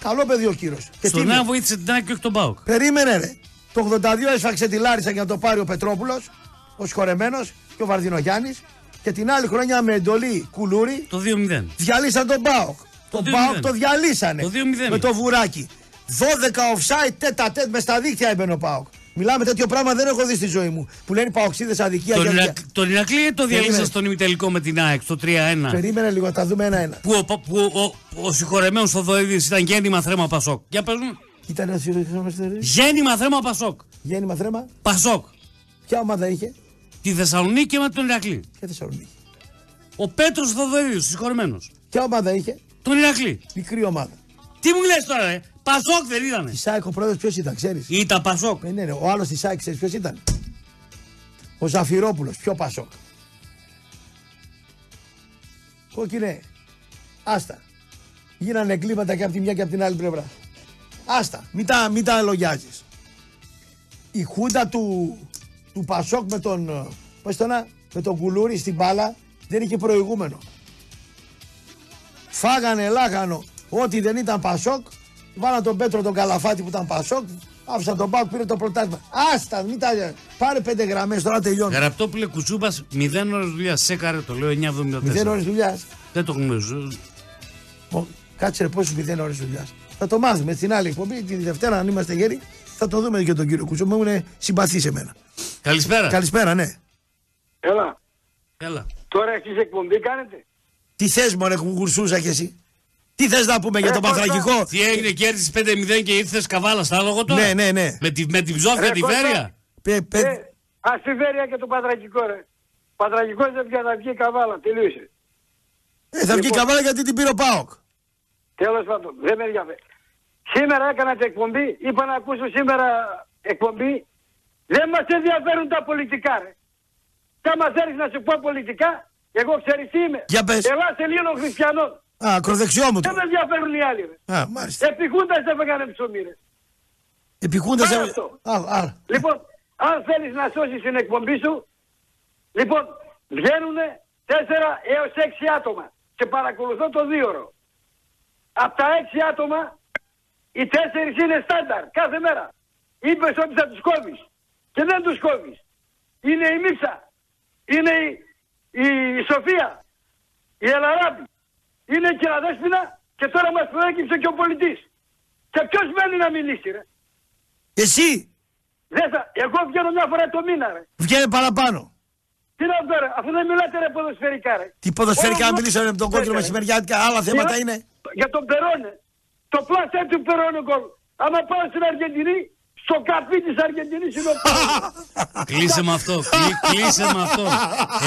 Καλό παιδί ο κύριος. Στον Νέα βοήθησε την ΑΕΚ και όχι τον Πάοκ. Περίμενε ρε. Το 82 έσφαξε τη Λάρισα για να το πάρει ο Πετρόπουλος, ο σχορεμένο και ο Βαρδινογιάννης. Και την άλλη χρονιά με εντολή κουλούρι Το 2-0. διαλύσαν τον Πάοκ. Τον 2-0. Πάοκ το διαλύσανε. Το 2-0. Με το βουράκι. 12 offside τέτα τέτ μες στα δίχτυα έμπαινε ο Πάοκ. Μιλάμε τέτοιο πράγμα δεν έχω δει στη ζωή μου. Που λένε Παοξίδες αδικία Τον, για Ιρακ, τον Ηρακλή το Περίμενε. διαλύσαν στον ημιτελικό με την ΑΕΚ στο 3-1. Περίμενε λίγο, θα δούμε ένα-ένα. Που ο, που ο, ο συγχωρεμένος Θοδωρίδης ήταν γέννημα θρέμα Πασόκ. Για πες μου. Ήταν ο συγχωρεμένος Γέννημα θρέμα Πασόκ. Γέννημα θρέμα. Πασόκ. Ποια ομάδα είχε, Τη Θεσσαλονίκη με τον Ηρακλή. Ποια Θεσσαλονίκη. Ο Πέτρος Θοδωρίδης, συγχωρεμένος. Ποια ομάδα είχε, Τον Ηρακλή. Μικρή ομάδα. Τι μου λες τώρα, ρε. Πασόκ δεν ήτανε. Της ΣΑΕΚ ο πρόεδρος ποιος ήταν, ξέρεις; Ήταν Πασόκ. Ε, ναι, ναι, ο άλλος της ΣΑΕΚ ξέρεις ποιος ήταν; Ο Ζαφυρόπουλος, πιο Πασόκ. Κόκκινε, άστα. Γίνανε εγκλήματα και από τη μια και από την άλλη πλευρά. Άστα, μην τα, μην τα λογιάζεις. Η χούντα του, του Πασόκ με τον, ε, πώς το να, με τον Κουλούρη στην μπάλα δεν είχε προηγούμενο. Φάγανε λάχανο ό,τι δεν ήταν Πασόκ, βάλαν τον Πέτρο τον Καλαφάτη που ήταν Πασόκ, άφησαν τον Πάκ, πήρε το πρωτάθλημα. Άστα, μην τα πάρε πέντε γραμμές, τώρα τελειώνει. Γραπτό που λέει Κουτσούπα, 0 ώρες δουλειάς. Σέκαρε το λέω 9,74. Μηδέν ώρες δουλειάς. Δεν το γνωρίζω. Ω, Κάτσε ρε πόσους μηδέν ώρες δουλειάς. Θα το μάθουμε στην άλλη εκπομπή, τη Δευτέρα αν είμαστε γέροι, θα το δούμε και τον κύριο Κουτσό. Μου είναι συμπαθής σε μένα. Καλησπέρα. Καλησπέρα, ναι. Έλα, Έλα. τώρα εσείς εκπομπή κάνετε. Τι θες μωρέ κουκουρσούσα κι εσύ. Τι θες να πούμε για τον Κώστα. Παθρακικό. Τι έγινε, κέρδισε 5-0 και ήρθες καβάλα στα άλογο τώρα; Ναι, ναι, ναι. Με, τη, με την ψόφια Ρε, τη Κώστα. Βέρεια; Πε, πε, Ε, ας τη Βέρεια και το Πατρακικό ρε. Πατρακικός δεν πια θα βγει καβάλα, τελείωσε. ε, θα βγει λοιπόν. καβάλα γιατί την πήρε ο Πάοκ. Τέλος πάντων, δεν με ενδιαφέρει. Σήμερα έκανα την εκπομπή, είπα να ακούσω σήμερα εκπομπή. Δεν μας ενδιαφέρουν τα πολιτικά ρε. Και άμα θέλεις να σου πω πολιτικά, εγώ ξέρεις τι είμαι. Για πες. Ελλάς Ελλήνων Χριστιανών. Α, ακροδεξιό μου Δεν το. με ενδιαφέρουν οι άλλοι ρε. Α, μάλιστα. Επιχούντας δεν φέγανε ψωμί ρε. Επικούντας... Πάρα ε- αυτό. Α, α, Λοιπόν, αν θέλεις να σώσεις την εκπομπή σου, λοιπόν, βγαίνουν 4 έως 6 άτομα και παρακολουθώ το δίωρο. Από τα 6 άτομα, οι 4 είναι στάνταρ κάθε μέρα. Είπες ότι θα τους κόβεις και δεν τους κόβεις. Είναι η Μίξα, είναι η, η, η Σοφία, η Ελαράπη, είναι η Κυραδέσποινα και τώρα μας προέκυψε και ο πολιτής. Και ποιος μένει να μιλήσει ρε; Εσύ Δεν θα... Εγώ βγαίνω μια φορά το μήνα, ρε. βγαίνει παραπάνω. Τι να πω, ρε, αφού δεν μιλάτε ρε ποδοσφαιρικά, ρε. Τι ποδοσφαιρικά Όλο μιλήσαμε με τον Ναι, κόκκινο ρε. μεσημεριάτικα, άλλα θέματα Μιλά- είναι. Για τον Περόνε. Το πλάστα του Περόνε γκολ. Άμα πάω στην Αργεντινή, στο καπί της Αργεντινής είναι ο Περόνε. Κλείσε με αυτό. κλεί- Κλείσε με αυτό.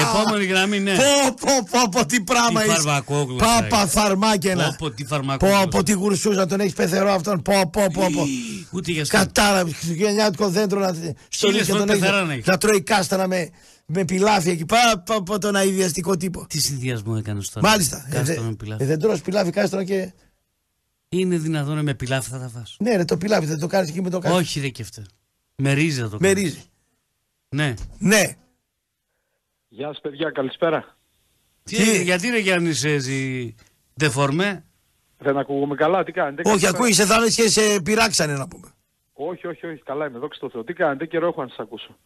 Επόμενη γραμμή, ναι. Πω, πω, πω, πω, τι πράγμα Τι είσαι. φαρμακόγλωσσα Πάπα είναι. φαρμάκαινα. Πω, πω, τι Πω, φαρμακόγλωσσα. πω, τι γουρσούζα τον έχεις πεθερό αυτόν. Πω, πω, πω, πω. Ούτε για αυτό. Κατάρα, χριστουγεννιάτικο δέντρο να στο Χίλιες και τον φορές έχει, πεθερά να έχεις. να τρώει κάστανα με, με πιλάφι εκεί. Πά, πά, πά, τον αειδιαστικό τύπο. Τι συνδυασμό έκανε τώρα. Μάλιστα. Ε, Κάστρο δε- με πιλάφι. ε, δεν τρως πιλάφι κάστρο και. Είναι δυνατόν με πιλάφι θα τα φας. Ναι, ρε, το πιλάφι δεν το κάνεις εκεί με το κάστρο. Όχι ρε και αυτά. Με ρύζι θα το Με κάνεις. ρύζι. Ναι. Ναι. Γεια σας παιδιά, καλησπέρα. Τι, Τι; έγινε, γιατί ρε Γιάννης είσαι έτσι δεφορμέ. Δεν ακούγομαι καλά, τι κάνετε. Όχι, καλησπέρα. ακούγεσαι, θα λες και σε πειράξανε να πούμε. Όχι, όχι, όχι, καλά είμαι, δόξα τω Θεώ. Τι κάνετε, καιρό έχω να σας ακούσω.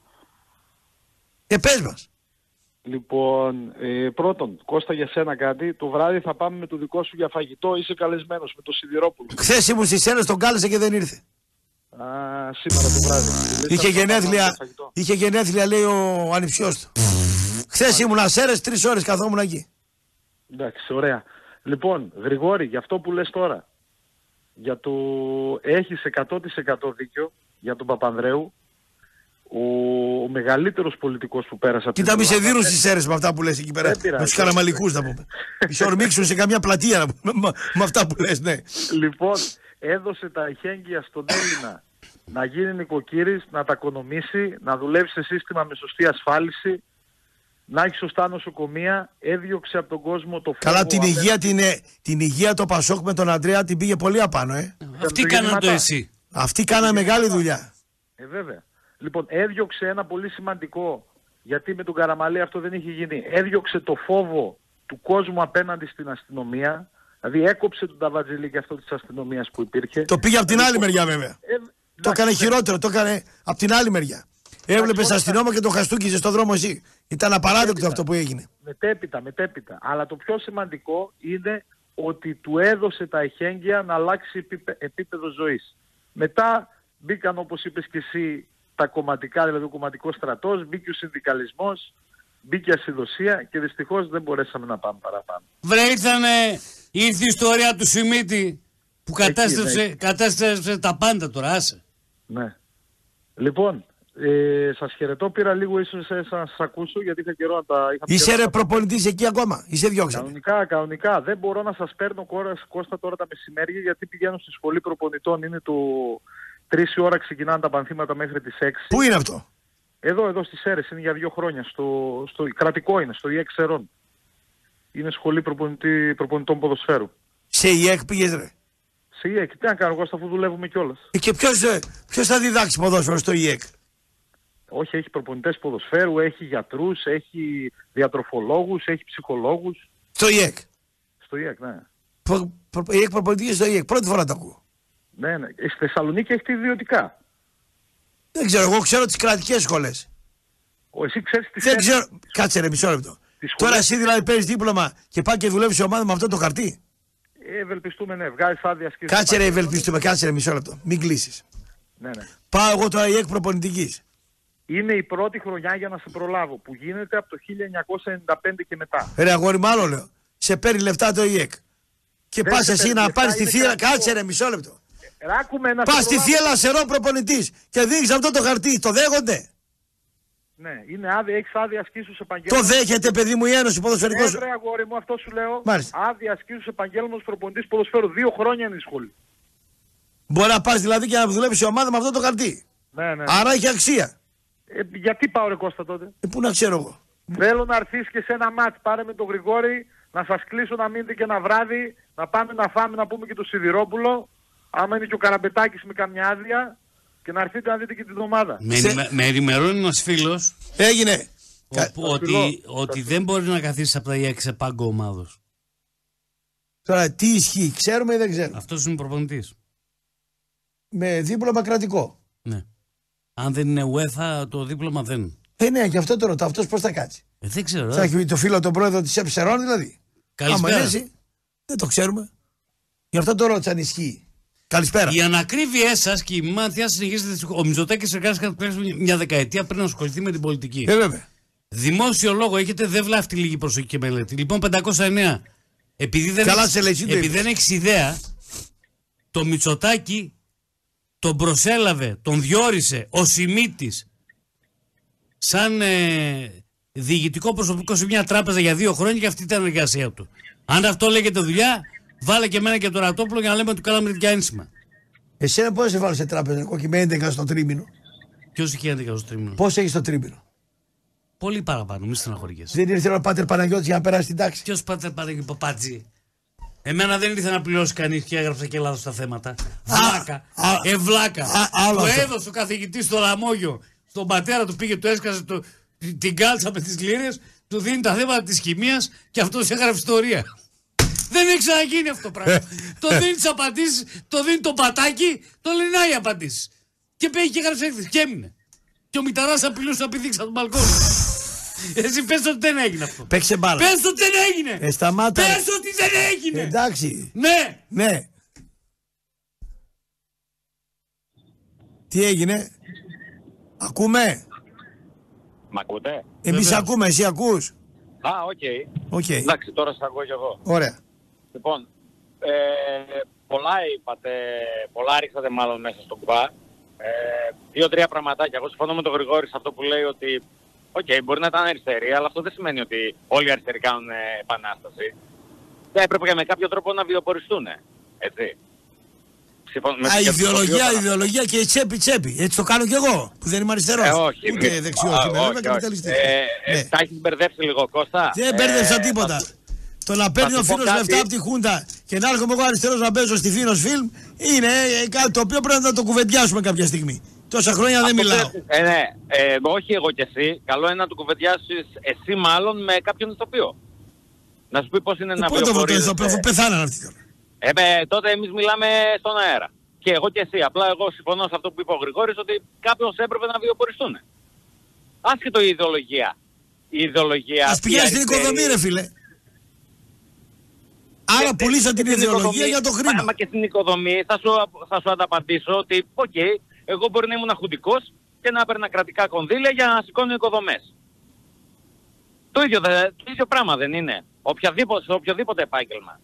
Ε, πες μας. Λοιπόν, ε, πρώτον, Κώστα για σένα κάτι. Το βράδυ θα πάμε με το δικό σου για φαγητό. Είσαι καλεσμένος με το Σιδηρόπουλο. Χθες ήμουν στις Σέρες, τον κάλεσε και δεν ήρθε. Α, σήμερα το βράδυ. Λες, Είχε θα πάμε για γενέθλια, φαγητό. είχε γενέθλια λέει ο ανιψιός του. Χθες ήμουν Σέρες, τρεις ώρες καθόμουν εκεί. Εντάξει, ωραία. Λοιπόν, Γρηγόρη, για αυτό που λες τώρα, για το έχεις 100% δίκιο για τον Παπανδρέου, ο, ο μεγαλύτερος πολιτικός που πέρασε από την Κοίτα, μη σε Ελλάδα. δίνουν στις Σέρες με αυτά που λες εκεί πέρα. Δεν πειράζει. Με τους καραμαλικούς να πούμε. Μη σε ορμήξουν σε καμιά πλατεία να πούμε, με- με αυτά που λες, ναι. Λοιπόν, έδωσε τα εχέγγυα στον Έλληνα να γίνει νοικοκύρης, να τα οικονομήσει, να δουλεύει σε σύστημα με σωστή ασφάλιση, να έχει σωστά νοσοκομεία, έδιωξε από τον κόσμο το φόβο. Καλά, την απέναντι- υγεία, την, ε, την υγεία το Πασόκ με τον Αντρέα την πήγε πολύ απάνω, ε. Αυτοί το κάναν το γεννηματά. εσύ. Αυτοί κάνανε μεγάλη δουλειά. Ε, βέβαια. Λοιπόν, έδιωξε ένα πολύ σημαντικό, γιατί με τον Καραμαλή αυτό δεν είχε γίνει. Έδιωξε το φόβο του κόσμου απέναντι στην αστυνομία. Δηλαδή έκοψε τον Ταβατζηλί και αυτό της αστυνομίας που υπήρχε. Το πήγε από την άλλη μεριά βέβαια. Ε, Το εντάξει, έκανε ναι. χειρότερο, το έκανε από την άλλη μεριά. Έβλεπες όλα αστυνόμο και το χαστούκιζες στο δρόμο εσύ. Ήταν απαράδεκτο Έπειτα. αυτό που έγινε. Μετέπειτα, μετέπειτα. Αλλά το πιο σημαντικό είναι ότι του έδωσε τα εχέγγυα να αλλάξει επίπε- επίπεδο ζωής. Μετά μπήκαν όπως είπες και εσύ τα κομματικά, δηλαδή ο κομματικός στρατός, μπήκε ο συνδικαλισμός, μπήκε η ασυδοσία και δυστυχώς δεν μπορέσαμε να πάμε παραπάνω. Βρε ήρθανε, ήρθε η ιστορία του Σιμίτη που κατέστρεψε, ναι. κατέστρεψε τα πάντα τώρα, άσε. Ναι. Λοιπόν, Ε, σας χαιρετώ, πήρα λίγο ίσως ε, να σας ακούσω γιατί είχα καιρό να τα είχα Είσαι καιρό ρε να τα- προπονητής εκεί ακόμα. Είσαι διώξανε. Κανονικά, κανονικά. Δεν μπορώ να σας παίρνω κόρα- Κώστα τώρα τα μεσημέρια γιατί πηγαίνω στη σχολή προπονητών. Είναι το 3 η ώρα ξεκινάνε τα πανθήματα μέχρι τις 6. Πού είναι αυτό; Εδώ, εδώ στις Σέρες, είναι για δύο χρόνια. Στο, στο κρατικό είναι, στο ΙΕΚ Σερών. Είναι σχολή προπονητή, προπονητών ποδοσφαίρου. Σε ΙΕΚ πήγες ρε. Σε ΙΕΚ, τι να κάνω εγώ αφού δουλεύουμε κιόλας. Ε, Και ποιος, ε, ποιος θα διδάξει ποδόσφαιρο στο ΙΕΚ; Όχι, έχει προπονητές ποδοσφαίρου, έχει γιατρούς, έχει διατροφολόγους, έχει ψυχολόγους. Στο ΙΕΚ. Στο ΙΕΚ, ναι. Προ, προ, ΙΕΚ προπονητής στο ΙΕΚ. Πρώτη φορά το ακούω. Ναι, ναι. Στη Θεσσαλονίκη έχετε ιδιωτικά. Δεν ξέρω, εγώ ξέρω τις κρατικές σχολές. Ο, εσύ ξέρεις τις Δεν ξέρω. Κάτσε ρε μισό λεπτό. Τις Τώρα σχολές- εσύ δηλαδή παίρνεις δίπλωμα και πάει και δουλεύεις σε ομάδα με αυτό το χαρτί. Ε, ευελπιστούμε, ναι. Βγάζεις άδεια ασκήσεις. Κάτσε ρε ευελπιστούμε, κάτσε ρε μισό λεπτό. Μην κλείσεις. Ναι, ναι. Πάω εγώ τώρα ΙΕΚ προπονητικής. Είναι η πρώτη χρονιά για να σε προλάβω που γίνεται από το 1995 και μετά. Ρε αγόρι μου άλλο λέω. Σε παίρνει λεφτά το ΙΕΚ. Και Δεν πας σε εσύ παίρνει να λεφτά, πάρεις τη είναι θύελα. κρατικό. Κάτσε ρε μισό λεπτό. Ράκουμε να Πας σε στη προλάβω. θύελα σερό προπονητής και δίνεις αυτό το χαρτί. Το δέχονται; Ναι, είναι άδεια, έχεις άδεια ασκήσου Το επαγγέλματος. δέχεται παιδί μου η Ένωση Ποδοσφαιρικός. Ναι, βρε, αγόρι μου, αυτό σου λέω. Μάλιστα. Άδεια ασκήσου επαγγέλματος προπονητής ποδοσφαίρου. Δύο χρόνια είναι η σχολή. Μπορεί να πας δηλαδή και να δουλεύεις σε ομάδα με αυτό το χαρτί. Ναι, ναι. Άρα έχει αξία. Ε, γιατί πάω ρε Κώστα τότε; Ε, πού να ξέρω εγώ. Θέλω να έρθεις και σε ένα μάτς. Πάρε με τον Γρηγόρη, να σας κλείσω να μείνετε και ένα βράδυ, να πάμε να φάμε, να πούμε και το Σιδηρόπουλο. Άμα είναι και ο Καραμπετάκης με καμιά άδεια και να έρθετε να δείτε και την ομάδα. Με, Σε- ενημε- με ενημερώνει ένας φίλος Έγινε. Κα- ότι, φιλώ. ότι δεν μπορεί να καθίσεις από τα ΙΕΚ σε πάγκο ομάδος. Τώρα τι ισχύει, ξέρουμε ή δεν ξέρουμε; Αυτός είναι προπονητής. Με δίπλωμα κρατικό. Ναι. Αν δεν είναι UEFA, το δίπλωμα δεν. Ε, ναι, γι' αυτό το ρωτάω. Αυτός πώς θα κάτσει; Ε, δεν ξέρω. Θα ε. έχει το φίλο τον πρόεδρο της Εψερών δηλαδή. Καλησπέρα. Άμα είναι έτσι, δεν το ξέρουμε. Γι' αυτό το ρώτησα αν ισχύει. Καλησπέρα. Η ανακρίβειά σας και η μάθεια συνεχίζεται. Ο Μητσοτάκη εργάστηκε τουλάχιστον μια δεκαετία πριν να ασχοληθεί με την πολιτική. Ε, βέβαια. Δημόσιο λόγο έχετε, δεν βλάφτει λίγη προσοχή και μελέτη. Λοιπόν, 509. Επειδή δεν, Καλά έχεις- σε λέει, εσύ το επειδή είπες. δεν έχεις ιδέα, το Μητσοτάκη τον προσέλαβε, τον διόρισε ο Σιμίτης σαν ε, διοικητικό προσωπικό σε μια τράπεζα για δύο χρόνια και αυτή ήταν η εργασία του. Αν αυτό λέγεται δουλειά, βάλε και εμένα και τον Ρατόπουλο για να λέμε ότι του κάναμε τέτοια ένσημα. Εσένα πώς σε βάλω σε τράπεζα, εγώ και με 11 στο τρίμηνο; Ποιος είχε 11 στο τρίμηνο; Πώς έχεις το τρίμηνο; Πολύ παραπάνω, μη στεναχωριέσαι. Δεν ήρθε ο Πάτερ Παναγιώτης για να περάσει την τάξη; Ποιος πάτε πάρε παπάτζι. Εμένα δεν ήρθε να πληρώσει κανείς και έγραψα και λάθος τα θέματα. Βλάκα. α, ε, βλάκα. α, άλλο του αυτό. έδωσε ο καθηγητής στο λαμόγιο. Στον πατέρα του πήγε, του έσκασε το, την κάλτσα με τις λίρες, του δίνει τα θέματα της χημίας και αυτός έγραφε ιστορία. Δεν έχει ξαναγίνει αυτό το πράγμα. το δίνει τις απαντήσεις, το δίνει το πατάκι, το λένε να οι απαντήσεις. Και πήγε και έγραψε έκθεση και έμεινε. Και ο Μηταράς απειλούσε να πηδήξει από τον μπαλκόνι. Εσύ πες ότι δεν έγινε αυτό. Παίξε μπάλα. Πες ότι δεν έγινε. Ε, σταμάτα. ρε. Πες ότι δεν έγινε. Εντάξει. Ναι. Ναι. Τι έγινε; Ακούμε; Μ' ακούτε; Εμείς Βεβαίως. ακούμε. Εσύ ακούς; Α, OK. OK. Εντάξει, τώρα σας ακούω κι εγώ. Ωραία. Λοιπόν, ε, πολλά είπατε, πολλά ρίξατε μάλλον μέσα στον κουβά. Ε, Δύο-τρία πραγματάκια. Εγώ συμφωνώ με τον Γρηγόρη σε αυτό που λέει ότι Οκ, μπορεί να ήταν αριστερή, αλλά αυτό δεν σημαίνει ότι όλοι οι αριστεροί κάνουν ε, επανάσταση. Θα έπρεπε και με κάποιο τρόπο να βιοποριστούν. Έτσι. Συμφωνώ με Α, και το ιδεολογία, οποίο- ιδεολογία και τσέπη τσέπη. Έτσι το κάνω κι εγώ που δεν είμαι αριστερός. Ε, όχι. Ούτε μη- δεξιός Α, είμαι. όχι, Είμαι όχι. καπιταλιστής. Ε, ε, Ναι. Τα έχεις μπερδέψει λίγο, Κώστα. Δεν Ε, μπέρδεψα τίποτα. Θα- Το να παίρνει θα ο σου πω φίλος κάτι. λεφτά από τη Χούντα και να έρχομαι εγώ αριστερός να παίζω στη Φίνο Φιλμ είναι ε, κάτι το οποίο πρέπει να το κουβεντιάσουμε κάποια στιγμή. Τόσα χρόνια δεν Αυτό μιλάω. πρέπει- Ε, ναι, ε, όχι εγώ και εσύ. Καλό είναι να του κουβεντιάσεις εσύ μάλλον με κάποιον ηθοποιό. Να σου πει πώς είναι να Πότε το βρω το βιοπορίζεσαι. ηθοποιό, αφού πεθάναν αυτοί τώρα. Ε, με, τότε εμείς μιλάμε στον αέρα. Και εγώ και εσύ. Απλά εγώ συμφωνώ σε αυτό που είπε ο Γρηγόρης ότι κάποιος έπρεπε να βιοποριστούν. Άσχετο η ιδεολογία. Η ιδεολογία... Α αυτή πηγαίνει στην αριστερή- οικοδομή, ρε φίλε. Άρα Και- πουλήσαν και την στην ιδεολογία οικοδομή- για το χρήμα. Μα, μα και στην οικοδομή θα σου, θα σου ανταπαντήσω ότι, οκ, εγώ μπορεί να ήμουν χουντικός και να έπαιρνα κρατικά κονδύλια για να σηκώνω οικοδομές. Το ίδιο, δε- το ίδιο πράγμα δεν είναι. Οποιαδήποτε, σε οποιοδήποτε επάγγελμα.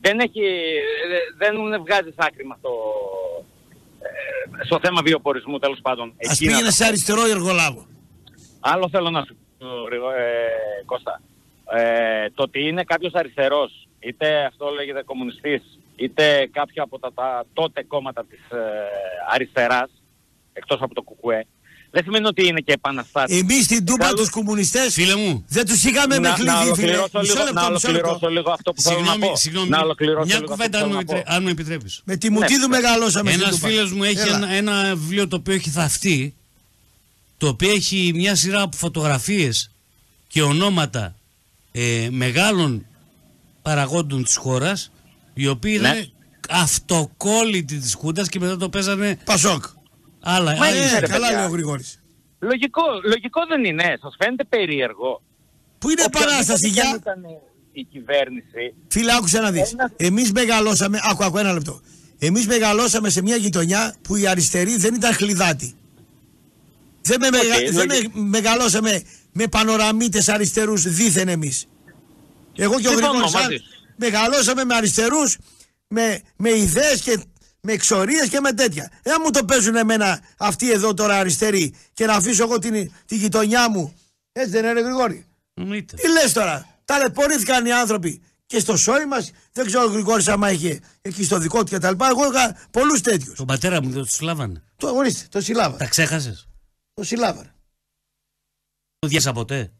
Δεν έχει, ε, δεν βγάζεις άκρη με αυτό. Ε, στο θέμα βιοπορισμού τέλος πάντων. Α εκεί να πήγαινε τα σε αριστερό εργολάβο. Άλλο θέλω να σου πω, Γρηγο- ε, Κώστα. Ε, το ότι είναι κάποιος αριστερός, είτε αυτό λέγεται κομμουνιστής, είτε κάποιο από τα, τα τότε κόμματα της ε, αριστεράς, εκτός από το ΚΚΕ, δεν σημαίνει ότι είναι και επαναστάτης. Εμείς στην Τούμπα Εξάλλου, τους κομμουνιστές Φίλε μου, δεν τους είχαμε με να, να κλειδί, φίλε. ολοκληρώσω Μισό λίγο, λεπτό, να μισό ολοκληρώσω λεπτό. λίγο αυτό που θέλω να συγγνώμη, πω. συγγνώμη. Να ολοκληρώσω Μια λίγο αυτό που κουβέντα, αν θέλω μου, να πω. επιτρέ- αν μου επιτρέπεις. Με τη μουτίδου Ναι. μεγαλώσαμε στην Ένας Τούμπα. φίλος μου έχει Έλα. ένα, ένα βιβλίο το οποίο έχει θαυτεί, το οποίο έχει μια σειρά από φωτογραφίες και ονόματα ε, μεγάλων παραγόντων της χώρας, οι οποίοι Ναι. ήταν αυτοκόλλητοι της Χούντας και μετά το παίζανε Πασόκ. άλλα. Μα άλλοι- είναι, Ε, ρε, καλά παιδιά. λέει ο Γρηγόρης. Λογικό, λογικό δεν είναι. Σας φαίνεται περίεργο. Πού είναι επανάσταση Οποιαδήποτε για. και αν ήταν η κυβέρνηση. Φίλε, άκουσε να δεις. Ένα- Εμείς μεγαλώσαμε. Άκου, άκου ένα λεπτό. Εμείς μεγαλώσαμε σε μια γειτονιά που οι αριστεροί δεν ήταν χλιδάτοι. Δεν, με μεγα- Οκ, δεν λογι- με- μεγαλώσαμε με πανοραμίτες αριστερούς δήθεν εμείς. Εγώ και ο Συμφωνώ Γρηγόρης μαζί αν σου. μεγαλώσαμε με αριστερούς, με, με ιδέες και με εξορίες και με τέτοια. Εάν μου το παίζουν εμένα αυτοί εδώ τώρα αριστεροί και να αφήσω εγώ την, τη γειτονιά μου. Έτσι δεν είναι ρε Γρηγόρη; Εννοείται. Τι λες τώρα; Ταλαιπωρήθηκαν οι άνθρωποι. Και στο σόι μας, δεν ξέρω ο Γρηγόρης άμα είχε εκεί στο δικό του και τα λοιπά. Εγώ είχα πολλούς τέτοιους. Τον πατέρα μου δεν τους λάβανε. Το ορίστε, το συλλάβα. Τα ξέχασες; Το συλλάβα. Το διάσα ποτέ;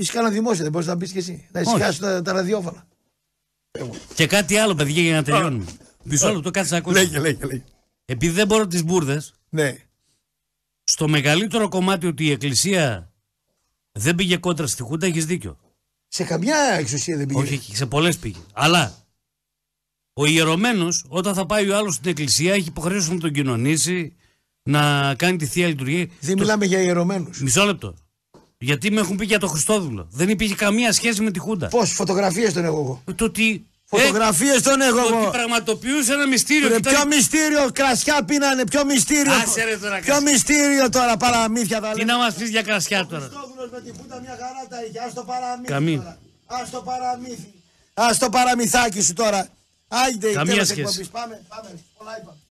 Είσαι κανένα δημόσιο, δεν μπορείς να μπεις κι εσύ. Να ησυχάσεις τα, τα ραδιόφωνα. Και κάτι άλλο, παιδιά, για να τελειώνουμε. Μισό λεπτό, κάτσε να ακούσει. Λέγε, λέγε, λέγε. Επειδή δεν μπορώ τις μπουρδες, Ναι. στο μεγαλύτερο κομμάτι ότι η Εκκλησία δεν πήγε κόντρα στη Χούντα, έχεις δίκιο. Σε καμιά εξουσία δεν πήγε. Όχι, σε πολλές πήγε. Αλλά ο ιερωμένος όταν θα πάει ο άλλος στην Εκκλησία έχει υποχρέωση να τον κοινωνήσει, να κάνει τη Θεία Λειτουργία. Δεν Το- μιλάμε για ιερωμένους. Μισό λεπτό. Γιατί με έχουν πει για το Χριστόδουλο. Δεν υπήρχε καμία σχέση με τη Χούντα. Πώ, φωτογραφίες τον έχω εγώ. Το ότι. Φωτογραφίες τον έχω ε, το ότι εγώ. πραγματοποιούσε ένα μυστήριο. Ρε, και ήταν- ποιο μυστήριο, κρασιά πίνανε, ποιο μυστήριο. Άσε, ρε, τώρα, ποιο κρασιά. μυστήριο τώρα, παραμύθια τα Τι λέμε. να μας πεις για κρασιά τώρα. Χριστόδουλος με τη φούτα μια χαρά τα είχε. Ας το παραμύθι Καμία. τώρα. Ας το παραμύθι. Ας το παραμυθάκι σου τώρα. Άιντε, Καμία τέλος σχέση. εκπομπής. Πάμε, πάμε. Πολλά είπαμε.